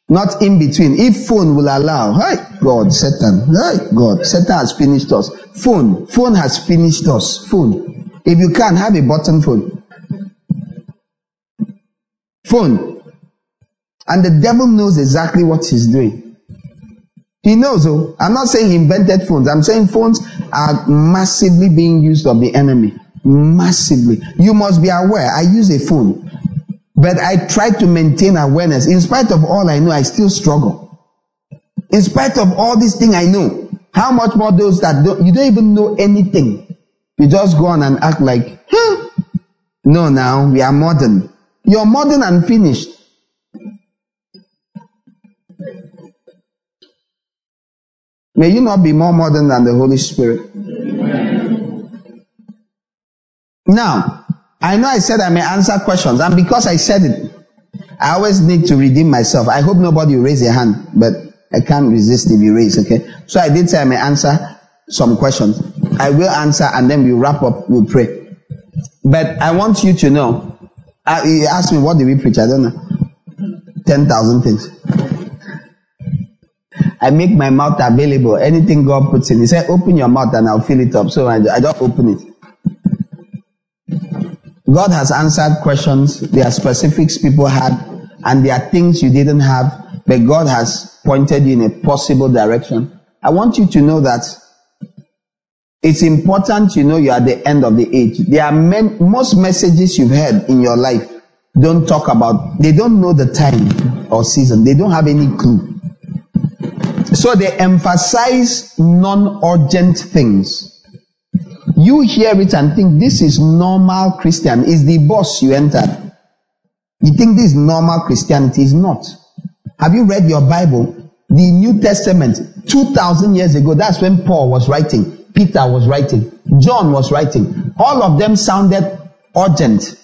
Not in between. If phone will allow, hey God, Satan, hey God, Satan has finished us. Phone, phone has finished us. Phone. If you can have a button phone. Phone. And the devil knows exactly what he's doing. He knows, oh, I'm not saying he invented phones. I'm saying phones are massively being used of the enemy. Massively. You must be aware. I use a phone, but I try to maintain awareness. In spite of all I know, I still struggle. In spite of all these things I know, how much more those that don't, you don't even know anything. You just go on and act like, huh? No, now we are modern. You're modern and finished. May you not be more modern than the Holy Spirit. Now, I know I said I may answer questions, and because I said it, I always need to redeem myself. I hope nobody will raise their hand, but I can't resist if you raise, okay? So I did say I may answer some questions. I will answer and then we'll wrap up, we'll pray. But I want you to know, uh, you asked me, what did we preach? I don't know. 10,000 things. I make my mouth available. Anything God puts in. He said, open your mouth and I'll fill it up. So I, I just open it. God has answered questions. There are specifics people had and there are things you didn't have, but God has pointed you in a possible direction. I want you to know that it's important you know you're at the end of the age. There are men, most messages you've heard in your life don't talk about, they don't know the time or season. They don't have any clue. So they emphasize non-urgent things. You hear it and think this is normal Christian. Is the boss you entered. You think this is normal Christianity is not. Have you read your Bible? The New Testament, 2000 years ago, that's when Paul was writing, Peter was writing, John was writing. All of them sounded urgent.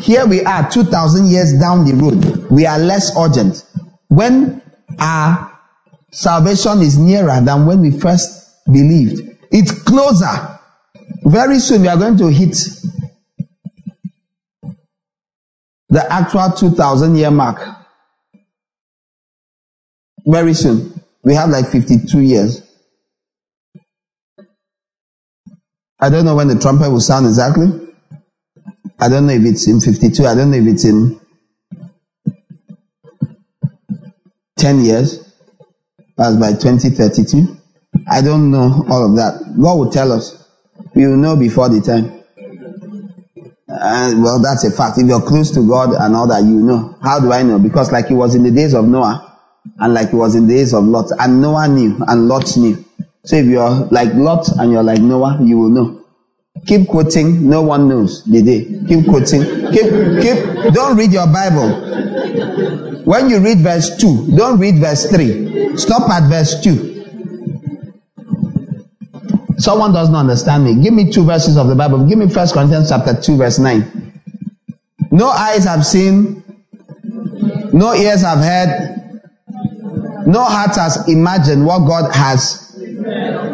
Here we are, 2000 years down the road. We are less urgent. When our Salvation is nearer than when we first believed. It's closer. Very soon we are going to hit the actual 2000 year mark. Very soon. We have like 52 years. I don't know when the trumpet will sound exactly. I don't know if it's in 52. I don't know if it's in 10 years. That's by 2032. I don't know all of that. God will tell us. We will know before the time. And well, that's a fact. If you're close to God and all that, you know. How do I know? Because like it was in the days of Noah, and like it was in the days of Lot, and Noah knew, and Lot knew. So if you're like Lot and you're like Noah, you will know. Keep quoting. No one knows the day. Keep quoting. Keep, keep. Don't read your Bible. When you read verse 2, don't read verse 3. Stop at verse 2. Someone doesn't understand me. Give me two verses of the Bible. Give me First Corinthians chapter 2, verse 9. No eyes have seen, no ears have heard, no heart has imagined what God has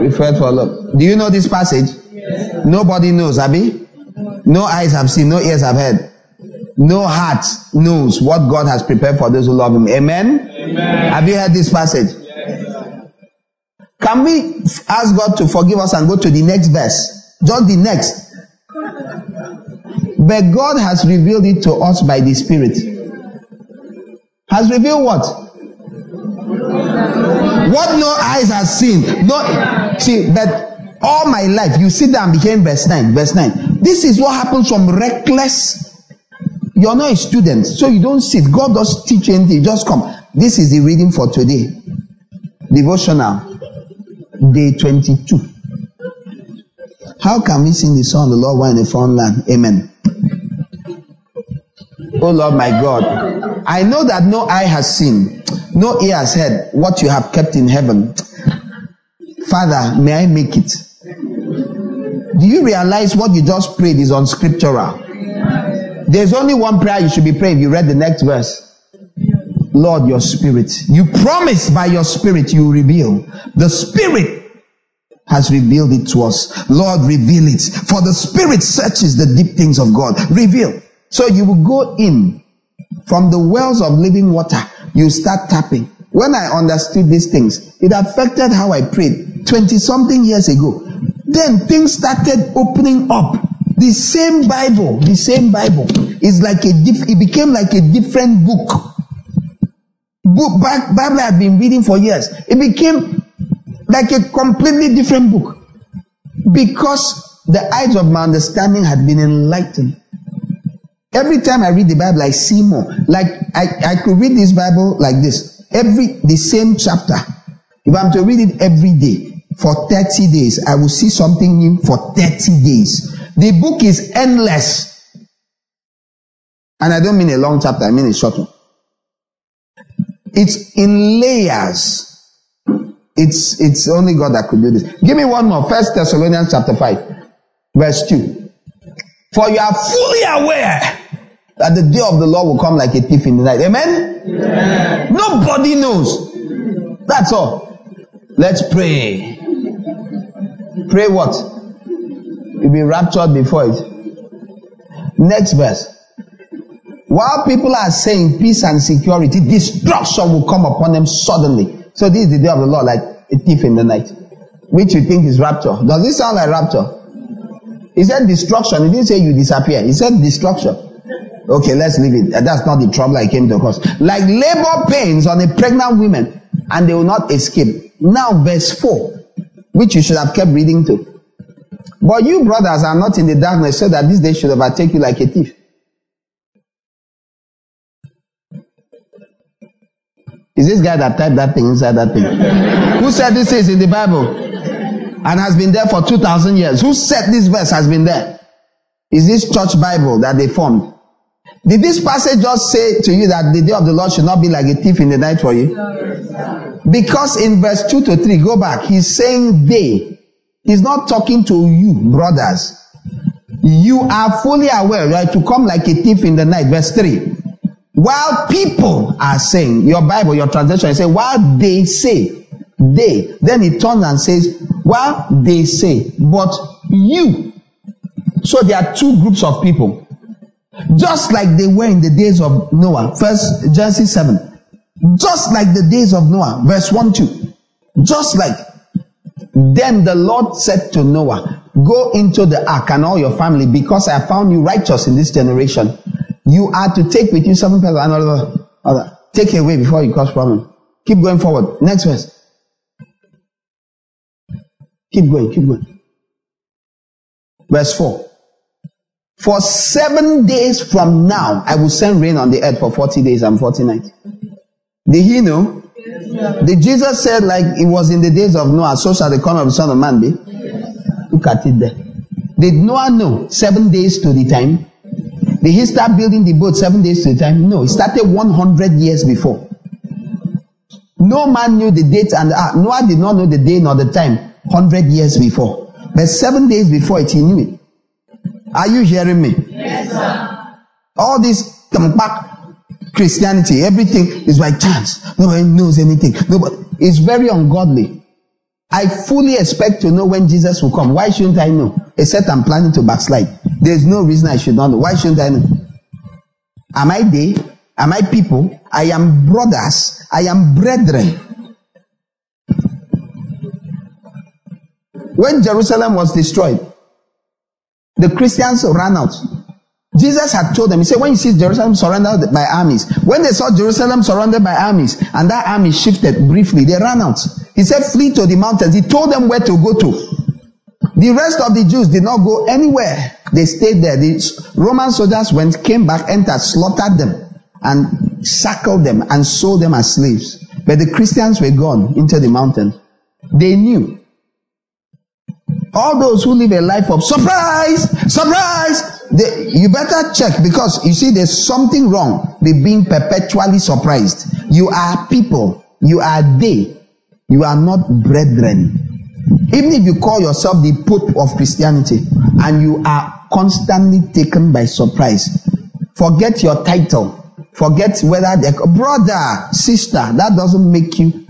referred for love. Do you know this passage? Yes. Nobody knows, Abby. No eyes have seen, no ears have heard. No heart knows what God has prepared for those who love Him. Amen? Have you heard this passage? Can we ask God to forgive us and go to the next verse? Just the next. But God has revealed it to us by the Spirit. Has revealed what? What no eyes has seen. No, see, but all my life, you sit down became verse 9. Verse 9. This is what happens from reckless. You're not a student, so you don't sit. God does teach anything. Just come. This is the reading for today. Devotional day 22. How can we sing the song, of The Lord while in a foreign land? Amen. Oh Lord my God, I know that no eye has seen, no ear has heard what you have kept in heaven. Father, may I make it? Do you realize what you just prayed is unscriptural? There's only one prayer you should be praying. You read the next verse. Lord, your spirit. You promise by your spirit you reveal. The spirit has revealed it to us. Lord, reveal it. For the spirit searches the deep things of God. Reveal. So you will go in from the wells of living water. You start tapping. When I understood these things, it affected how I prayed 20 something years ago. Then things started opening up. The same Bible, the same Bible is like a diff- it became like a different book book Bible I've been reading for years. It became like a completely different book because the eyes of my understanding had been enlightened. Every time I read the Bible, I see more. Like I, I could read this Bible like this. Every the same chapter. If I'm to read it every day for 30 days, I will see something new for 30 days. The book is endless. And I don't mean a long chapter, I mean a short one. It's in layers. It's, it's only God that could do this. Give me one more. First Thessalonians chapter 5, verse 2. For you are fully aware that the day of the Lord will come like a thief in the night. Amen? Amen. Nobody knows. That's all. Let's pray. Pray what? You'll be raptured before it. Next verse. While people are saying peace and security, destruction will come upon them suddenly. So this is the day of the Lord, like a thief in the night. Which you think is rapture. Does this sound like rapture? He said destruction. He didn't say you disappear. He said destruction. Okay, let's leave it. That's not the trouble I came to cause. Like labor pains on a pregnant woman, and they will not escape. Now, verse 4, which you should have kept reading to. But you brothers are not in the darkness, so that this day should overtake you like a thief. Is this guy that typed that thing inside that thing? Who said this is in the Bible and has been there for 2,000 years? Who said this verse has been there? Is this church Bible that they formed? Did this passage just say to you that the day of the Lord should not be like a thief in the night for you? Because in verse 2 to 3, go back, he's saying they. He's not talking to you, brothers. You are fully aware, right, to come like a thief in the night. Verse 3. While people are saying, your Bible, your translation is saying, while they say, they, then he turns and says, while they say, but you. So there are two groups of people. Just like they were in the days of Noah. First Genesis 7. Just like the days of Noah. Verse 1 2. Just like. Then the Lord said to Noah, Go into the ark and all your family, because I found you righteous in this generation. You are to take with you seven pairs and other, other. Take away before you cause problem. Keep going forward. Next verse. Keep going, keep going. Verse 4. For seven days from now, I will send rain on the earth for 40 days and 40 nights. Did he know? Yes, Did Jesus said like it was in the days of Noah, so shall the coming of the Son of Man be? Yes. Look at it there. Did Noah know seven days to the time? Did he start building the boat seven days to the time? No, he started 100 years before. No man knew the date and hour. Noah did not know the day nor the time 100 years before. But seven days before it, he knew it. Are you hearing me? Yes, sir. All this come back Christianity, everything is by chance. Nobody knows anything. Nobody. It's very ungodly. I fully expect to know when Jesus will come. Why shouldn't I know? Except I'm planning to backslide. There's no reason I should not know. Why shouldn't I know? Am I they? Am I people? I am brothers. I am brethren. When Jerusalem was destroyed, the Christians ran out. Jesus had told them, He said, when you see Jerusalem surrounded by armies, when they saw Jerusalem surrounded by armies, and that army shifted briefly, they ran out. He said, flee to the mountains. He told them where to go to. The rest of the Jews did not go anywhere. They stayed there. The Roman soldiers went, came back, entered, slaughtered them, and shackled them and sold them as slaves. But the Christians were gone into the mountains. They knew. All those who live a life of surprise, surprise, they, you better check because you see there's something wrong with being perpetually surprised. You are people. You are they. You are not brethren. Even if you call yourself the Pope of Christianity and you are constantly taken by surprise, forget your title. Forget whether they're brother, sister, that doesn't make you.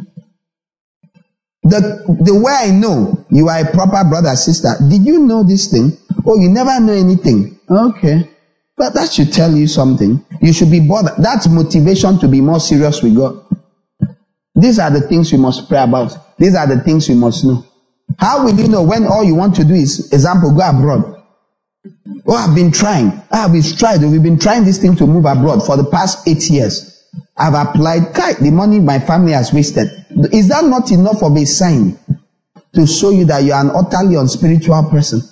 The, the way I know you are a proper brother, sister, did you know this thing? Oh, you never know anything. Okay. But that should tell you something. You should be bothered. That's motivation to be more serious with God. These are the things we must pray about. These are the things we must know. How will you know when all you want to do is, example, go abroad? Oh, I've been trying. Ah, we've tried. We've been trying this thing to move abroad for the past eight years. I've applied. the money my family has wasted. Is that not enough of a sign to show you that you are an utterly unspiritual person?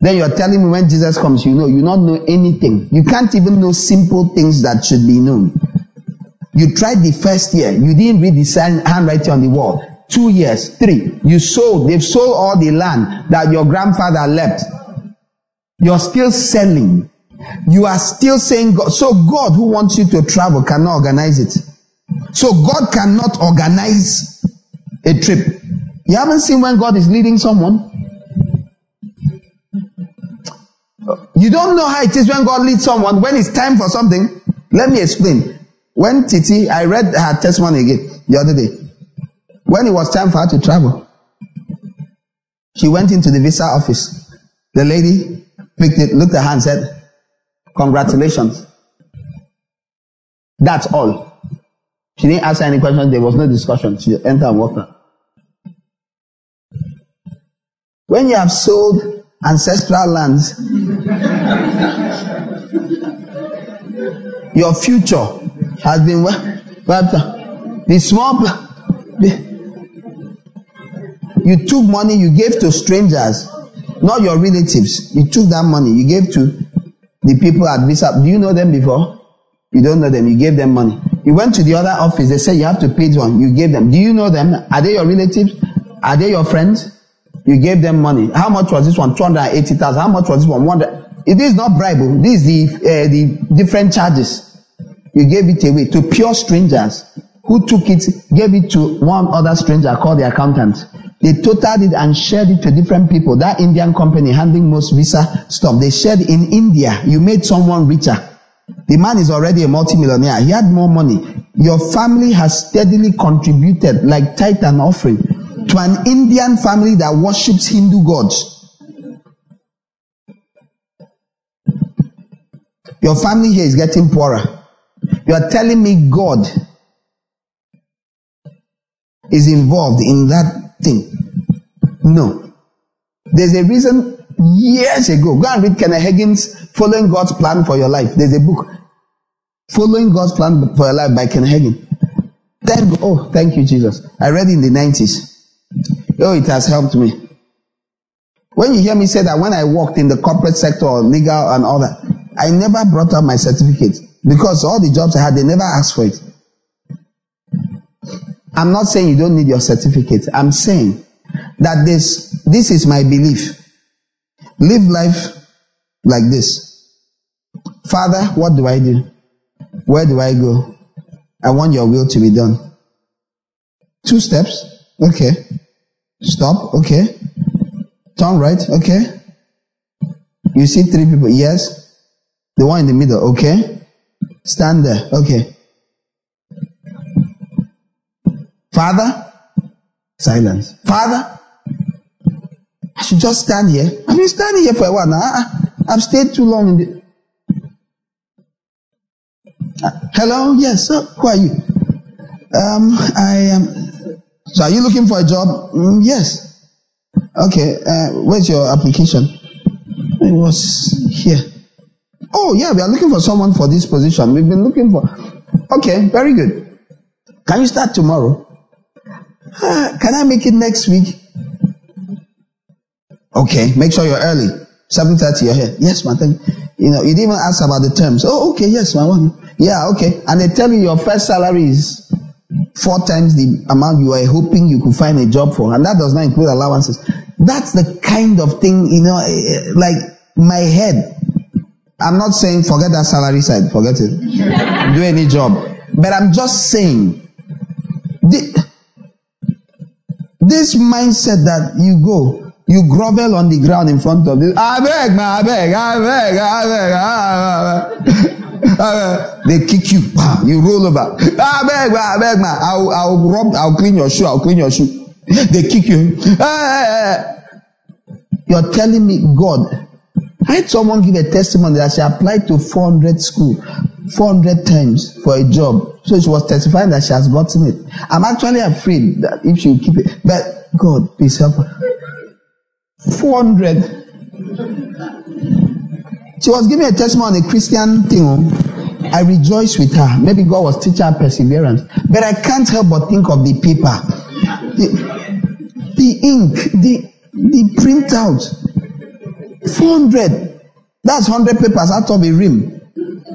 Then you're telling me when Jesus comes, you know, you not know anything. You can't even know simple things that should be known. You tried the first year. You didn't read the sign, handwriting on the wall. Two years, three. You sold. They've sold all the land that your grandfather left. You're still selling. You are still saying God. So God who wants you to travel cannot organize it. So God cannot organize a trip. You haven't seen when God is leading someone? You don't know how it is when God leads someone. When it's time for something, let me explain. When Titi, I read her testimony again the other day. When it was time for her to travel, she went into the visa office. The lady picked it, looked at her and said, Congratulations. That's all. She didn't ask any questions. There was no discussion. She entered and walked out. When you have sold ancestral lands, your future has been wiped out. The small, you took money you gave to strangers, not your relatives. You took that money you gave to the people at Visa. Do you know them before? You don't know them. You gave them money. You went to the other office. They said you have to pay one. You gave them. Do you know them? Are they your relatives? Are they your friends? You gave them money. How much was this one? 280,000. How much was this one? One. It is not bribe. This is the, uh, the different charges. You gave it away to pure strangers who took it, gave it to one other stranger called the accountant. They totaled it and shared it to different people. That Indian company handling most visa stuff, they shared in India. You made someone richer. The man is already a multimillionaire. He had more money. Your family has steadily contributed like tithe and offering to an Indian family that worships Hindu gods. Your family here is getting poorer. You are telling me God is involved in that thing. No. There's a reason years ago. Go and read Kenneth Hagin's Following God's Plan for Your Life. There's a book. Following God's Plan for Your Life by Kenneth Hagin. Thank, oh, thank you, Jesus. I read in the 90s. Oh, it has helped me. When you hear me say that when I worked in the corporate sector or legal and all that, I never brought up my certificate because all the jobs I had, they never asked for it. I'm not saying you don't need your certificate. I'm saying that this, this is my belief. Live life like this. Father, what do I do? Where do I go? I want your will to be done. Two steps. Okay. Stop. Okay. Turn right. Okay. You see three people. Yes. The one in the middle. Okay. Stand there. Okay. Father. Silence. Father. I should just stand here. I've been standing here for a while now. I've stayed too long in the. Uh, hello? Yes, sir. Who are you? Um, I am. So, are you looking for a job? Mm, yes. Okay. Uh, where's your application? It was here. Oh, yeah, we are looking for someone for this position. We've been looking for. Okay, very good. Can you start tomorrow? Uh, can I make it next week? Okay, make sure you're early. 7.30 you're here. Yes, my Thank you. you know, you didn't even ask about the terms. Oh, okay, yes, man. Yeah, okay. And they tell you your first salary is four times the amount you are hoping you could find a job for. And that does not include allowances. That's the kind of thing, you know, eh, eh, like my head. I'm not saying forget that salary side, forget it. Do any job. But I'm just saying, the, this mindset that you go, you grovel on the ground in front of this. I beg, I beg, I beg, I beg, I beg. they kick you, you roll over. Ah, ah, I beg, I beg, man. I'll, I'll rub, I'll clean your shoe, I'll clean your shoe. They kick you. Eh, eh, eh, You're telling me, God, I had someone give a testimony that she applied to 400 school, 400 times for a job. So she was testifying that she has gotten it. I'm actually afraid that if she will keep it, but God, please help her. 400. She was giving a testimony on a Christian thing. Oh. I rejoice with her. Maybe God was teaching her perseverance. But I can't help but think of the paper, the, the ink, the, the printout. 400. That's 100 papers out of a rim.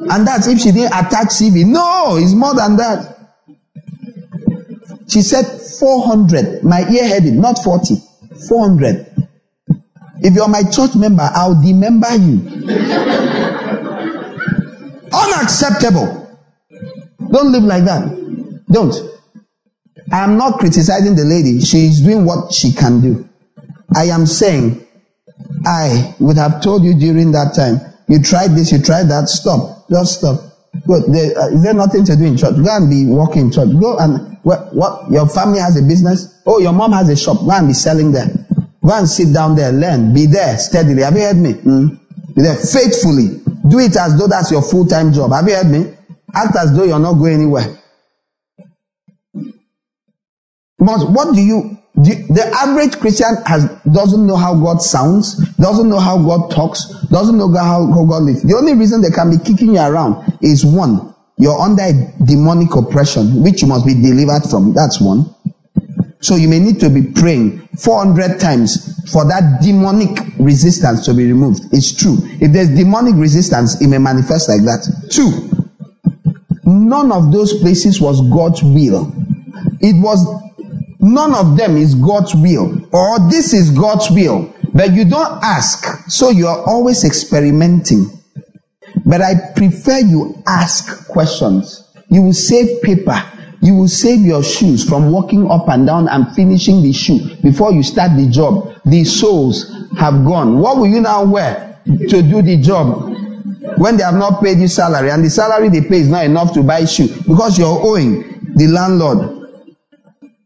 And that's if she didn't attach CV. No, it's more than that. She said 400. My ear headed, not 40. 400. If you're my church member, I'll demember you. Unacceptable. Don't live like that. Don't. I am not criticizing the lady. She is doing what she can do. I am saying, I would have told you during that time, you tried this, you tried that, stop. Just stop. There, uh, is there nothing to do in church? Go and be working in church. Go and, what, what, your family has a business? Oh, your mom has a shop. Go and be selling there. Go and sit down there, learn, be there steadily. Have you heard me? Mm. Be there faithfully. Do it as though that's your full time job. Have you heard me? Act as though you're not going anywhere. But what do you, do the average Christian has, doesn't know how God sounds, doesn't know how God talks, doesn't know how, how God lives. The only reason they can be kicking you around is one, you're under a demonic oppression, which you must be delivered from. That's one. So you may need to be praying 400 times for that demonic resistance to be removed. It's true. If there's demonic resistance, it may manifest like that. Two, none of those places was God's will. It was, none of them is God's will. Or this is God's will. But you don't ask. So you are always experimenting. But I prefer you ask questions. You will save paper you will save your shoes from walking up and down and finishing the shoe before you start the job. The soles have gone. What will you now wear to do the job when they have not paid you salary and the salary they pay is not enough to buy shoe because you're owing the landlord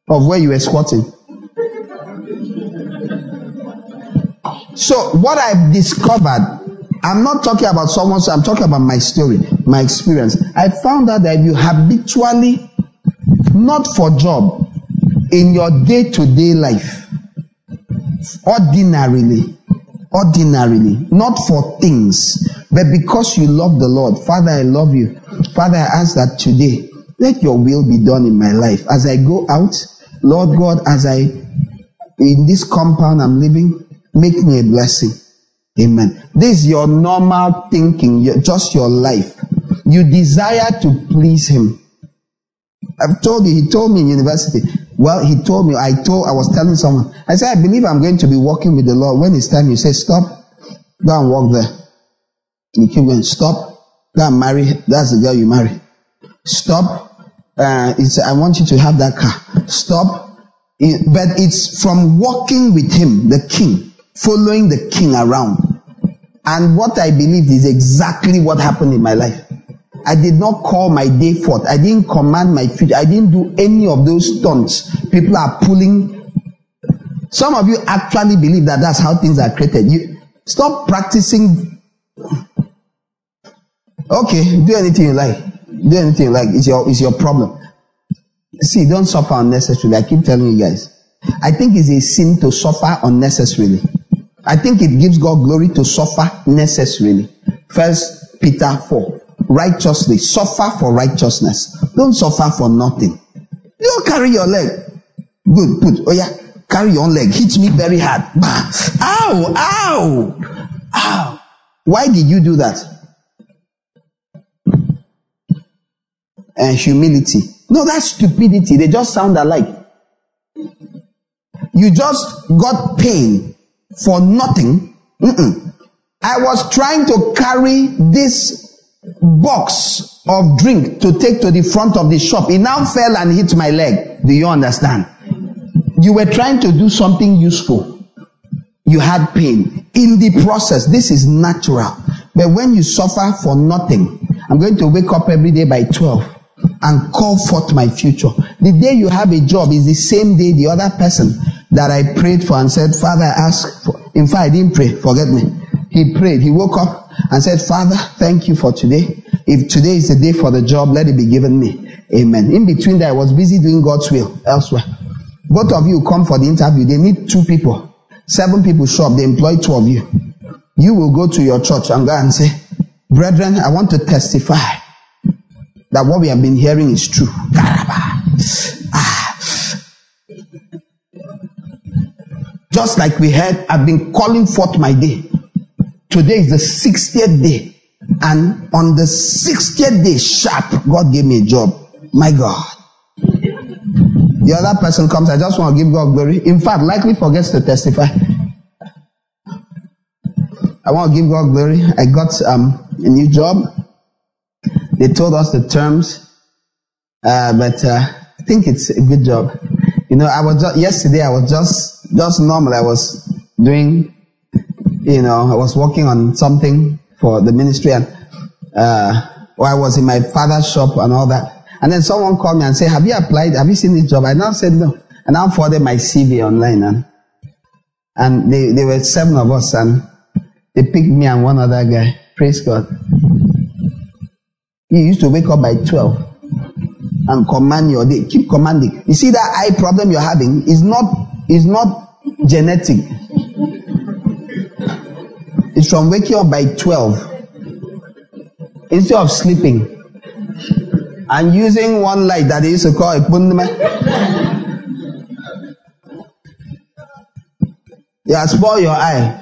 of where you were squatting. So what I've discovered I'm not talking about someone, I'm talking about my story, my experience. I found out that if you habitually not for job, in your day to day life, ordinarily, ordinarily, not for things, but because you love the Lord. Father, I love you. Father, I ask that today let your will be done in my life. As I go out, Lord God, as I, in this compound I'm living, make me a blessing. Amen. This is your normal thinking, just your life. You desire to please Him. I've told you, he told me in university. Well, he told me, I told, I was telling someone, I said, I believe I'm going to be walking with the Lord. When it's time, you say, stop, go and walk there. You keep going, stop, go and marry. That's the girl you marry. Stop. Uh, it's, I want you to have that car. Stop. It, but it's from walking with him, the king, following the king around. And what I believe is exactly what happened in my life. I did not call my day forth. I didn't command my future. I didn't do any of those stunts. People are pulling. Some of you actually believe that that's how things are created. You stop practicing. Okay, do anything you like. Do anything you like. It's your, it's your problem. See, don't suffer unnecessarily. I keep telling you guys. I think it's a sin to suffer unnecessarily. I think it gives God glory to suffer necessarily. First Peter 4 righteously. Suffer for righteousness. Don't suffer for nothing. You don't carry your leg. Good, good. Oh yeah, carry your leg. Hit me very hard. Bah. Ow, ow, ow. Why did you do that? And humility. No, that's stupidity. They just sound alike. You just got pain for nothing. Mm-mm. I was trying to carry this box of drink to take to the front of the shop. It now fell and hit my leg. Do you understand? You were trying to do something useful. You had pain. In the process, this is natural. But when you suffer for nothing, I'm going to wake up every day by 12 and call forth my future. The day you have a job is the same day the other person that I prayed for and said, Father, I ask for. In fact, I didn't pray. Forget me. He prayed. He woke up and said, Father, thank you for today. If today is the day for the job, let it be given me. Amen. In between that, I was busy doing God's will elsewhere. Both of you come for the interview. They need two people. Seven people show up. They employ two of you. You will go to your church and go and say, Brethren, I want to testify that what we have been hearing is true. Ah. Just like we heard, I've been calling forth my day. Today is the 60th day. And on the 60th day, sharp, God gave me a job. My God. The other person comes, I just want to give God glory. In fact, likely forgets to testify. I want to give God glory. I got um, a new job. They told us the terms, uh, but uh, I think it's a good job. You know, I was just, yesterday. I was just just normal. I was doing you know, I was working on something for the ministry and, uh, I was in my father's shop and all that. And then someone called me and said, have you applied? Have you seen this job? I now said no. And I forwarded my CV online and, and they, they were seven of us and they picked me and one other guy. Praise God. You used to wake up by 12 and command your day. Keep commanding. You see that eye problem you're having is not, is not genetic. It's from waking up by 12 instead of sleeping and using one light that they used to call a pundma. You spoil your eye.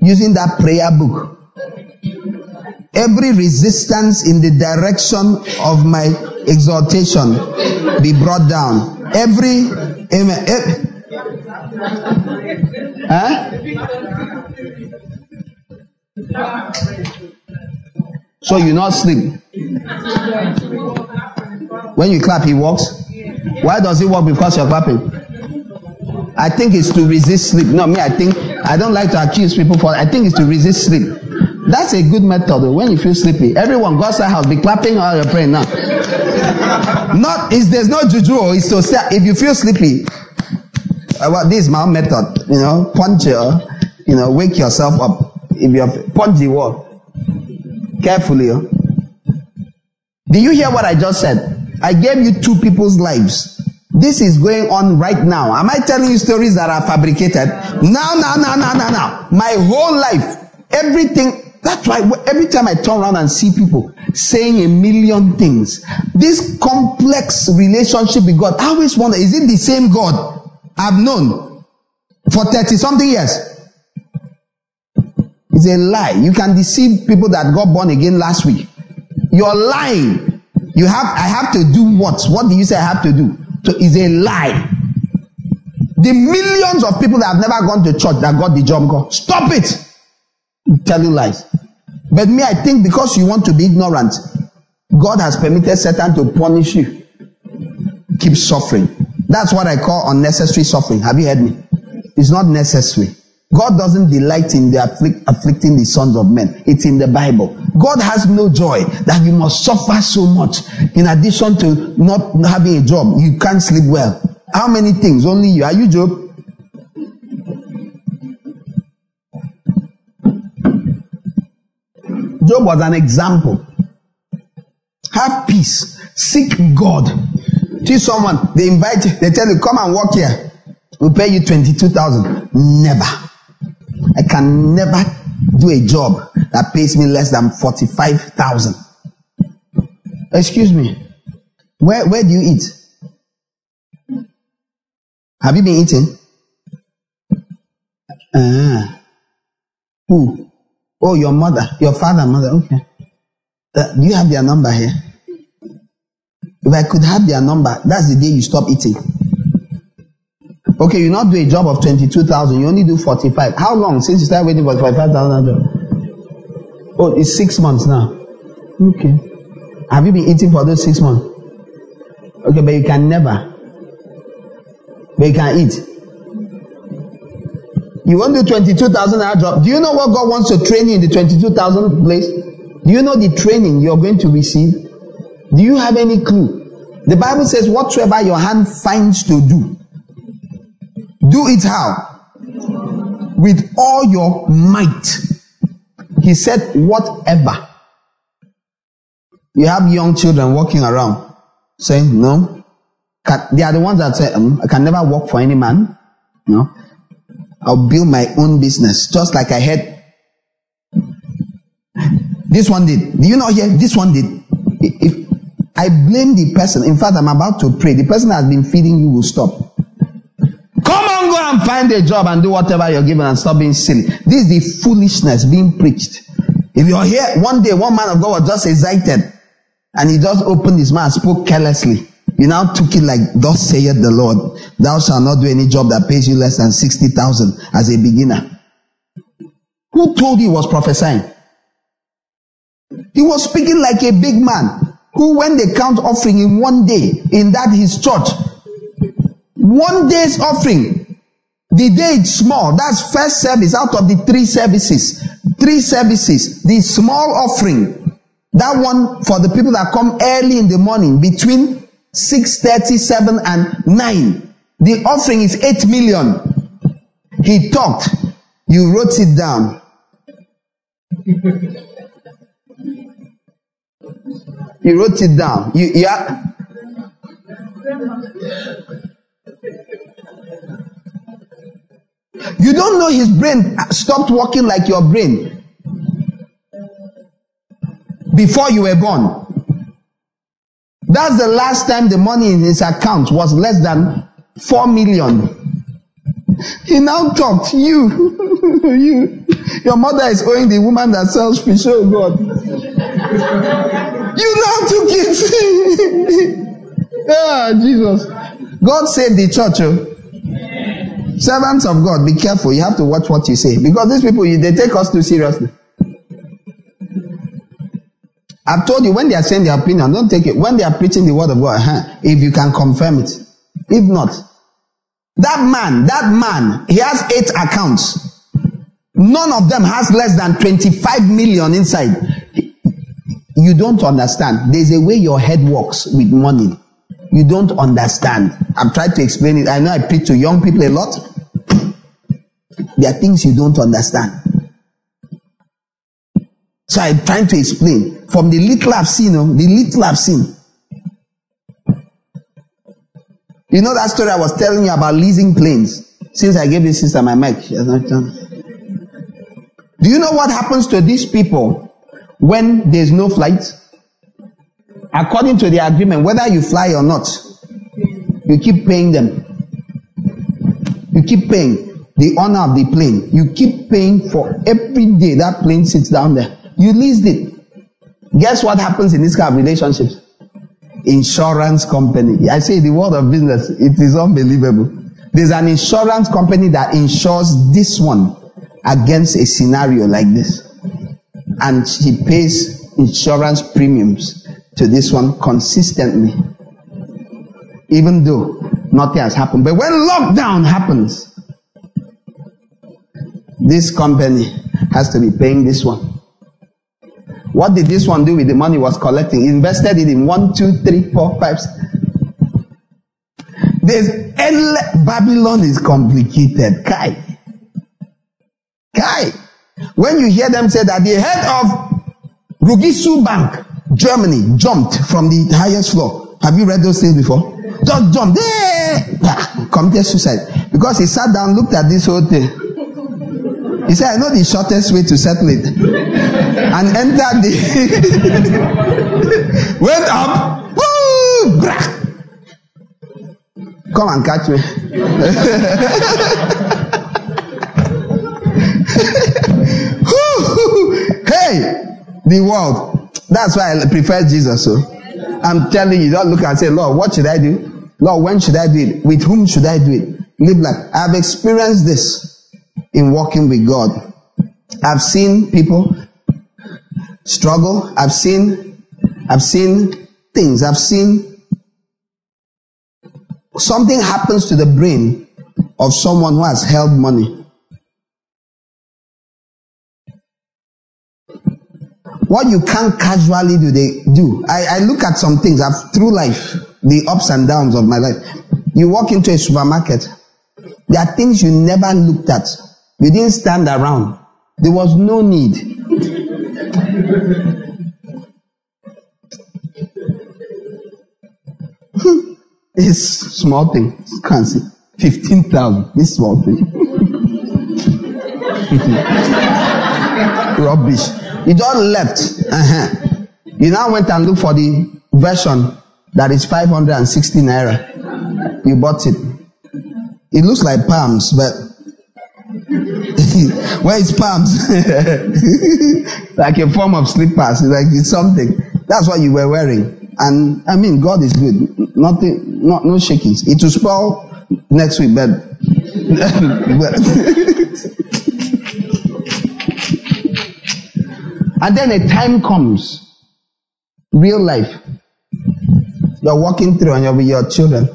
Using that prayer book. Every resistance in the direction of my exaltation be brought down. Every amen. Eh, Huh? So you not sleep. When you clap, he walks. Why does he walk? Because you're clapping. I think it's to resist sleep. No, me, I think I don't like to accuse people for. I think it's to resist sleep. That's a good method. When you feel sleepy, everyone go outside house, be clapping while you're praying now. Not is there's no juju. Oh, it's to say if you feel sleepy, Uh, well, this is my method. You know, punch your, you know, wake yourself up. If you have punch the wall carefully. Oh. Huh? Do you hear what I just said? I gave you two people's lives. This is going on right now. Am I telling you stories that are fabricated? Now, now, now, now, now, now. My whole life, everything That's why every time I turn around and see people saying a million things, this complex relationship with God, I always wonder, is it the same God I've known for 30 something years? It's a lie. You can deceive people that got born again last week. You're lying. You have, I have to do what? What do you say I have to do? So it's a lie. The millions of people that have never gone to church that got the job, go, stop it. Telling lies. But me, I think because you want to be ignorant, God has permitted Satan to punish you. Keep suffering. That's what I call unnecessary suffering. Have you heard me? It's not necessary. God doesn't delight in the afflict, afflicting the sons of men. It's in the Bible. God has no joy that you must suffer so much. In addition to not having a job, you can't sleep well. How many things? Only you. Are you Job? Job was an example. Have peace. Seek God. See someone, they invite you, they tell you, come and work here. We'll pay you 22,000. Never. I can never do a job that pays me less than 45,000. Excuse me. Where, where do you eat? Have you been eating? Ah. Who? Oh, your mother, your father, mother. Okay. Uh, do you have their number here? If I could have their number, that's the day you stop eating. Okay, you not do a job of 22,000, you only do 45. How long since you started waiting for 45,000 job? Oh, it's six months now. Okay. Have you been eating for those six months? Okay, but you can never. But you can eat. You want to do 22,000 hour job. Do you know what God wants to train you in the 22,000 place? Do you know the training you're going to receive? Do you have any clue? The Bible says, whatsoever your hand finds to do, do it how? With all your might. He said, whatever. You have young children walking around saying, no. They are the ones that say, um, I can never work for any man. No. I'll build my own business. Just like I had. This one did. Do you know here? This one did. I blame the person, in fact, I'm about to pray. The person that has been feeding you will stop. Come on, go and find a job and do whatever you're given and stop being silly. This is the foolishness being preached. If you're here, one day one man of God was just excited and he just opened his mouth, spoke carelessly. You now took it like, thus saith the Lord, thou shalt not do any job that pays you less than 60,000 as a beginner. Who told you he was prophesying? He was speaking like a big man who, when they count offering in one day in that his church, one day's offering. The day it's small. That's first service out of the three services. Three services. The small offering. That one for the people that come early in the morning between 6.37 and 9. The offering is 8 million. He talked. You wrote it down. you wrote it down. You, yeah. You don't know his brain stopped working like your brain before you were born. That's the last time the money in his account was less than 4 million. He now talked, you, you, your mother is owing the woman that sells fish. Oh God. You now took it. ah, Jesus. God saved the church. Oh. Servants of God, be careful. You have to watch what you say. Because these people, they take us too seriously. I've told you when they are saying their opinion, don't take it. When they are preaching the word of God, huh, if you can confirm it. If not, that man, that man, he has eight accounts. None of them has less than 25 million inside. You don't understand. There's a way your head works with money. You don't understand. I've tried to explain it. I know I preach to young people a lot. There are things you don't understand. So I'm trying to explain from the little I've seen, oh, the little I've seen. You know that story I was telling you about leasing planes? Since I gave this sister my mic, she has not done. Do you know what happens to these people when there's no flight? According to the agreement, whether you fly or not, you keep paying them. You keep paying the owner of the plane. You keep paying for every day that plane sits down there. You leased it. Guess what happens in this kind of relationships? Insurance company. I say the world of business, it is unbelievable. There's an insurance company that insures this one against a scenario like this. And he pays insurance premiums to this one consistently. Even though nothing has happened. But when lockdown happens, this company has to be paying this one. What did this one do with the money was collecting? He invested it in one, two, three, four, five. There's endless, Babylon is complicated. Kai. Kai. When you hear them say that the head of Rugisu Bank, Germany, jumped from the highest floor. Have you read those things before? Just jumped. Ah, committed suicide. Because he sat down, looked at this whole thing. He said, I know the shortest way to settle it. And entered the. went up. Woo! Come and catch me. the world. That's why I prefer Jesus. So I'm telling you, don't look and say, Lord, what should I do? Lord, when should I do it? With whom should I do it? Live like I've experienced this in walking with God. I've seen people struggle. I've seen, I've seen things. I've seen something happens to the brain of someone who has held money. What you can't casually do, they do. I, I look at some things I've through life, the ups and downs of my life. You walk into a supermarket, there are things you never looked at. You didn't stand around. There was no need. Hmm. it's small thing. You can't see. 15,000. This small thing. Rubbish. You just left. Uh-huh. You now went and looked for the version that is 560 naira. You bought it. It looks like palms, but where is palms? like a form of slippers, like it's something. That's what you were wearing. And I mean, God is good. Nothing, not, no shakings. It will spoil next week, but, And then a time comes, real life. You're walking through and you're with your children.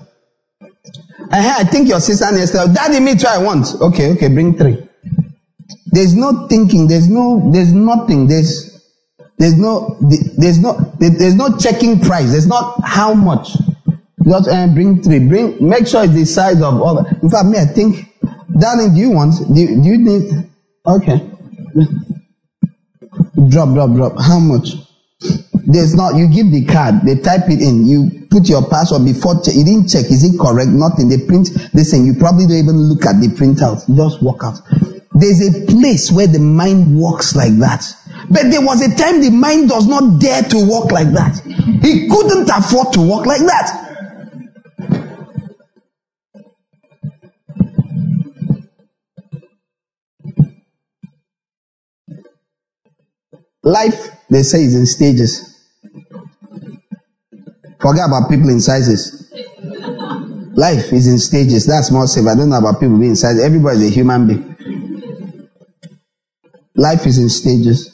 And I think your sister next to Daddy, me too, I want. Okay, okay, bring three. There's no thinking, there's no, there's nothing, there's, there's no, there's no, there's no checking price, there's not how much. Just uh, bring three, bring, make sure it's the size of all. In fact, me, I think, darling, do you want, do, do you need, okay. Drop, drop, drop. How much? There's not, you give the card, they type it in, you put your password before, che- you didn't check, is it correct? Nothing. They print this thing, you probably don't even look at the printout. Just walk out. There's a place where the mind works like that. But there was a time the mind does not dare to walk like that. He couldn't afford to walk like that. Life, they say, is in stages. Forget about people in sizes. Life is in stages. That's more safe. I don't know about people being sizes. Everybody's a human being. Life is in stages.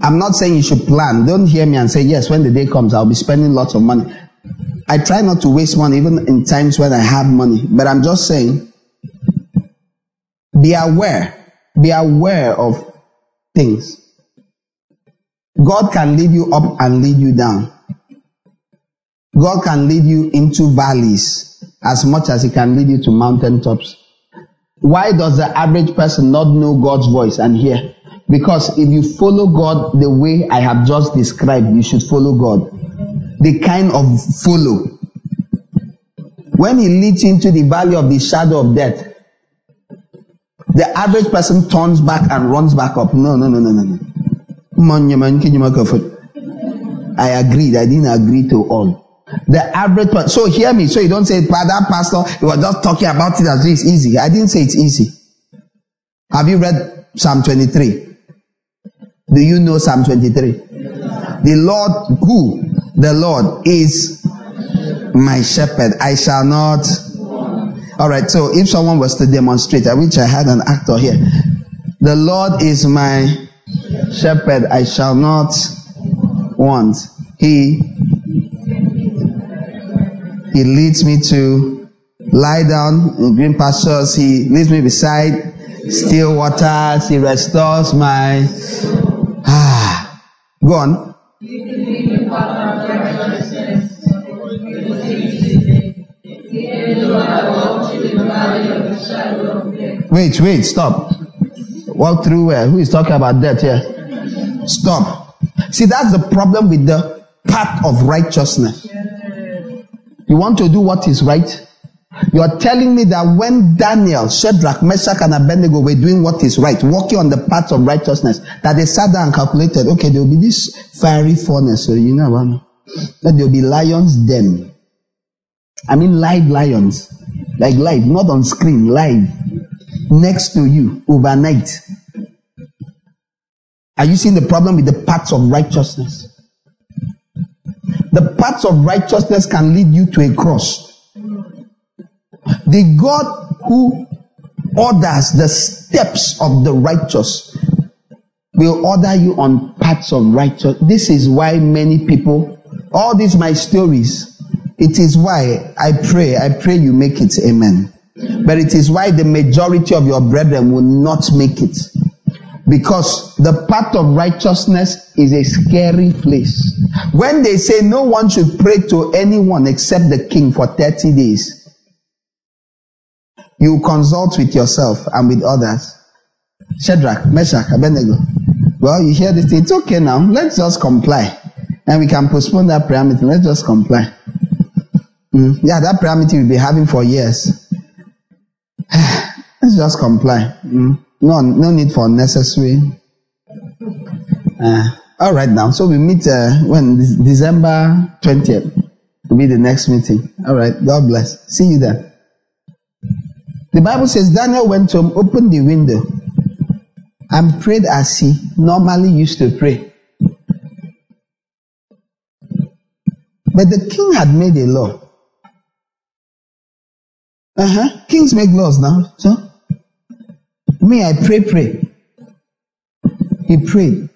I'm not saying you should plan. Don't hear me and say, yes, when the day comes, I'll be spending lots of money. I try not to waste money even in times when I have money. But I'm just saying, be aware. Be aware of things. God can lead you up and lead you down. God can lead you into valleys as much as he can lead you to mountain tops. Why does the average person not know God's voice and hear? Because if you follow God the way I have just described, you should follow God. The kind of follow. When he leads you into the valley of the shadow of death, The average person turns back and runs back up. No, no, no, no, no, no. I agreed. I didn't agree to all. The average. So hear me. So you don't say, that pastor, you were just talking about it as it's easy. I didn't say it's easy. Have you read Psalm 23? Do you know Psalm 23? The Lord, who? The Lord is my shepherd. I shall not. All right. So if someone was to demonstrate, I wish I had an actor here. The Lord is my shepherd. I shall not want. He, he leads me to lie down in green pastures. He leads me beside still waters. He restores my, ah, go on. Wait, wait, stop. Walk through where? Who is talking about that here? Stop. See, that's the problem with the path of righteousness. You want to do what is right? You are telling me that when Daniel, Shadrach, Meshach, and Abednego were doing what is right, walking on the path of righteousness, that they sat down and calculated, okay, there will be this fiery furnace, so you know, that there will be lions then. I mean live lions. Like live, not on screen, live. Next to you, overnight. Are you seeing the problem with the paths of righteousness? The paths of righteousness can lead you to a cross. The God who orders the steps of the righteous will order you on paths of righteous. This is why many people, all these my stories, it is why I pray, I pray you make it, amen. But it is why the majority of your brethren will not make it. Because the path of righteousness is a scary place. When they say no one should pray to anyone except the king for 30 days, you consult with yourself and with others. Shadrach, Meshach, Abednego. Well, you hear this, it's okay now. Let's just comply. And we can postpone that prayer meeting. Let's just comply. Mm. Yeah, that prayer meeting we'll be having for years. Let's just comply. Mm. No, no need for unnecessary. Uh, all right now. So we meet uh, when December 20th will be the next meeting. All right. God bless. See you then. The Bible says Daniel went to opened the window and prayed as he normally used to pray. But the king had made a law. Uh huh. Kings make laws now. So, me, I pray, pray. He prayed.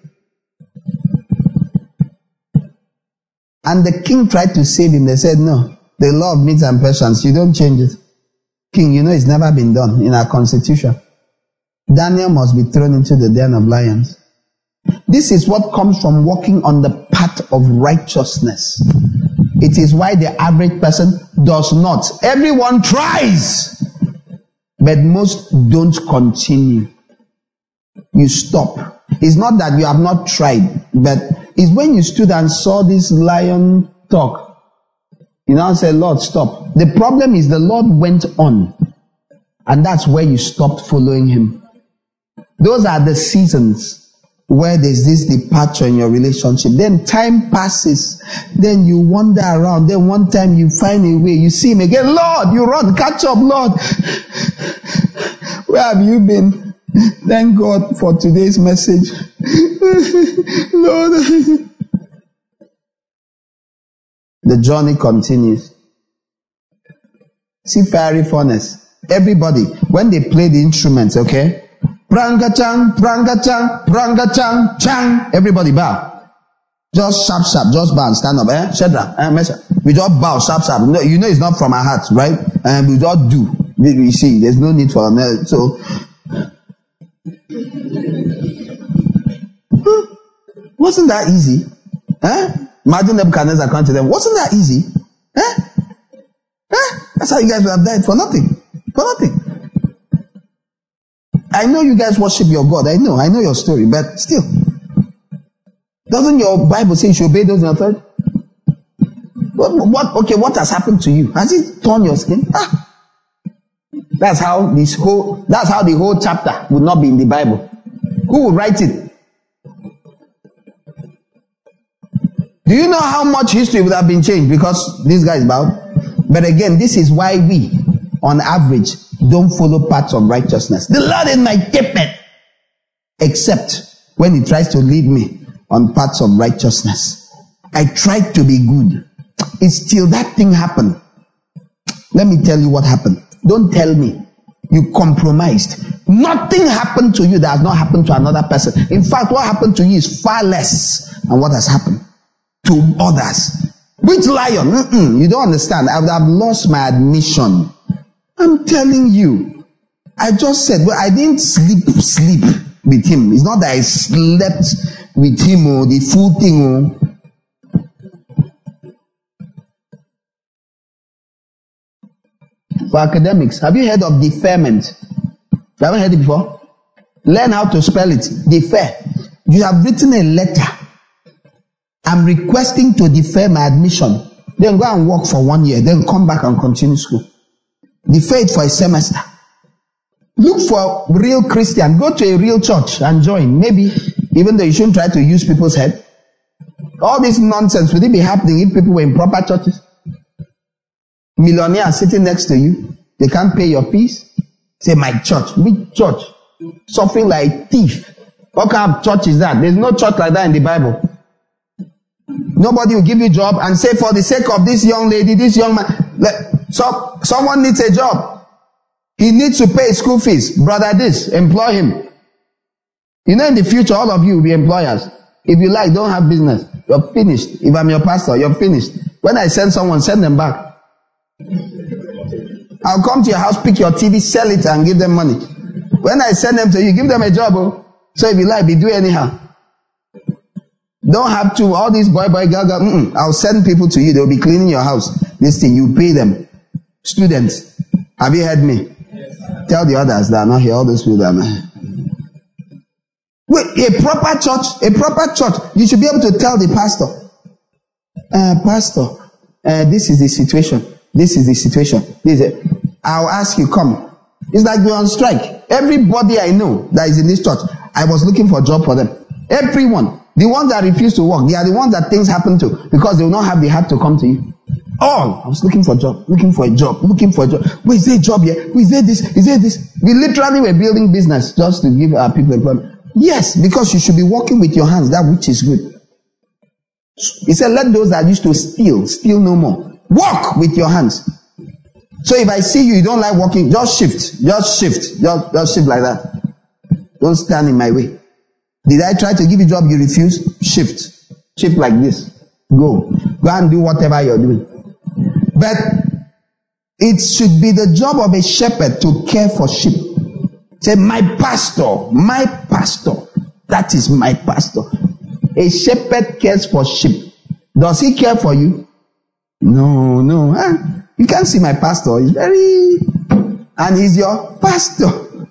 And the king tried to save him. They said, no, the law of Medes and Persians, you don't change it. King, you know it's never been done in our constitution. Daniel must be thrown into the den of lions. This is what comes from walking on the path of righteousness. It is why the average person does not. Everyone tries, but most don't continue. You stop. It's not that you have not tried, but it's when you stood and saw this lion talk you now say, Lord, stop. The problem is the Lord went on. And that's where you stopped following him. Those are the seasons where there's this departure in your relationship. Then time passes. Then you wander around. Then one time you find a way. You see him again. Lord, you run. Catch up, Lord. Where have you been? Thank God for today's message. Lord. The journey continues. See fiery furnace. Everybody, when they play the instruments, okay? Pranga chang, pranga chang, pranga chang, chang. Everybody bow. Just sharp, sharp, just bow and stand up. Eh? Shadrach, eh? Mesa. We just bow, sharp, sharp. No, you know it's not from our hearts, right? And we just do. You see, there's no need for them. So, wasn't that easy? Eh? Imagine Nebuchadnezzar come to them. Wasn't that easy? Eh? Eh? That's how you guys would have died for nothing. For nothing. I know you guys worship your God. I know. I know your story. But still. Doesn't your Bible say you should obey those in authority? What, what, okay, what has happened to you? Has it torn your skin? Ah. That's how this whole, that's how the whole chapter would not be in the Bible. Who would write it? Do you know how much history would have been changed because this guy is bowed? But again, this is why we, on average, don't follow paths of righteousness. The Lord is my shepherd, except when He tries to lead me on paths of righteousness. I tried to be good. It's till that thing happened. Let me tell you what happened. Don't tell me. You compromised. Nothing happened to you that has not happened to another person. In fact, what happened to you is far less than what has happened to others. Which lion? Mm-mm, you don't understand. I would have lost my admission. I'm telling you. I just said, well, I didn't sleep, sleep with him. It's not that I slept with him or the full thing. Or, for academics, have you heard of deferment? You haven't heard it before? Learn how to spell it. Defer. You have written a letter. I'm requesting to defer my admission. Then go and work for one year. Then come back and continue school. Defer it for a semester. Look for real Christian. Go to a real church and join. Maybe, even though you shouldn't try to use people's head. All this nonsense, would it be happening if people were in proper churches? Millionaires sitting next to you. They can't pay your fees. Say, my church. Which church? Suffering like thief. What kind of church is that? There's no church like that in the Bible. Nobody will give you job and say, for the sake of this young lady, this young man, so, someone needs a job. He needs to pay school fees. Brother, this, employ him. You know, in the future, all of you will be employers. If you like, don't have business. You're finished. If I'm your pastor, you're finished. When I send someone, send them back. I'll come to your house, pick your TV, sell it, and give them money. When I send them to you, give them a job. Oh. So if you like, be do anyhow. Don't have to, all these boy, boy, girl. I'll send people to you. They'll be cleaning your house. This thing, you pay them. Students, have you heard me? Tell the others that are not here, all those people that are not here. Wait, a proper church, a proper church, you should be able to tell the pastor, uh, pastor, uh, this is the situation. This is the situation. This is. I'll ask you, come. It's like we're on strike. Everybody I know that is in this church, I was looking for a job for them. Everyone. The ones that refuse to work, they are the ones that things happen to because they will not have the heart to come to you. All. I was looking for a job, looking for a job, looking for a job. Wait, is job here? Wait, is this? Is there this? We literally were building business just to give our people employment. Yes, because you should be working with your hands, that which is good. He said, let those that used to steal, steal no more. Walk with your hands. So if I see you, you don't like walking, just shift, just shift, just, just shift like that. Don't stand in my way. Did I try to give you a job you refuse? Shift. Shift like this. Go. Go and do whatever you're doing. But it should be the job of a shepherd to care for sheep. Say, my pastor, my pastor. That is my pastor. A shepherd cares for sheep. Does he care for you? No, no. Huh? You can't see my pastor. He's very, and he's your pastor.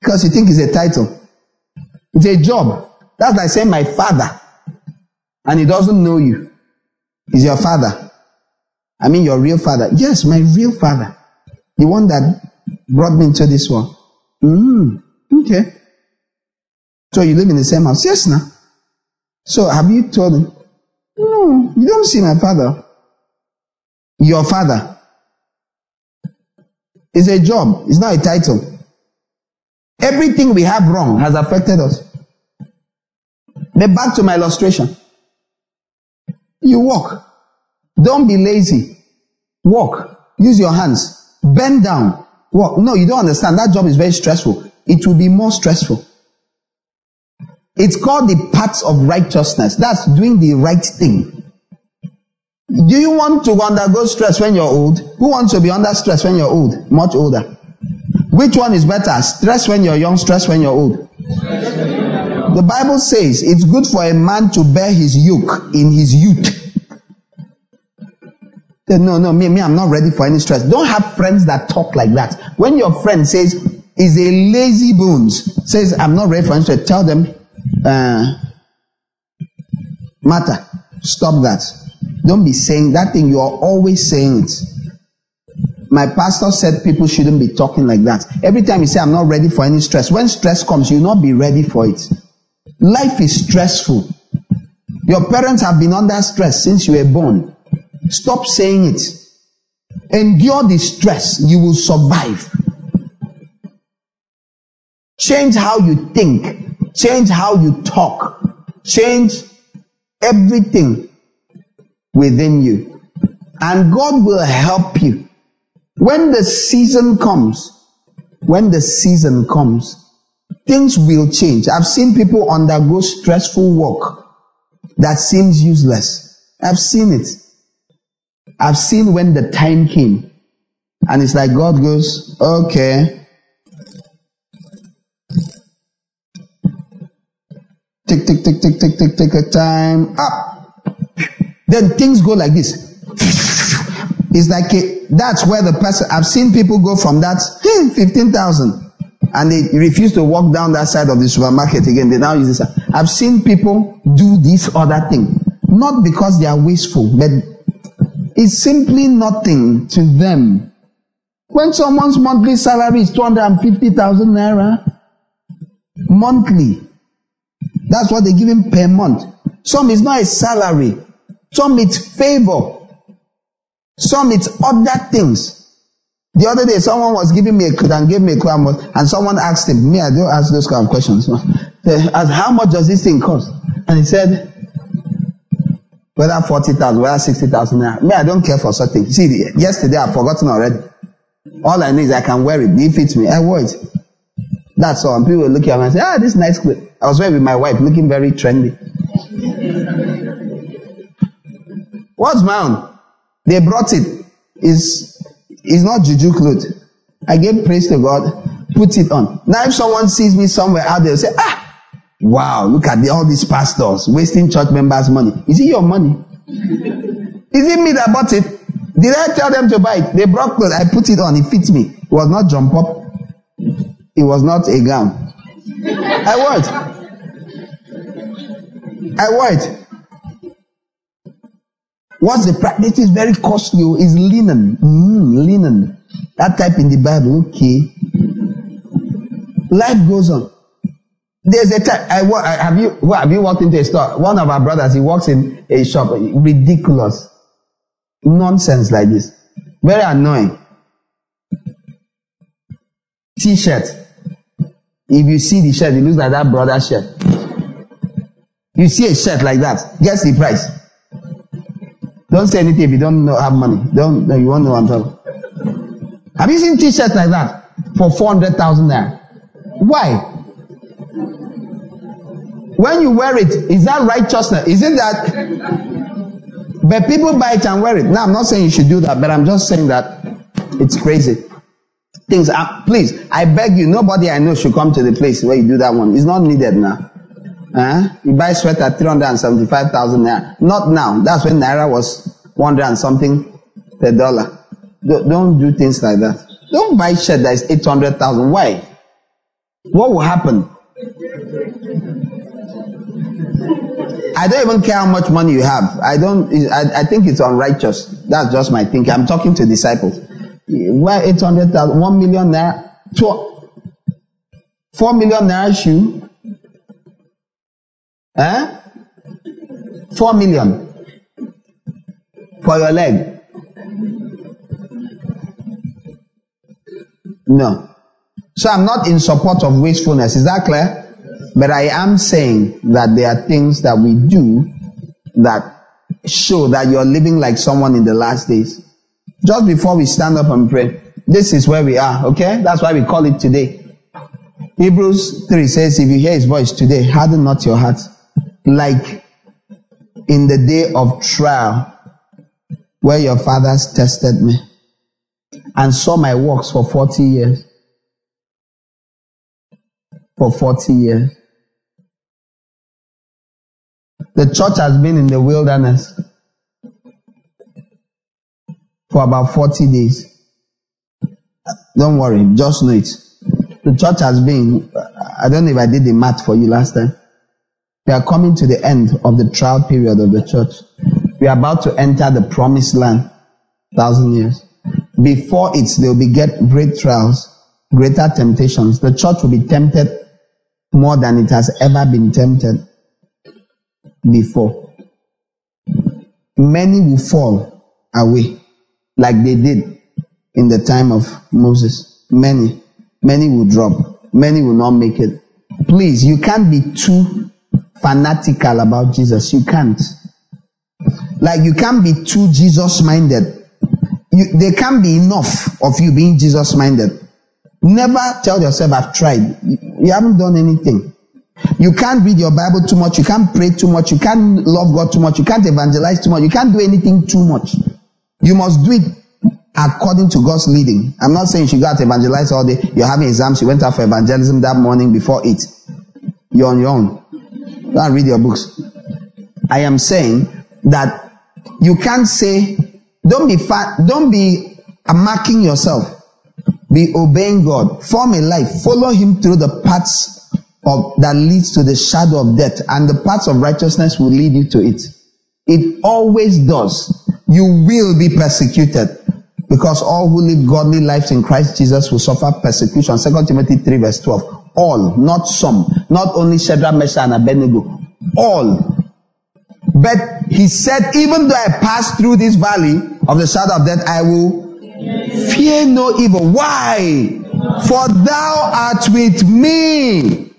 Because you think it's a title. It's a job. That's like saying my father. And he doesn't know you. He's your father. I mean your real father. Yes, my real father. The one that brought me into this world. Mm, okay. So you live in the same house? Yes, now. So have you told him? No, you don't see my father. Your father. It's a job. It's not a title. Everything we have wrong has affected us. But back to my illustration. You walk. Don't be lazy. Walk. Use your hands. Bend down. Walk. No, you don't understand. That job is very stressful. It will be more stressful. It's called the paths of righteousness. That's doing the right thing. Do you want to undergo stress when you're old? Who wants to be under stress when you're old? Much older. Which one is better? Stress when you're young, stress when you're old? The Bible says it's good for a man to bear his yoke in his youth. No, no, me, me, I'm not ready for any stress. Don't have friends that talk like that. When your friend says, is a lazy bones, says, I'm not ready for any stress, tell them, uh, matter, stop that. Don't be saying that thing, you are always saying it. My pastor said people shouldn't be talking like that. Every time you say, I'm not ready for any stress, when stress comes, you'll not be ready for it. Life is stressful. Your parents have been under stress since you were born. Stop saying it. Endure the stress. You will survive. Change how you think. Change how you talk. Change everything within you. And God will help you. When the season comes, when the season comes, things will change. I've seen people undergo stressful work that seems useless. I've seen it. I've seen when the time came. And it's like God goes, okay. Tick, tick, tick, tick, tick, tick, tick, a time up. Then things go like this. It's like a, that's where the person, I've seen people go from that, hmm, hey, 15,000 and they refuse to walk down that side of the supermarket again. They now use this. I've seen people do this other thing. Not because they are wasteful, but it's simply nothing to them. When someone's monthly salary is 250,000 naira, monthly, that's what they give him per month. Some is not a salary. Some it's favor. Some it's other things. The other day, someone was giving me a code and gave me a code, and someone asked him, me, I don't ask those kind of questions. As how much does this thing cost? And he said, whether 40,000, whether 60,000 naira. Me, I don't care for such things. See, yesterday I've forgotten already. All I need is I can wear it. It fits me. I wear it. That's all. And people look at me and say, ah, this nice. I was wearing with my wife, looking very trendy. What's own? They brought it. Is it's not juju clothes. I gave praise to God, put it on. Now if someone sees me somewhere out there, say, ah, wow, look at the, all these pastors wasting church members' money. Is it your money? Is it me that bought it? Did I tell them to buy it? They brought clothes. I put it on. It fits me. It was not jump up. It was not a gown. I wore it. I wore it. What's the price? It is very costly. It's linen. Mm, linen. That type in the Bible. Okay. Life goes on. There's a time. I, I have you what, have you walked into a store? One of our brothers, he walks in a shop. Ridiculous. Nonsense like this. Very annoying. T-shirt. If you see the shirt, it looks like that brother's shirt. You see a shirt like that. Guess the price. Don't say anything if you don't know, have money. Don't, you won't know I'm talking. Have you seen t-shirts like that for 400,000 there? Why? When you wear it, is that righteousness? Is it that? But people buy it and wear it. Now, I'm not saying you should do that, but I'm just saying that it's crazy. Things are, please, I beg you, nobody I know should come to the place where you do that one. It's not needed now. You buy sweat at 375,000 naira. Not now. That's when naira was 100 and something per dollar. Don't do things like that. Don't buy shirt that is 800,000. Why? What will happen? I don't even care how much money you have. I don't, I, I think it's unrighteous. That's just my thinking. I'm talking to disciples. Why 800,000, 1 million naira, 4 million naira shoe, Eh? Four million for your leg. No. So I'm not in support of wastefulness. Is that clear? But I am saying that there are things that we do that show that you're living like someone in the last days. Just before we stand up and pray, this is where we are, okay? That's why we call it today. Hebrews 3 says, If you hear his voice today, harden not your hearts like in the day of trial where your fathers tested me and saw my works for 40 years. For 40 years. The church has been in the wilderness for about 40 days. Don't worry, just know it. The church has been, I don't know if I did the math for you last time. We are coming to the end of the trial period of the church. We are about to enter the promised land. Thousand years. before it, there will be great trials, greater temptations. The church will be tempted more than it has ever been tempted before. Many will fall away like they did in the time of Moses. Many, many will drop. Many will not make it. Please, you can't be too fanatical about Jesus. You can't. Like you can't be too Jesus minded. There can't be enough of you being Jesus minded. Never tell yourself, I've tried. You haven't done anything. You can't read your Bible too much. You can't pray too much. You can't love God too much. You can't evangelize too much. You can't do anything too much. You must do it according to God's leading. I'm not saying you should go out to evangelize all day. You're having exams. You went out for evangelism that morning before it. You're on your own. Go and read your books. I am saying that you can't say, don't be fat, don't be marking yourself. Be obeying God. Form a life. Follow Him through the paths of, that leads to the shadow of death and the paths of righteousness will lead you to it. It always does. You will be persecuted because all who live godly lives in Christ Jesus will suffer persecution. 2 Timothy 3 verse 12. All, not some, not only Shadrach, Meshach, and Abednego. All. But he said, even though I pass through this valley of the shadow of death, I will fear no evil. Why? For thou art with me.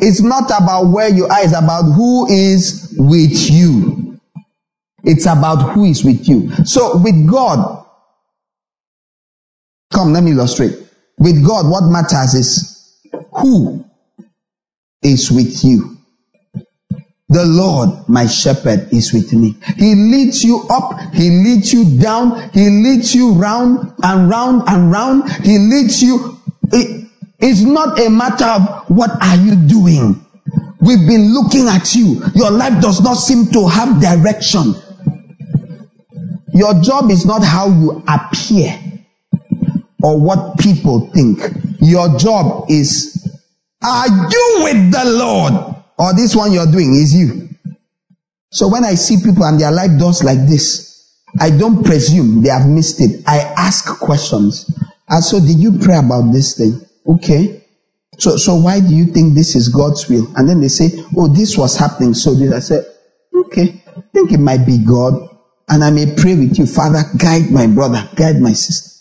It's not about where you are, it's about who is with you. It's about who is with you. So with God, come, let me illustrate. With God, what matters is who is with you. The Lord, my shepherd, is with me. He leads you up. He leads you down. He leads you round and round and round. He leads you. It, it's not a matter of what are you doing. We've been looking at you. Your life does not seem to have direction. Your job is not how you appear or what people think. Your job is, are you with the Lord? Or this one you're doing is you. So when I see people and their life does like this, I don't presume they have missed it. I ask questions. And so did you pray about this thing? Okay. So, so why do you think this is God's will? And then they say, oh, this was happening. So did I say, okay, I think it might be God. And I may pray with you, Father, guide my brother, guide my sister.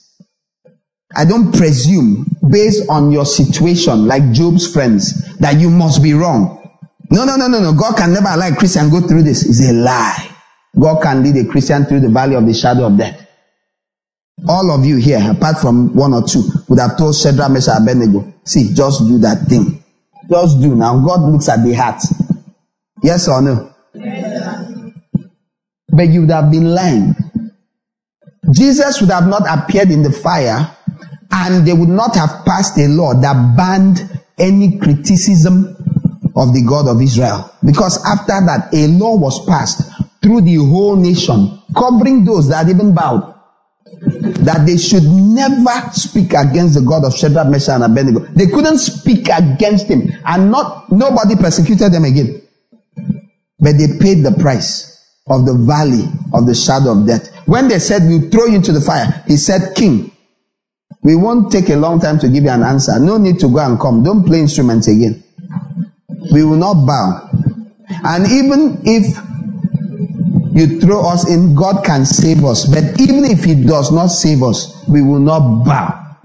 I don't presume based on your situation, like Job's friends, that you must be wrong. No, no, no, no, no. God can never allow a Christian go through this. It's a lie. God can lead a Christian through the valley of the shadow of death. All of you here, apart from one or two, would have told Shadrach, Meshach, Abednego, see, just do that thing. Just do. Now God looks at the heart. Yes or no? Yes. But you would have been lying. Jesus would have not appeared in the fire and they would not have passed a law that banned any criticism of the God of Israel. Because after that, a law was passed through the whole nation, covering those that even bowed, that they should never speak against the God of Shadrach, Meshach, and Abednego. They couldn't speak against him, and not nobody persecuted them again. But they paid the price of the valley of the shadow of death. When they said, We'll throw you into the fire, he said, King, we won't take a long time to give you an answer. No need to go and come. Don't play instruments again we will not bow. And even if you throw us in, God can save us. But even if He does not save us, we will not bow.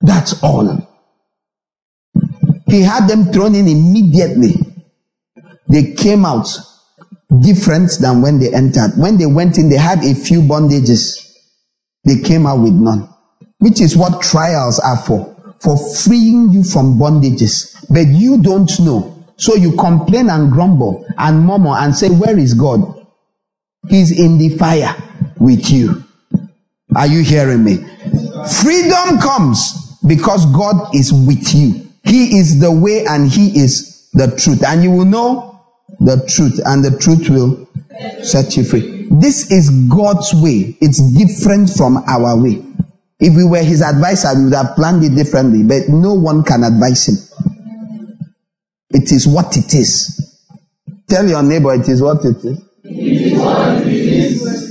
That's all. He had them thrown in immediately. They came out different than when they entered. When they went in, they had a few bondages. They came out with none, which is what trials are for for freeing you from bondages. But you don't know. So you complain and grumble and murmur and say, Where is God? He's in the fire with you. Are you hearing me? Freedom comes because God is with you. He is the way and He is the truth. And you will know the truth, and the truth will set you free. This is God's way. It's different from our way. If we were his advisor, we would have planned it differently, but no one can advise him. It is what it is. Tell your neighbor it is what it is. It is what it is.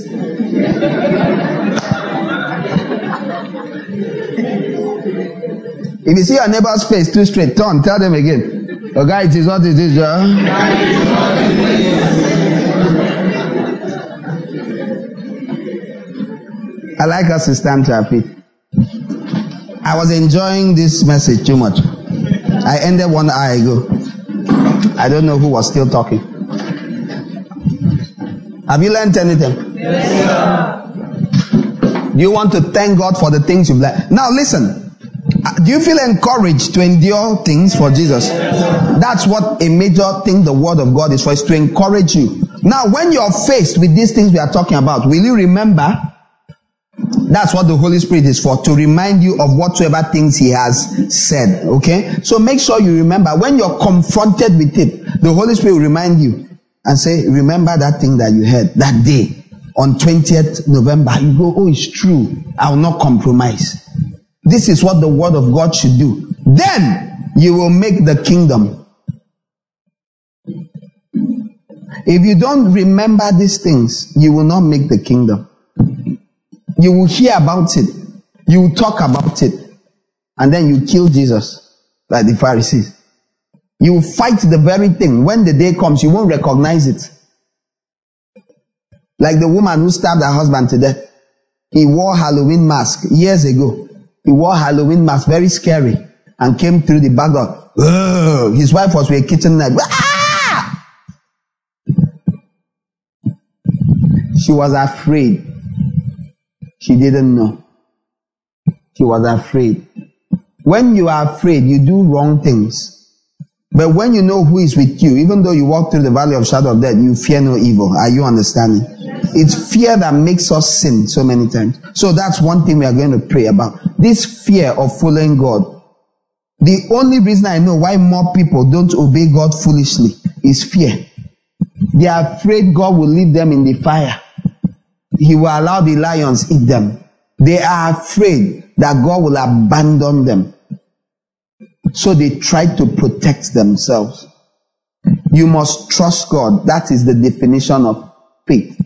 if you see your neighbor's face too straight, turn, tell them again. Oh, guy, it is what it is, yeah? I like us to stand to our feet. I was enjoying this message too much. I ended one hour ago. I don't know who was still talking. Have you learned anything? Yes, you want to thank God for the things you've learned? Now listen. Do you feel encouraged to endure things for Jesus? That's what a major thing the word of God is for, is to encourage you. Now, when you're faced with these things we are talking about, will you remember that's what the Holy Spirit is for, to remind you of whatsoever things He has said. Okay? So make sure you remember when you're confronted with it, the Holy Spirit will remind you and say, remember that thing that you heard that day on 20th November. You go, oh, it's true. I will not compromise. This is what the word of God should do. Then you will make the kingdom. If you don't remember these things, you will not make the kingdom. You will hear about it. You will talk about it. And then you kill Jesus like the Pharisees. You will fight the very thing. When the day comes, you won't recognize it. Like the woman who stabbed her husband to death. He wore Halloween mask years ago. He wore Halloween mask, very scary, and came through the back door. Ugh. His wife was with a kitchen knife. Ah! She was afraid. She didn't know. She was afraid. When you are afraid, you do wrong things. But when you know who is with you, even though you walk through the valley of shadow of death, you fear no evil. Are you understanding? It's fear that makes us sin so many times. So that's one thing we are going to pray about. This fear of following God. The only reason I know why more people don't obey God foolishly is fear. They are afraid God will leave them in the fire. He will allow the lions eat them. They are afraid that God will abandon them. So they try to protect themselves. You must trust God. That is the definition of faith.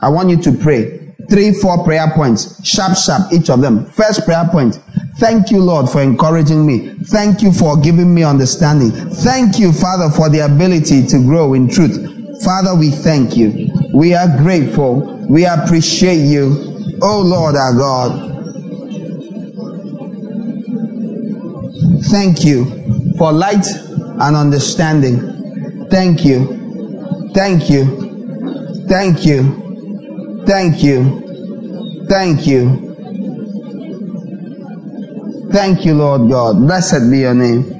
I want you to pray. Three, four prayer points. Sharp, sharp, each of them. First prayer point. Thank you, Lord, for encouraging me. Thank you for giving me understanding. Thank you, Father, for the ability to grow in truth. Father, we thank you. We are grateful. We appreciate you. Oh Lord our God. Thank you for light and understanding. Thank you. Thank you. Thank you. Thank you. Thank you. Thank you, Lord God. Blessed be your name.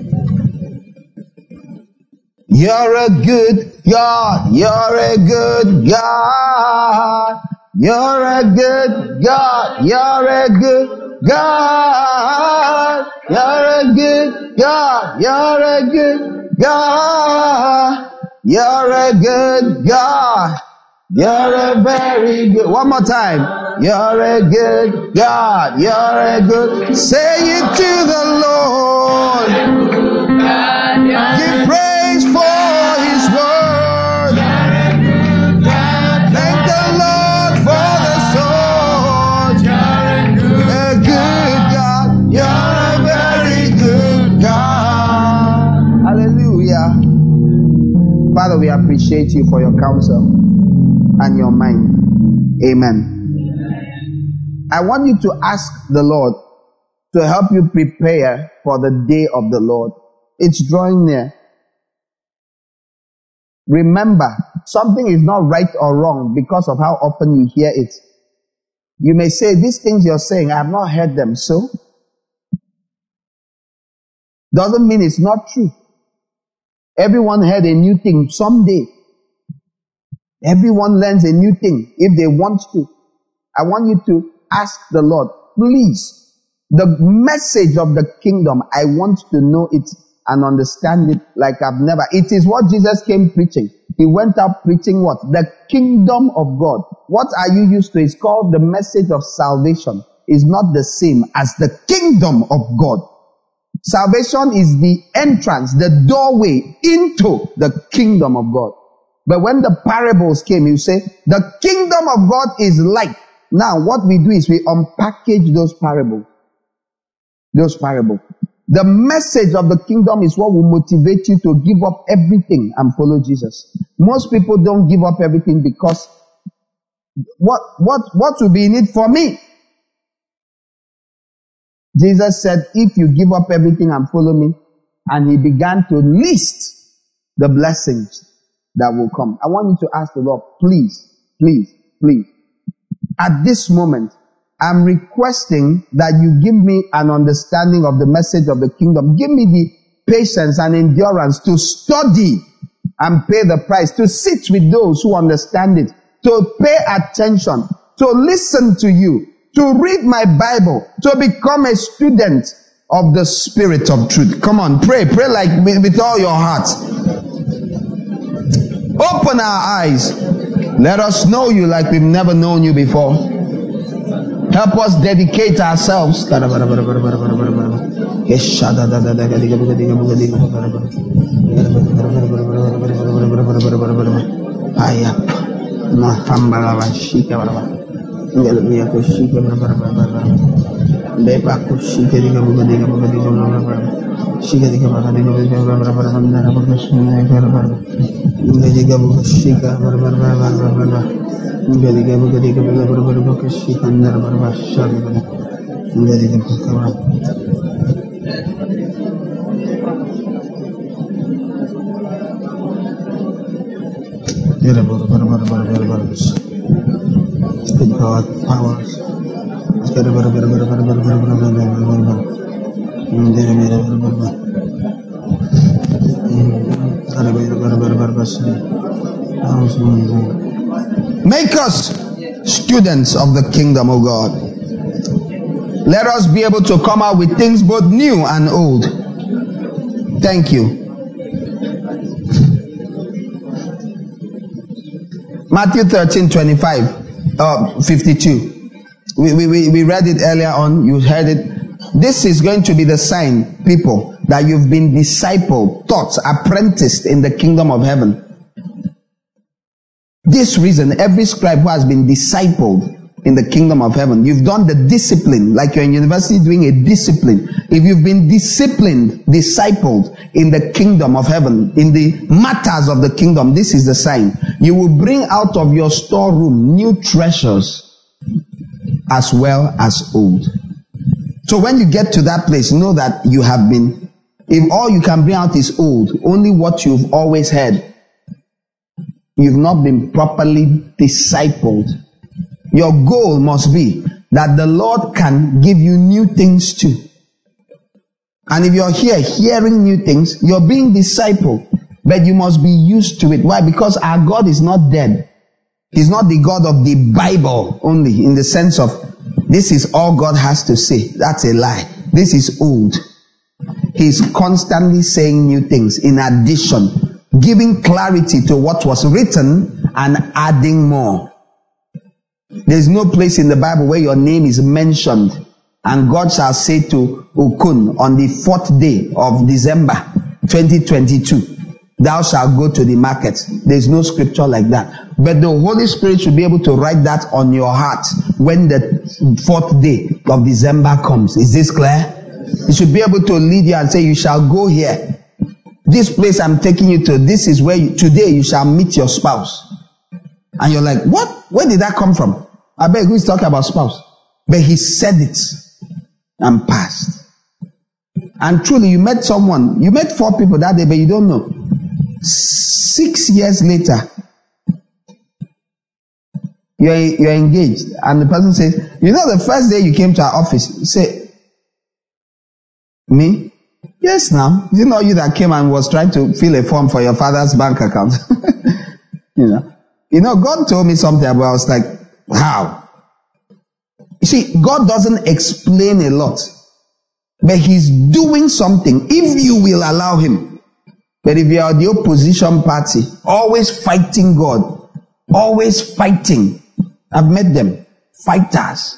You're a good God. You're a good God. You're a good God. You're a good God. You're a good God. You're a good God. You're a good God. You're a very good. One more time. You're a good God. You're a good. Say it to the Lord. Appreciate you for your counsel and your mind. Amen. I want you to ask the Lord to help you prepare for the day of the Lord. It's drawing near. Remember, something is not right or wrong because of how often you hear it. You may say, these things you're saying, I have not heard them, so? Doesn't mean it's not true. Everyone heard a new thing someday. Everyone learns a new thing if they want to. I want you to ask the Lord, please, the message of the kingdom, I want to know it and understand it like I've never. It is what Jesus came preaching. He went out preaching what? The kingdom of God. What are you used to? It's called the message of salvation. Is not the same as the kingdom of God. Salvation is the entrance, the doorway into the kingdom of God. But when the parables came, you say, the kingdom of God is like. Now, what we do is we unpackage those parables. Those parables. The message of the kingdom is what will motivate you to give up everything and follow Jesus. Most people don't give up everything because what, what, what will be in it for me? Jesus said, if you give up everything and follow me, and he began to list the blessings that will come. I want you to ask the Lord, please, please, please. At this moment, I'm requesting that you give me an understanding of the message of the kingdom. Give me the patience and endurance to study and pay the price, to sit with those who understand it, to pay attention, to listen to you, to read my Bible, to become a student of the Spirit of truth. Come on, pray, pray like with, all your heart. Open our eyes. Let us know you like we've never known you before. Help us dedicate ourselves. గదిగము Krishika బరబరబరబరబర గదిగము గదిగము బరబరబర Krishika అందర బరబర Make us students of the kingdom, of God. Let us be able to come out with things both new and old. Thank you. Matthew 13 25, uh, 52. We, we, we we read it earlier on. You heard it. This is going to be the sign, people, that you've been discipled, taught, apprenticed in the kingdom of heaven. This reason, every scribe who has been discipled in the kingdom of heaven, you've done the discipline, like you're in university doing a discipline. If you've been disciplined, discipled in the kingdom of heaven, in the matters of the kingdom, this is the sign. You will bring out of your storeroom new treasures as well as old. So when you get to that place, know that you have been, if all you can bring out is old, only what you've always heard, you've not been properly discipled. Your goal must be that the Lord can give you new things too. And if you're here hearing new things, you're being discipled, but you must be used to it. Why? Because our God is not dead. He's not the God of the Bible only in the sense of this is all God has to say. That's a lie. This is old. He's constantly saying new things in addition, giving clarity to what was written and adding more. There's no place in the Bible where your name is mentioned and God shall say to Ukun on the fourth day of December 2022, thou shalt go to the market. There's no scripture like that. But the Holy Spirit should be able to write that on your heart when the fourth day of December comes. Is this clear? He should be able to lead you and say, you shall go here. This place I'm taking you to, this is where you, today you shall meet your spouse. And you're like, what? Where did that come from? I beg, who's talking about spouse? But he said it and passed. And truly, you met someone, you met four people that day, but you don't know. Six years later, you're, you're engaged, and the person says, You know, the first day you came to our office, you say, Me? Yes, now. You know, you that came and was trying to fill a form for your father's bank account. you know, you know, God told me something about, I was like, How? You see, God doesn't explain a lot, but He's doing something if you will allow Him. But if you are the opposition party, always fighting God, always fighting, I've met them, fighters,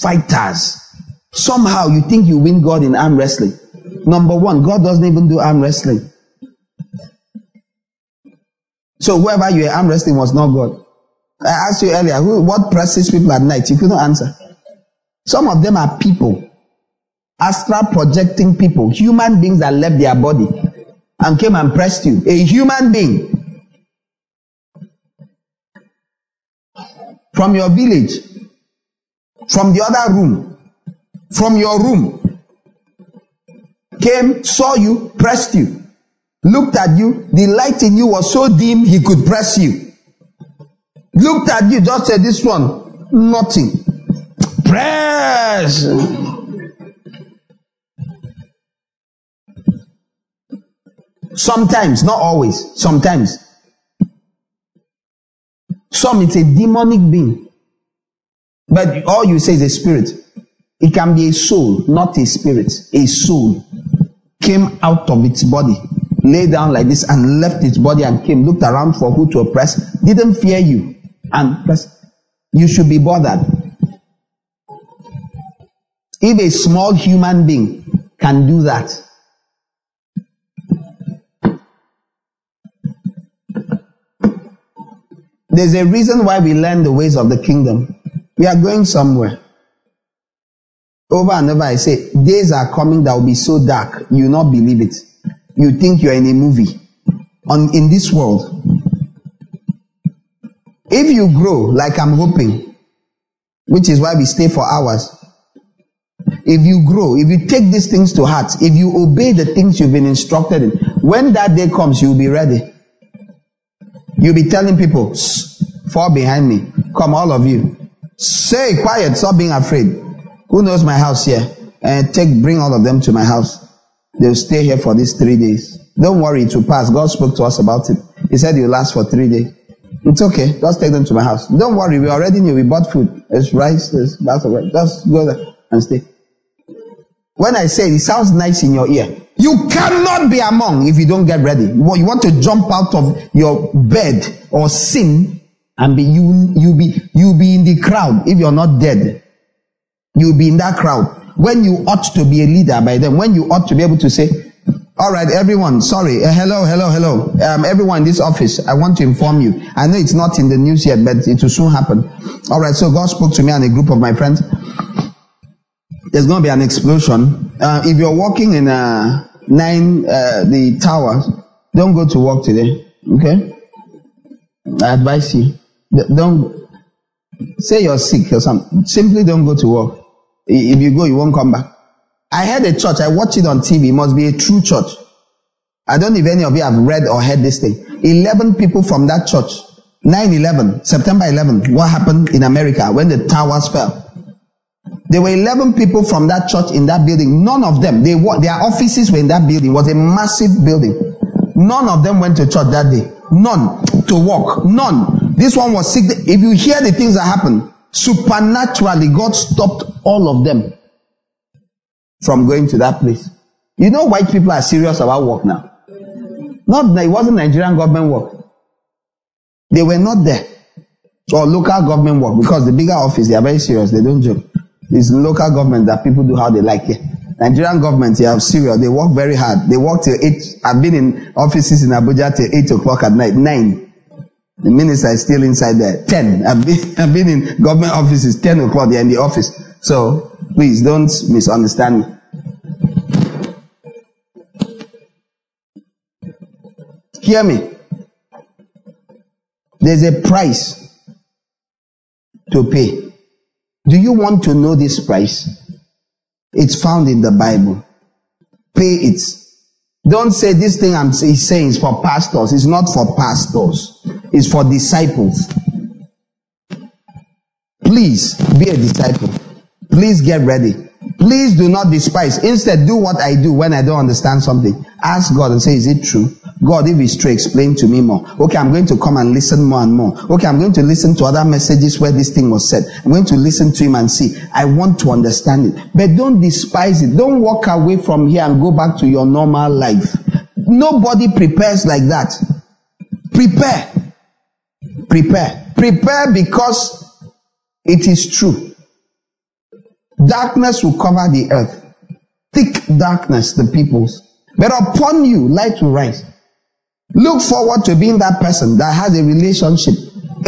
fighters. Somehow you think you win God in arm wrestling. Number one, God doesn't even do arm wrestling. So whoever you arm wrestling was not God. I asked you earlier, who, what presses people at night? You couldn't answer. Some of them are people. astral projecting people, human beings that left their body and came and pressed you. A human being from your village, from the other room, from your room, came, saw you, pressed you, looked at you. The light in you was so dim he could press you. Looked at you, just said, This one, nothing. Press. Sometimes, not always, sometimes. Some it's a demonic being. But all you say is a spirit. It can be a soul, not a spirit. A soul came out of its body, lay down like this and left its body and came, looked around for who to oppress, didn't fear you and. You should be bothered. If a small human being can do that, there's a reason why we learn the ways of the kingdom. We are going somewhere. Over and over, I say, days are coming that will be so dark, you will not believe it. You think you're in a movie. On, in this world, if you grow like I'm hoping, which is why we stay for hours, if you grow, if you take these things to heart, if you obey the things you've been instructed in, when that day comes, you'll be ready. You'll be telling people, fall behind me. Come, all of you. Say quiet, stop being afraid. Who knows my house here? And take, bring all of them to my house. They'll stay here for these three days. Don't worry, it will pass. God spoke to us about it. He said it will last for three days. It's okay. Just take them to my house. Don't worry. We already knew. We bought food. There's rice. There's bags of rice. Just go there and stay. When I say it, it sounds nice in your ear. You cannot be among if you don't get ready. You want to jump out of your bed or sin and be you you be you be in the crowd if you're not dead. You'll be in that crowd. When you ought to be a leader by them, when you ought to be able to say, all right, everyone. Sorry. Uh, hello, hello, hello. Um, everyone in this office, I want to inform you. I know it's not in the news yet, but it will soon happen. All right. So God spoke to me and a group of my friends. There's going to be an explosion. Uh, if you're walking in uh, nine, uh, the towers, don't go to work today. Okay. I advise you. Don't say you're sick or something. Simply don't go to work. If you go, you won't come back. I had a church. I watched it on TV. It must be a true church. I don't know if any of you have read or heard this thing. 11 people from that church. 9-11, September 11, what happened in America when the towers fell? There were 11 people from that church in that building. None of them, they were, their offices were in that building. It was a massive building. None of them went to church that day. None to work. None. This one was sick. If you hear the things that happened, supernaturally, God stopped all of them from going to that place. You know, white people are serious about work now. Not it wasn't Nigerian government work. They were not there. Or local government work because the bigger office they are very serious. They don't joke. It's local government that people do how they like it. Nigerian government, they are serious. They work very hard. They work till eight. I've been in offices in Abuja till eight o'clock at night. Nine. The minister is still inside there. Ten. I've been, I've been in government offices. Ten o'clock. They're in the office. So please don't misunderstand me. Hear me. There's a price to pay. Do you want to know this price? It's found in the Bible. Pay it. Don't say this thing I'm saying is for pastors. It's not for pastors. It's for disciples. Please be a disciple. Please get ready. Please do not despise. Instead, do what I do when I don't understand something. Ask God and say, is it true? God, if it's true, explain to me more. Okay, I'm going to come and listen more and more. Okay, I'm going to listen to other messages where this thing was said. I'm going to listen to him and see. I want to understand it. But don't despise it. Don't walk away from here and go back to your normal life. Nobody prepares like that. Prepare. Prepare. Prepare because it is true. Darkness will cover the earth. Thick darkness, the peoples. But upon you, light will rise. Look forward to being that person that has a relationship.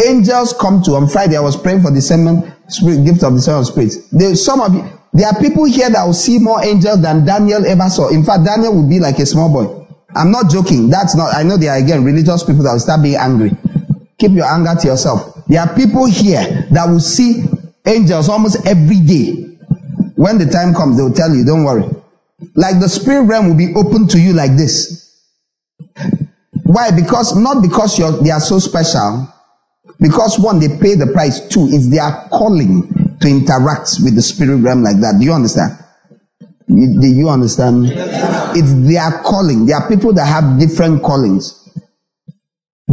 Angels come to on Friday. I was praying for the discernment spirit, gift of the spirit. There, some of you, There are people here that will see more angels than Daniel ever saw. In fact, Daniel would be like a small boy. I'm not joking. That's not, I know there are again religious people that will start being angry. Keep your anger to yourself. There are people here that will see angels almost every day. When the time comes, they will tell you, don't worry. Like the spirit realm will be open to you like this. Why? Because, not because they are so special. Because one, they pay the price. Two, it's their calling to interact with the spirit realm like that. Do you understand? Do you understand? It's their calling. There are people that have different callings.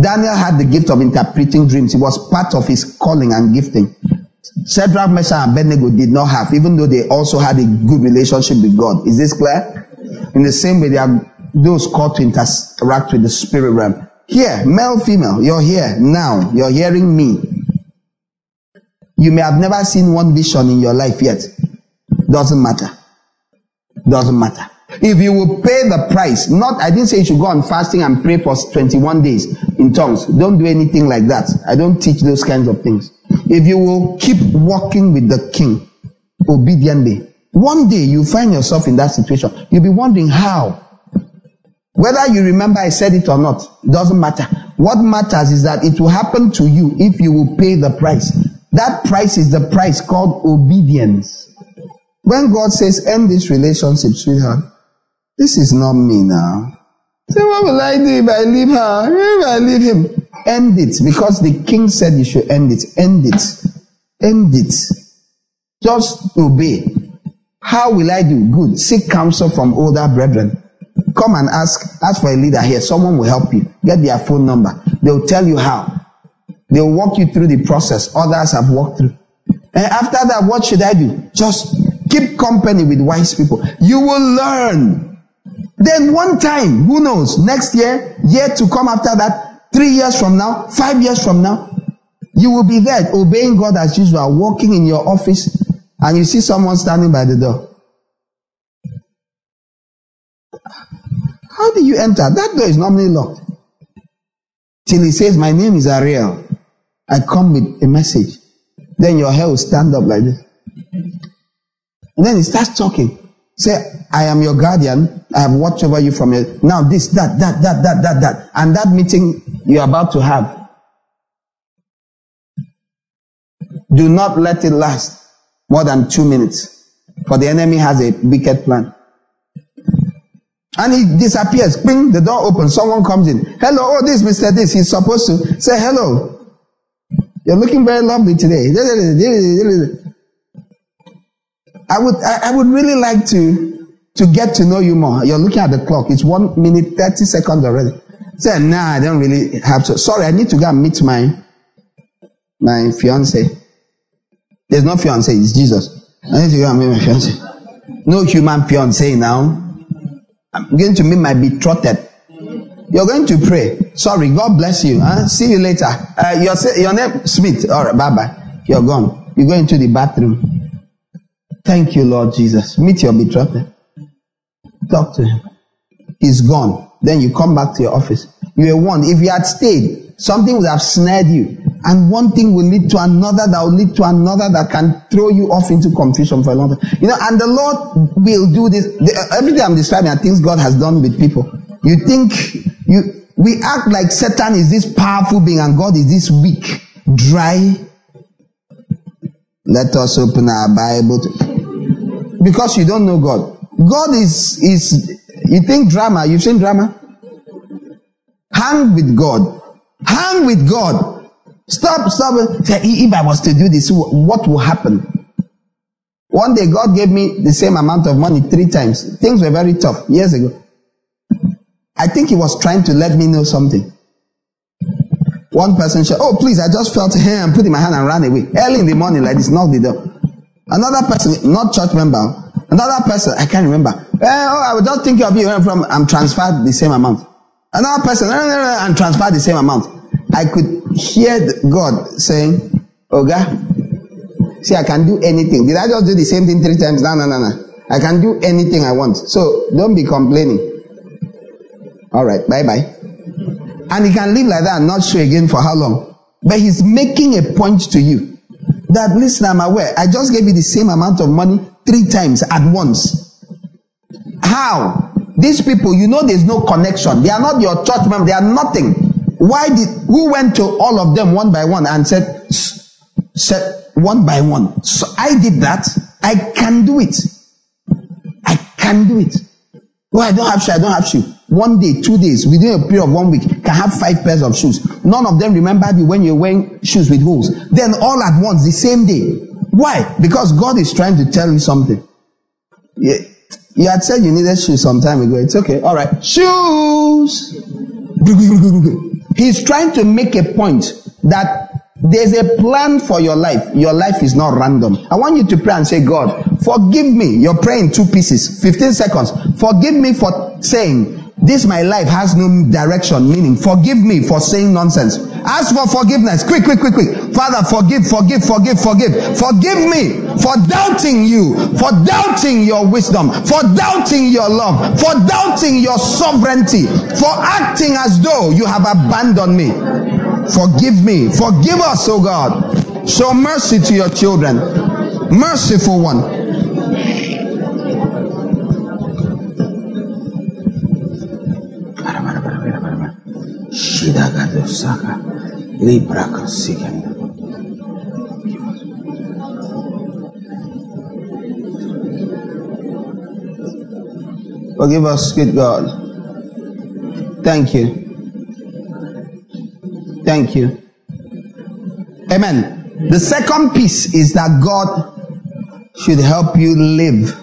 Daniel had the gift of interpreting dreams. It was part of his calling and gifting. Shadrach, Meshach, and Abednego did not have, even though they also had a good relationship with God. Is this clear? In the same way, there are those called to interact with the spirit realm. Here, male, female, you're here now. You're hearing me. You may have never seen one vision in your life yet. Doesn't matter. Doesn't matter. If you will pay the price, not, I didn't say you should go on fasting and pray for 21 days in tongues. Don't do anything like that. I don't teach those kinds of things. If you will keep walking with the king obediently, one day you find yourself in that situation. You'll be wondering how. Whether you remember I said it or not, it doesn't matter. What matters is that it will happen to you if you will pay the price. That price is the price called obedience. When God says, end this relationship, sweetheart, this is not me now. Say, what will I do if I leave her? If I leave him? End it because the king said you should end it. End it. End it. Just obey. How will I do? Good. Seek counsel from older brethren. Come and ask, ask for a leader here. Someone will help you. Get their phone number. They'll tell you how. They'll walk you through the process. Others have walked through. And after that, what should I do? Just keep company with wise people. You will learn. Then one time, who knows, next year, year to come after that, three years from now, five years from now, you will be there obeying God as usual, walking in your office, and you see someone standing by the door. How do you enter? That door is normally locked. Till he says, My name is Ariel. I come with a message. Then your hair will stand up like this. And then he starts talking. Say, I am your guardian. I have watched over you from it. Now this, that, that, that, that, that, that. And that meeting you're about to have. Do not let it last more than two minutes. For the enemy has a wicked plan. And he disappears. Bing, the door opens. Someone comes in. Hello, oh, this Mr. This. He's supposed to say hello. You're looking very lovely today. I would, I, I would really like to, to get to know you more. You're looking at the clock. It's one minute, 30 seconds already. Say, nah, I don't really have to. Sorry, I need to go and meet my, my fiance. There's no fiance, it's Jesus. I need to go and meet my fiance. No human fiance now. I'm going to meet my betrothed. You're going to pray. Sorry, God bless you. Huh? See you later. Uh, your, your name, Smith. All right, bye bye. You're gone. You go into the bathroom. Thank you, Lord Jesus. Meet your betrothed. Talk to him. He's gone. Then you come back to your office. You are warned. If you had stayed, something would have snared you. And one thing will lead to another that will lead to another that can throw you off into confusion for a long time. You know, and the Lord will do this. Uh, everything I'm describing are things God has done with people. You think you, we act like Satan is this powerful being and God is this weak, dry. Let us open our Bible to, because you don't know God. God is, is, you think drama, you've seen drama? Hang with God. Hang with God. Stop, stop. If I was to do this, what will happen? One day God gave me the same amount of money three times. Things were very tough years ago. I think he was trying to let me know something. One person said, Oh, please, I just felt here and put in my hand and ran away. Early in the morning, like this, knocked the door. Another person, not church member, another person, I can't remember. Eh, oh, I was just thinking of you from, I'm transferred the same amount. Another person, and transferred the same amount. I could hear God saying, Oga, see, I can do anything. Did I just do the same thing three times? No, no, no, no. I can do anything I want. So don't be complaining. All right, bye bye. And he can live like that and not show again for how long? But he's making a point to you that listen, I'm aware. I just gave you the same amount of money three times at once. How? These people, you know, there's no connection. They are not your church member. They are nothing. Why did who went to all of them one by one and said, said one by one? So I did that. I can do it. I can do it. Oh, I don't have shoe. I don't have shoe. One day, two days, within a period of one week, can have five pairs of shoes. None of them remembered you when you're wearing shoes with holes. Then all at once, the same day. Why? Because God is trying to tell you something. Yeah. You had said you needed shoes some time ago. It's okay. All right. Shoes. He's trying to make a point that there's a plan for your life. Your life is not random. I want you to pray and say, God, forgive me. You're praying two pieces, 15 seconds. Forgive me for saying, this my life has no direction, meaning forgive me for saying nonsense. Ask for forgiveness. Quick, quick, quick, quick. Father, forgive, forgive, forgive, forgive. Forgive me for doubting you, for doubting your wisdom, for doubting your love, for doubting your sovereignty, for acting as though you have abandoned me. Forgive me. Forgive us, oh God. Show mercy to your children. Merciful one. Forgive us, good God. Thank you. Thank you. Amen. The second piece is that God should help you live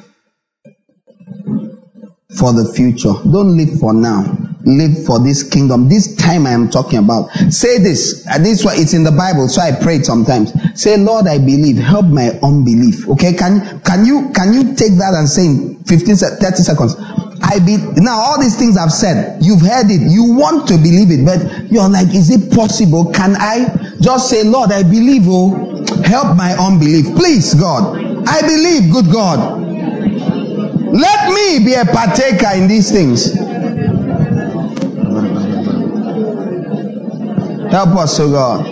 for the future. Don't live for now. Live for this kingdom. This time I am talking about. Say this. This is what it's in the Bible, so I pray sometimes. Say, Lord, I believe. Help my unbelief. Okay, can can you can you take that and say in 15 30 seconds? I be now all these things I've said, you've heard it, you want to believe it, but you're like, is it possible? Can I just say, Lord, I believe, oh, help my unbelief. Please, God. I believe, good God. Let me be a partaker in these things. Help us, oh God.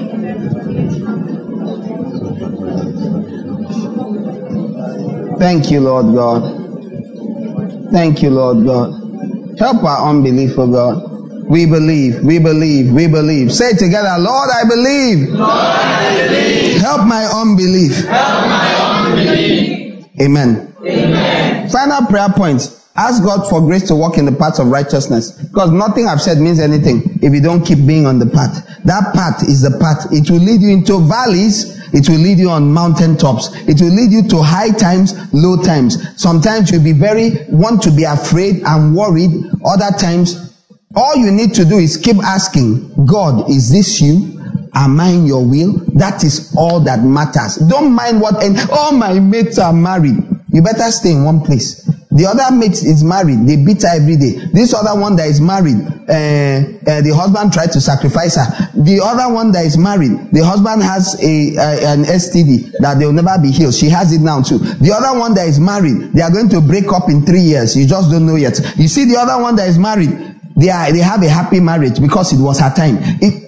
Thank you, Lord God. Thank you, Lord God. Help our unbelief, oh God. We believe, we believe, we believe. Say together, Lord, I believe. Lord, I believe. Help my unbelief. Help my unbelief. Amen. Amen. Final prayer point. Ask God for grace to walk in the path of righteousness. Because nothing I've said means anything if you don't keep being on the path. That path is the path. It will lead you into valleys it will lead you on mountain tops. It will lead you to high times, low times. Sometimes you'll be very, want to be afraid and worried. Other times, all you need to do is keep asking, God, is this you? Am I in your will? That is all that matters. Don't mind what, and all oh, my mates are married. You better stay in one place. The other mate is married. They beat her every day. This other one that is married, uh, uh, the husband tried to sacrifice her. The other one that is married, the husband has a, a an STD that they will never be healed. She has it now too. The other one that is married, they are going to break up in three years. You just don't know yet. You see the other one that is married, they are, they have a happy marriage because it was her time. It,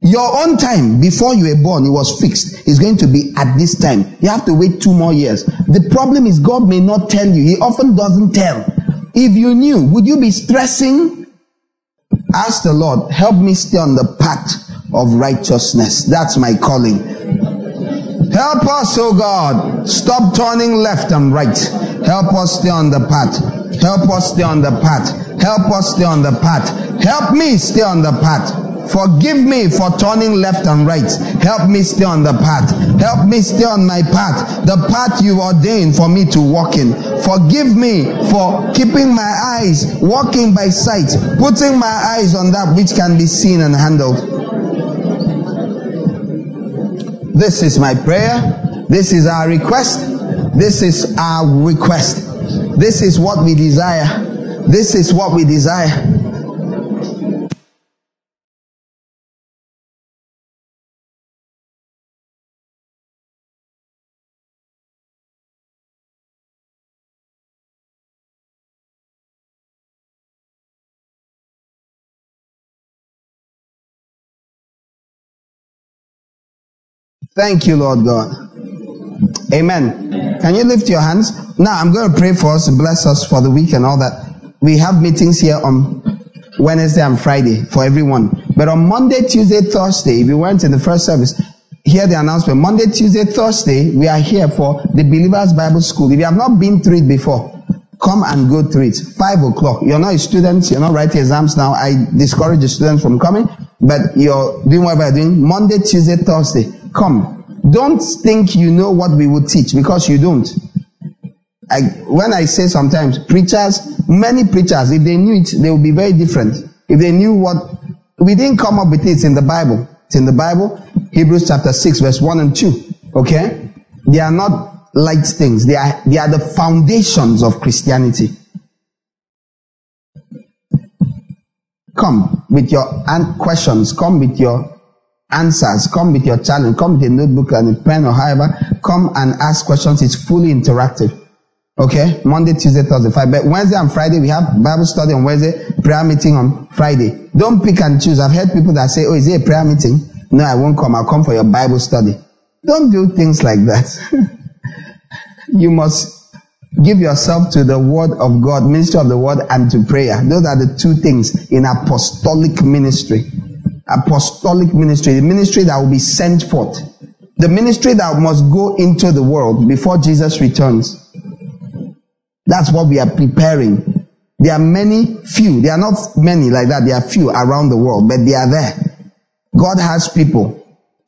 your own time before you were born, it was fixed. It's going to be at this time. You have to wait two more years. The problem is God may not tell you. He often doesn't tell. If you knew, would you be stressing? Ask the Lord, help me stay on the path of righteousness. That's my calling. Help us, oh God. Stop turning left and right. Help us stay on the path. Help us stay on the path. Help us stay on the path. Help me stay on the path. Forgive me for turning left and right. Help me stay on the path. Help me stay on my path. The path you ordained for me to walk in. Forgive me for keeping my eyes walking by sight, putting my eyes on that which can be seen and handled. This is my prayer. This is our request. This is our request. This is what we desire. This is what we desire. Thank you, Lord God. Amen. Can you lift your hands? Now I'm going to pray for us and bless us for the week and all that. We have meetings here on Wednesday and Friday for everyone. But on Monday, Tuesday, Thursday, if you weren't in the first service, hear the announcement. Monday, Tuesday, Thursday, we are here for the Believers Bible School. If you have not been through it before, come and go through it. Five o'clock. You're not a student, you're not writing exams now. I discourage the students from coming, but you're doing whatever you're doing. Monday, Tuesday, Thursday, come. Don't think you know what we would teach because you don't. I, when I say sometimes preachers, many preachers, if they knew it, they would be very different. If they knew what, we didn't come up with it, it's in the Bible. It's in the Bible, Hebrews chapter 6, verse 1 and 2. Okay? They are not light things. They are, they are the foundations of Christianity. Come with your questions. Come with your answers. Come with your challenge. Come with a notebook and a pen or however. Come and ask questions. It's fully interactive. Okay? Monday, Tuesday, Thursday, Friday. But Wednesday and Friday, we have Bible study on Wednesday, prayer meeting on Friday. Don't pick and choose. I've heard people that say, oh, is it a prayer meeting? No, I won't come. I'll come for your Bible study. Don't do things like that. you must give yourself to the word of God, ministry of the word, and to prayer. Those are the two things in apostolic ministry. Apostolic ministry, the ministry that will be sent forth. The ministry that must go into the world before Jesus returns. That's what we are preparing. There are many, few. There are not many like that. There are few around the world, but they are there. God has people.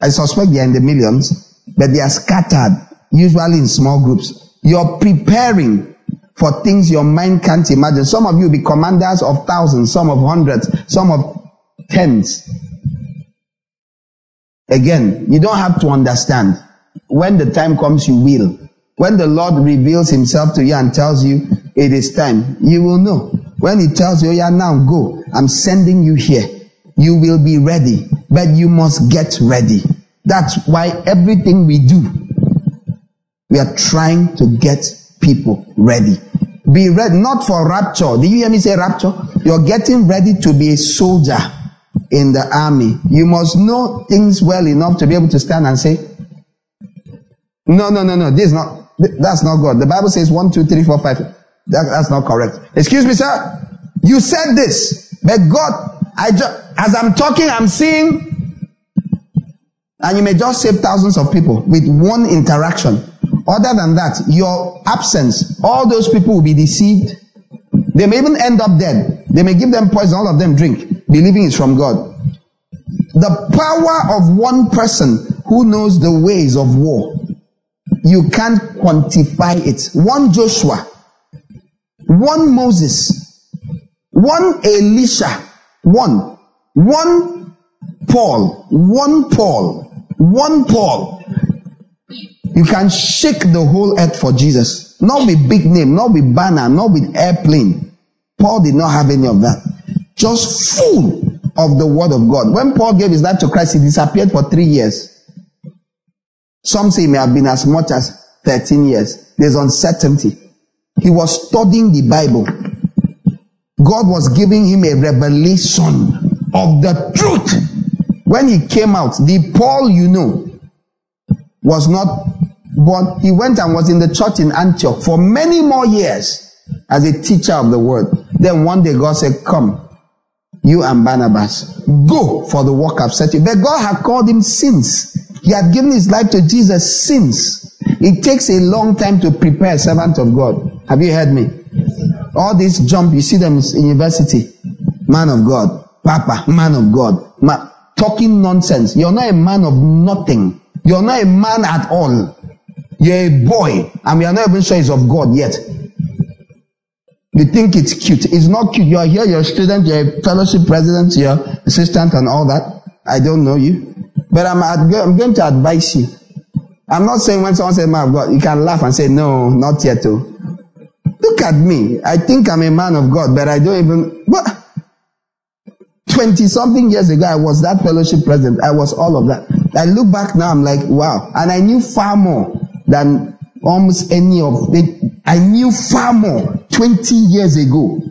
I suspect they are in the millions, but they are scattered, usually in small groups. You're preparing for things your mind can't imagine. Some of you will be commanders of thousands, some of hundreds, some of tens. Again, you don't have to understand. When the time comes, you will. When the Lord reveals himself to you and tells you it is time, you will know. When he tells you, oh, yeah, now go, I'm sending you here. You will be ready, but you must get ready. That's why everything we do, we are trying to get people ready. Be ready, not for rapture. Did you hear me say rapture? You're getting ready to be a soldier in the army. You must know things well enough to be able to stand and say, no, no, no, no, this is not, that's not God. The Bible says one, two, three, four, five. That, that's not correct. Excuse me, sir. You said this, but God, I just, as I'm talking, I'm seeing, and you may just save thousands of people with one interaction. Other than that, your absence, all those people will be deceived. They may even end up dead. They may give them poison, all of them drink, believing is from God. The power of one person who knows the ways of war you can't quantify it. One Joshua, one Moses, one Elisha, one, one Paul, one Paul, one Paul. You can shake the whole earth for Jesus. Not with big name, not with banner, not with airplane. Paul did not have any of that. Just full of the word of God. When Paul gave his life to Christ, he disappeared for three years. Some say it may have been as much as 13 years. There's uncertainty. He was studying the Bible. God was giving him a revelation of the truth. When he came out, the Paul you know was not but He went and was in the church in Antioch for many more years as a teacher of the word. Then one day God said, Come, you and Barnabas, go for the work I've set you. But God had called him since. He had given his life to Jesus since. It takes a long time to prepare a servant of God. Have you heard me? All this jump, you see them in university. Man of God. Papa, man of God. Talking nonsense. You're not a man of nothing. You're not a man at all. You're a boy, and we are not even sure he's of God yet. You think it's cute. It's not cute. You're here, you're a student, you're a fellowship president, you're assistant and all that. I don't know you. But I'm, I'm going to advise you. I'm not saying when someone says man of God, you can laugh and say, no, not yet. Oh. Look at me. I think I'm a man of God, but I don't even, what? 20 something years ago, I was that fellowship president. I was all of that. I look back now, I'm like, wow. And I knew far more than almost any of it. I knew far more 20 years ago.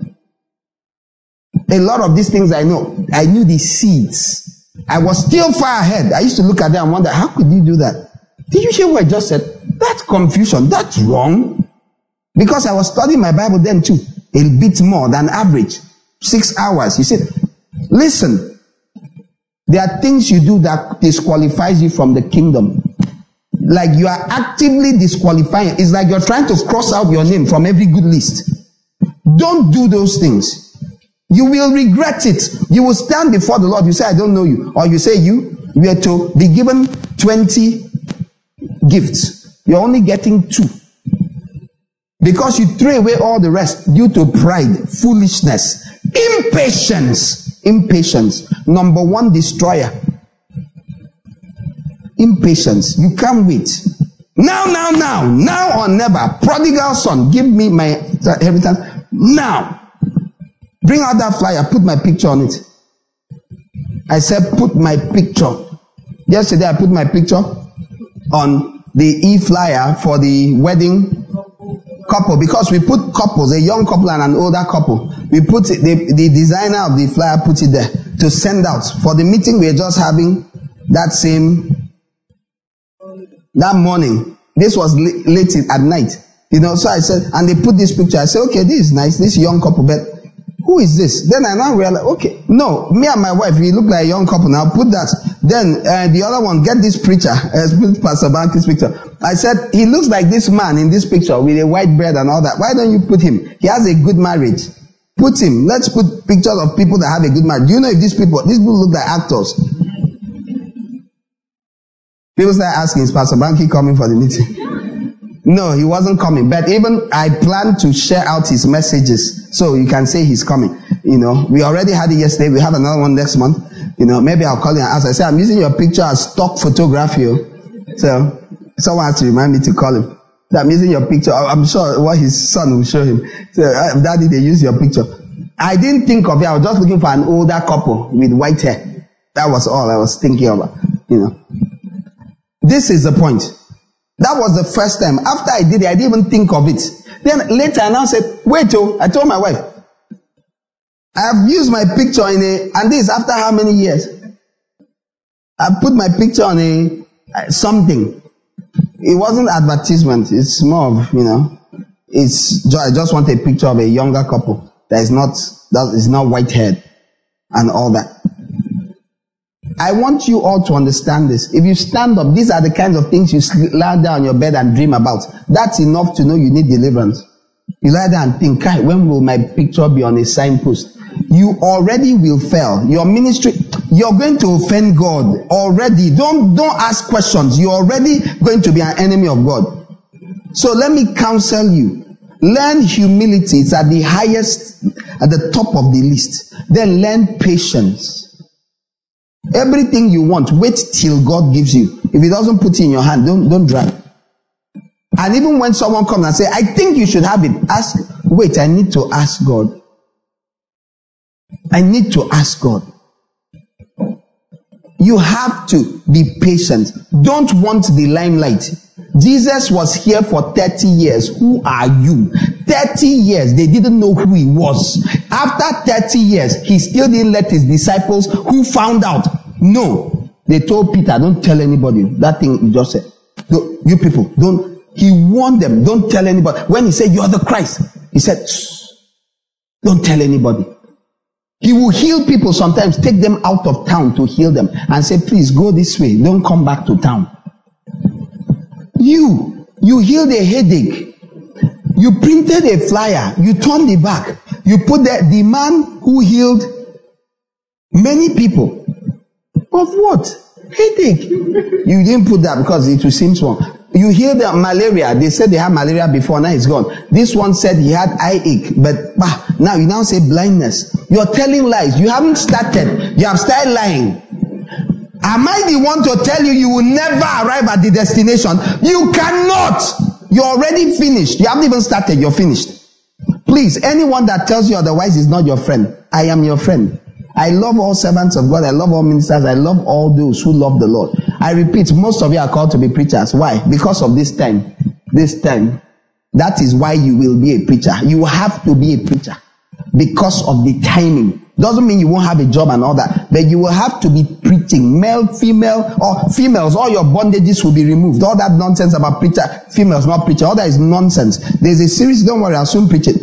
A lot of these things I know. I knew the seeds. I was still far ahead. I used to look at them and wonder, how could you do that? Did you hear what I just said? That's confusion. That's wrong. Because I was studying my Bible then too. A bit more than average. Six hours. You said, listen, there are things you do that disqualifies you from the kingdom. Like you are actively disqualifying. It's like you're trying to cross out your name from every good list. Don't do those things. You will regret it. You will stand before the Lord. You say, I don't know you. Or you say, you, are to be given 20 gifts. You're only getting two. Because you throw away all the rest due to pride, foolishness, impatience. Impatience. Number one destroyer. Impatience. You can't wait. Now, now, now, now or never. Prodigal son, give me my uh, inheritance now. Bring out that flyer, put my picture on it. I said, put my picture. Yesterday, I put my picture on the e flyer for the wedding couple because we put couples, a young couple and an older couple. We put it, the, the designer of the flyer put it there to send out for the meeting we're just having that same that morning. This was late at night. You know, so I said, and they put this picture. I said, okay, this is nice, this young couple, but who is this? Then I now realize, okay, no, me and my wife, we look like a young couple. Now put that. Then uh, the other one, get this preacher, uh, Pastor Banky's picture. I said, he looks like this man in this picture with a white beard and all that. Why don't you put him? He has a good marriage. Put him. Let's put pictures of people that have a good marriage. Do you know if these people, these people look like actors? People start asking, is Pastor Banky coming for the meeting? No, he wasn't coming. But even I plan to share out his messages. So you can say he's coming. You know, we already had it yesterday. We have another one next month. You know, maybe I'll call you ask. I say, I'm using your picture as stock photography. Oh. So someone has to remind me to call him. I'm using your picture. I'm sure what his son will show him. So, uh, daddy, they use your picture. I didn't think of it. I was just looking for an older couple with white hair. That was all I was thinking about. You know, this is the point. That was the first time. After I did it, I didn't even think of it. Then later I now said, wait, oh, I told my wife, I have used my picture in a, and this after how many years? I put my picture on a, uh, something. It wasn't advertisement. It's more of, you know, it's, I just want a picture of a younger couple that is not, that is not white haired and all that. I want you all to understand this. If you stand up, these are the kinds of things you lie down your bed and dream about. That's enough to know you need deliverance. You lie down and think, when will my picture be on a signpost? You already will fail. Your ministry, you're going to offend God already. Don't, don't ask questions. You're already going to be an enemy of God. So let me counsel you. Learn humility. It's at the highest, at the top of the list. Then learn patience. Everything you want, wait till God gives you. If He doesn't put it in your hand, don't don't drag. And even when someone comes and say, "I think you should have it," ask. Wait, I need to ask God. I need to ask God. You have to be patient. Don't want the limelight. Jesus was here for 30 years. Who are you? 30 years. They didn't know who he was. After 30 years, he still didn't let his disciples who found out. No. They told Peter, don't tell anybody. That thing you just said. You people, don't. He warned them, don't tell anybody. When he said, you're the Christ, he said, don't tell anybody. He will heal people sometimes, take them out of town to heal them and say, please go this way. Don't come back to town. You, you healed a headache. You printed a flyer. You turned it back. You put the, the man who healed many people. Of what? Headache. You didn't put that because it will seem small. You hear the malaria. They said they had malaria before. Now it's gone. This one said he had eye ache, but bah, now you now say blindness. You're telling lies. You haven't started. You have started lying. Am I the one to tell you you will never arrive at the destination? You cannot. You're already finished. You haven't even started. You're finished. Please, anyone that tells you otherwise is not your friend. I am your friend. I love all servants of God. I love all ministers. I love all those who love the Lord. I repeat, most of you are called to be preachers. Why? Because of this time. This time. That is why you will be a preacher. You have to be a preacher because of the timing. Doesn't mean you won't have a job and all that, but you will have to be preaching, male, female, or females. All your bondages will be removed. All that nonsense about preacher, females not preaching, all that is nonsense. There's a series. Don't worry, I'll soon preach it.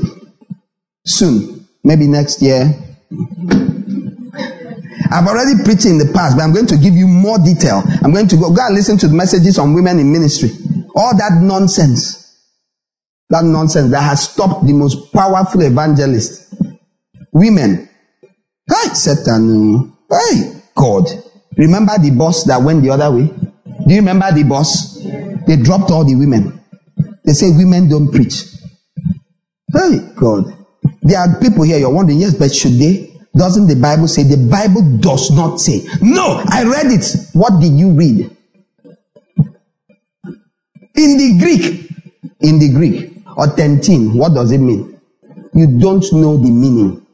Soon, maybe next year. I've already preached in the past, but I'm going to give you more detail. I'm going to go, go and listen to the messages on women in ministry. All that nonsense. That nonsense that has stopped the most powerful evangelist. Women. Hey, Satan. Hey, God. Remember the boss that went the other way? Do you remember the boss? They dropped all the women. They say women don't preach. Hey, God. There are people here, you're wondering, yes, but should they? Doesn't the Bible say? The Bible does not say. No, I read it. What did you read? In the Greek, in the Greek, or 10, what does it mean? You don't know the meaning.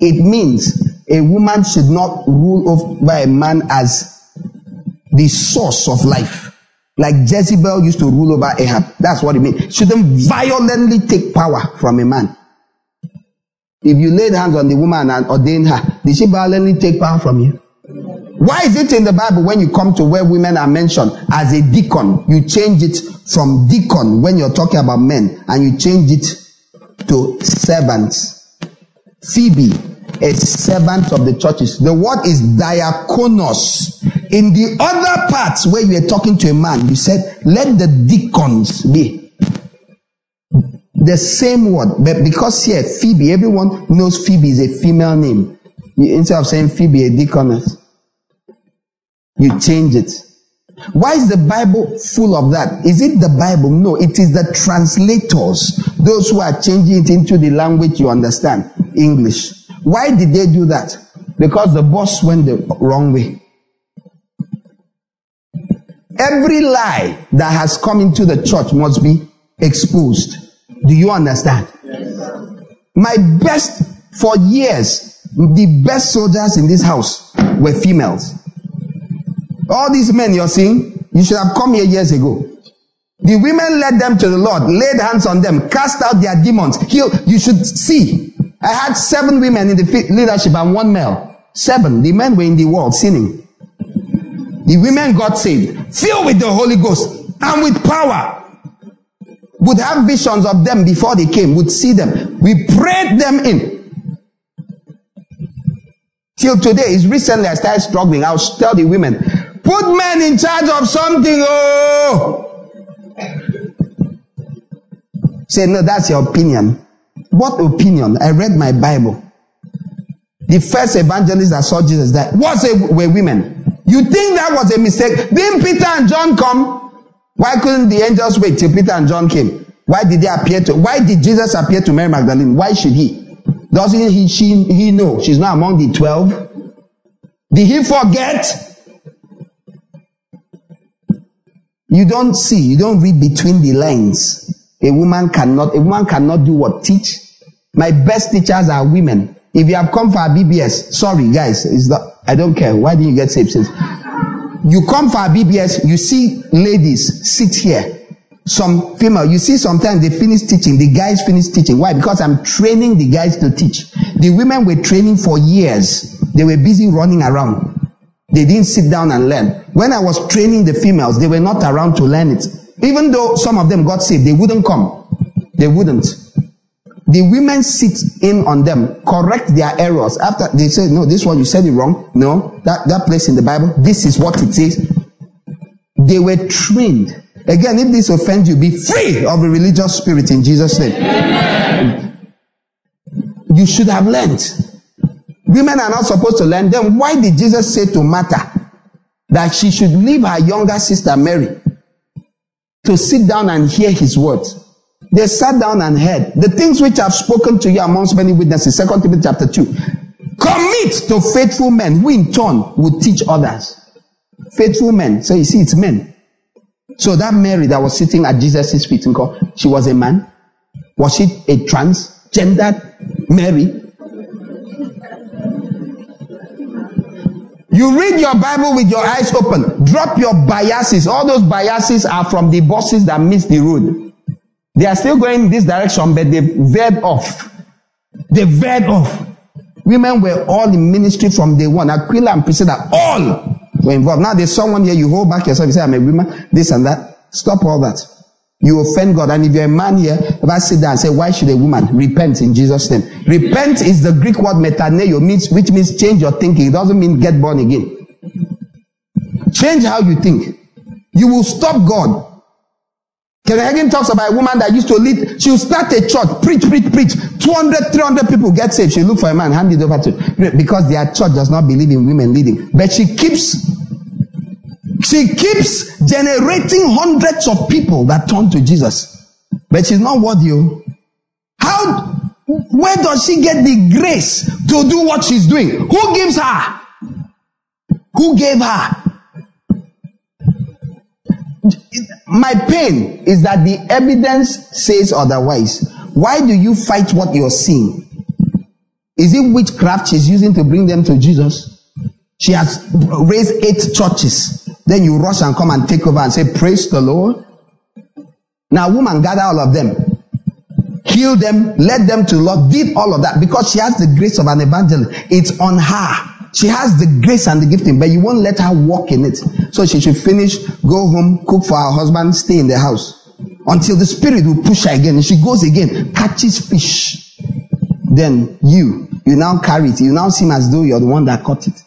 It means a woman should not rule over by a man as the source of life. Like Jezebel used to rule over Ahab. That's what it means. Shouldn't violently take power from a man. If you laid hands on the woman and ordained her, did she violently take power from you? Why is it in the Bible when you come to where women are mentioned as a deacon, you change it from deacon when you're talking about men and you change it to servants? Phoebe, a servant of the churches. The word is diakonos. In the other parts where you are talking to a man, you said, let the deacons be. The same word, but because here, Phoebe, everyone knows Phoebe is a female name. You, instead of saying Phoebe, a deaconess, you change it. Why is the Bible full of that? Is it the Bible? No, it is the translators, those who are changing it into the language you understand, English. Why did they do that? Because the boss went the wrong way. Every lie that has come into the church must be exposed. Do you understand? My best, for years, the best soldiers in this house were females. All these men you're seeing, you should have come here years ago. The women led them to the Lord, laid hands on them, cast out their demons, heal. You should see. I had seven women in the leadership and one male. Seven. The men were in the world sinning. The women got saved, filled with the Holy Ghost and with power. Would have visions of them before they came, would see them. We prayed them in. Till today, it's recently I started struggling. I'll tell the women, put men in charge of something. Oh, say no, that's your opinion. What opinion? I read my Bible. The first evangelist that saw Jesus that was a, were women. You think that was a mistake? Didn't Peter and John come? Why couldn't the angels wait till Peter and John came? Why did they appear to? Why did Jesus appear to Mary Magdalene? Why should he? Doesn't he? She, he know she's not among the twelve. Did he forget? You don't see. You don't read between the lines. A woman cannot. A woman cannot do what teach. My best teachers are women. If you have come for a BBS, sorry guys, it's not. I don't care. Why didn't you get saved? Since you come for a BBS, you see ladies sit here. Some female, you see sometimes they finish teaching, the guys finish teaching. Why? Because I'm training the guys to teach. The women were training for years. They were busy running around. They didn't sit down and learn. When I was training the females, they were not around to learn it. Even though some of them got saved, they wouldn't come. They wouldn't. The women sit in on them, correct their errors. After they say, no, this one you said it wrong. No, that, that place in the Bible, this is what it says. They were trained. Again, if this offends you, be free of a religious spirit in Jesus' name. You should have learned. Women are not supposed to learn. Then why did Jesus say to Martha that she should leave her younger sister Mary to sit down and hear his words? They sat down and heard the things which I've spoken to you amongst many witnesses. Second Timothy chapter 2. Commit to faithful men who in turn would teach others. Faithful men. So you see, it's men. So that Mary that was sitting at Jesus' feet, in court, she was a man. Was she a transgendered Mary? You read your Bible with your eyes open. Drop your biases. All those biases are from the bosses that miss the road. They are still going this direction, but they've veered off. They veered off. Women were all in ministry from day one. Aquila and Priscilla, all were involved. Now there's someone here, you hold back yourself, you say, I'm a woman, this and that. Stop all that. You offend God. And if you're a man here, if I sit down and say, why should a woman repent in Jesus' name? Repent is the Greek word metanoeo, which means change your thinking. It doesn't mean get born again. Change how you think. You will stop God. Kenneth Hagin talks about a woman that used to lead. She'll start a church, preach, preach, preach. 200, 300 people get saved. She'll look for a man, hand it over to, because their church does not believe in women leading. But she keeps, she keeps generating hundreds of people that turn to Jesus. But she's not worthy. oh. How, where does she get the grace to do what she's doing? Who gives her? Who gave her? My pain is that the evidence says otherwise. Why do you fight what you're seeing? Is it witchcraft she's using to bring them to Jesus? She has raised eight churches. Then you rush and come and take over and say, Praise the Lord. Now, woman, gather all of them, heal them, led them to Lord, did all of that because she has the grace of an evangelist. It's on her. She has the grace and the gifting, but you won't let her walk in it. So she should finish, go home, cook for her husband, stay in the house until the spirit will push her again. And she goes again, catches fish. Then you, you now carry it. You now seem as though you're the one that caught it.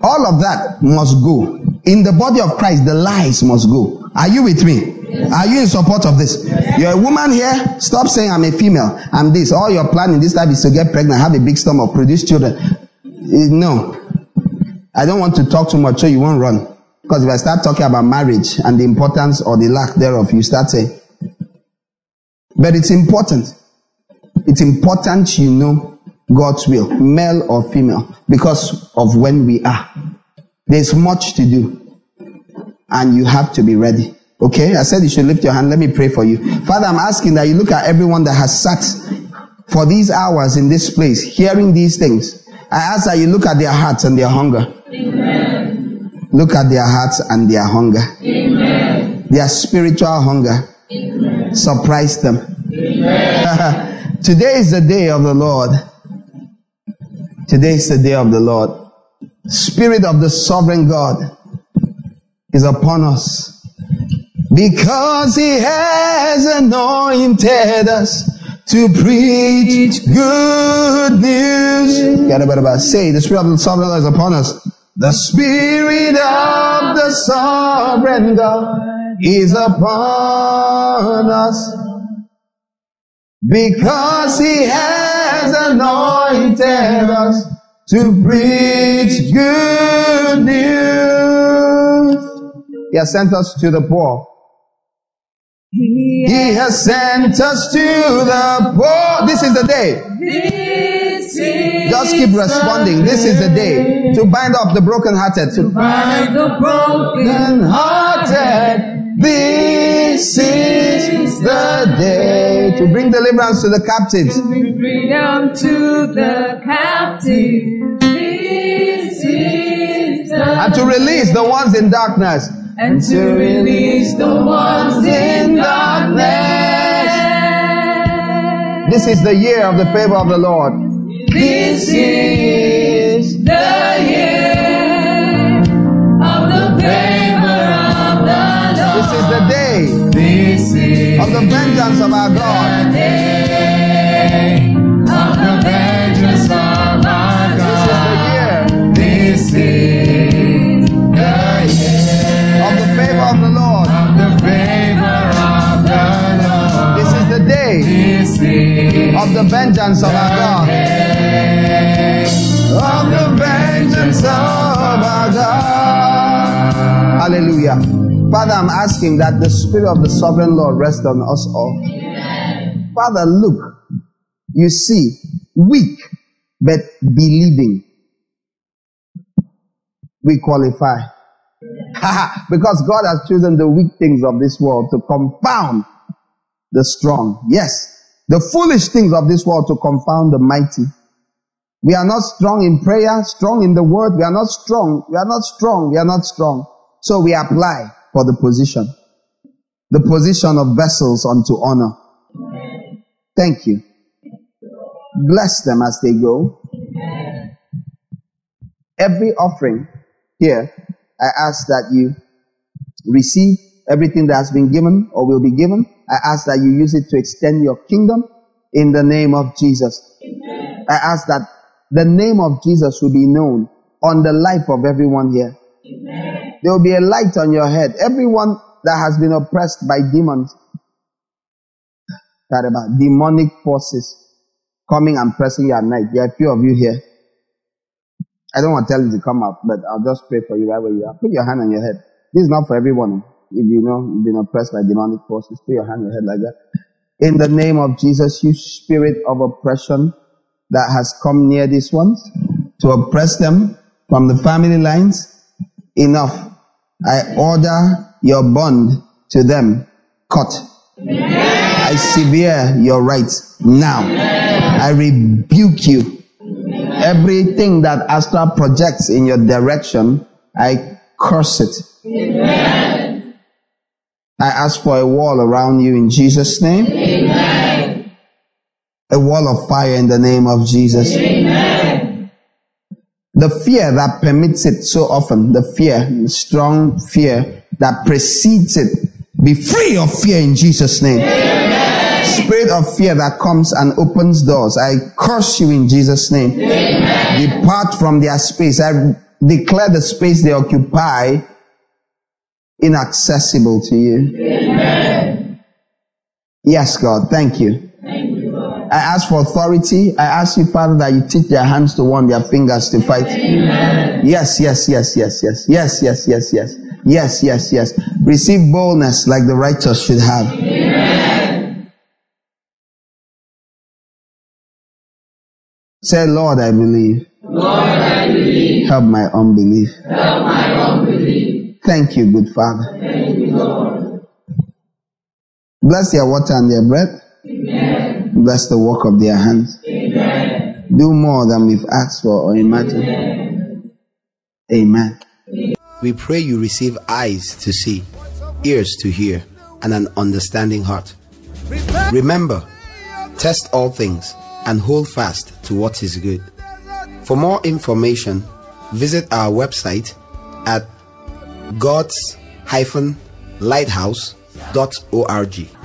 All of that must go. In the body of Christ, the lies must go. Are you with me? Are you in support of this? You're a woman here. Stop saying I'm a female. I'm this. All your plan in this life is to get pregnant, have a big stomach, produce children. Eh, No. I don't want to talk too much so you won't run. Because if I start talking about marriage and the importance or the lack thereof, you start saying. But it's important. It's important you know God's will, male or female, because of when we are. There's much to do. And you have to be ready. Okay? I said you should lift your hand. Let me pray for you. Father, I'm asking that you look at everyone that has sat for these hours in this place, hearing these things. I ask that you look at their hearts and their hunger. Look at their hearts and their hunger. Their spiritual hunger. Surprise them. Today is the day of the Lord. Today is the day of the Lord. Spirit of the sovereign God is upon us. Because he has anointed us to preach good news. About say the spirit of the sovereign is upon us. The spirit of the sovereign God is upon us. Because he has anointed us to preach good news. He has sent us to the poor. He has sent us to the poor. This is the day. Is Just keep responding. This is the day to bind up the brokenhearted, to bind the broken hearted. This is the day to bring deliverance to the captives. To bring freedom to the captive. This is the and to release the ones in darkness. And to release the ones in darkness. This is the year of the favor of the Lord. This is the year of the favor of the This is the day This is of the vengeance of our God. the day of the vengeance of our God. This is the year This is of the vengeance of our God. Of the vengeance of our God. Hallelujah. Father, I'm asking that the Spirit of the Sovereign Lord rest on us all. Father, look, you see, weak, but believing. We qualify. because God has chosen the weak things of this world to confound the strong. Yes, the foolish things of this world to confound the mighty. We are not strong in prayer, strong in the word. We are not strong. We are not strong. We are not strong. So we apply for the position. The position of vessels unto honor. Thank you. Bless them as they go. Every offering here, I ask that you receive everything that has been given or will be given. I ask that you use it to extend your kingdom in the name of Jesus. I ask that the name of Jesus will be known on the life of everyone here. There will be a light on your head. Everyone that has been oppressed by demons, that about demonic forces coming and pressing you at night. There are a few of you here. I don't want to tell you to come up, but I'll just pray for you right where you are. Put your hand on your head. This is not for everyone. If you know you've been oppressed by demonic forces, put your hand on your head like that. In the name of Jesus, you spirit of oppression that has come near these ones to oppress them from the family lines, enough. I order your bond to them cut. I sever your rights now. I rebuke you. Everything that Astra projects in your direction, I curse it. I ask for a wall around you in Jesus' name. Amen. A wall of fire in the name of Jesus. Amen. The fear that permits it so often, the fear, the strong fear that precedes it, be free of fear in Jesus' name. Spirit of fear that comes and opens doors, I curse you in Jesus' name. Depart from their space. I declare the space they occupy inaccessible to you. Amen. Yes, God, thank you. Thank you I ask for authority. I ask you, Father, that you teach their hands to warn their fingers to fight. Yes, yes, yes, yes, yes, yes, yes, yes, yes, yes, yes, yes. Receive boldness like the righteous should have. Amen. Say, Lord, I believe. Lord, I believe. Help my unbelief. Help my unbelief. Thank you, good Father. Thank you, Lord. Bless their water and their bread. Amen. Bless the work of their hands. Amen. Do more than we've asked for or imagined. Amen. We pray you receive eyes to see, ears to hear, and an understanding heart. Remember, test all things and hold fast to what is good. For more information, visit our website at gods-lighthouse.org.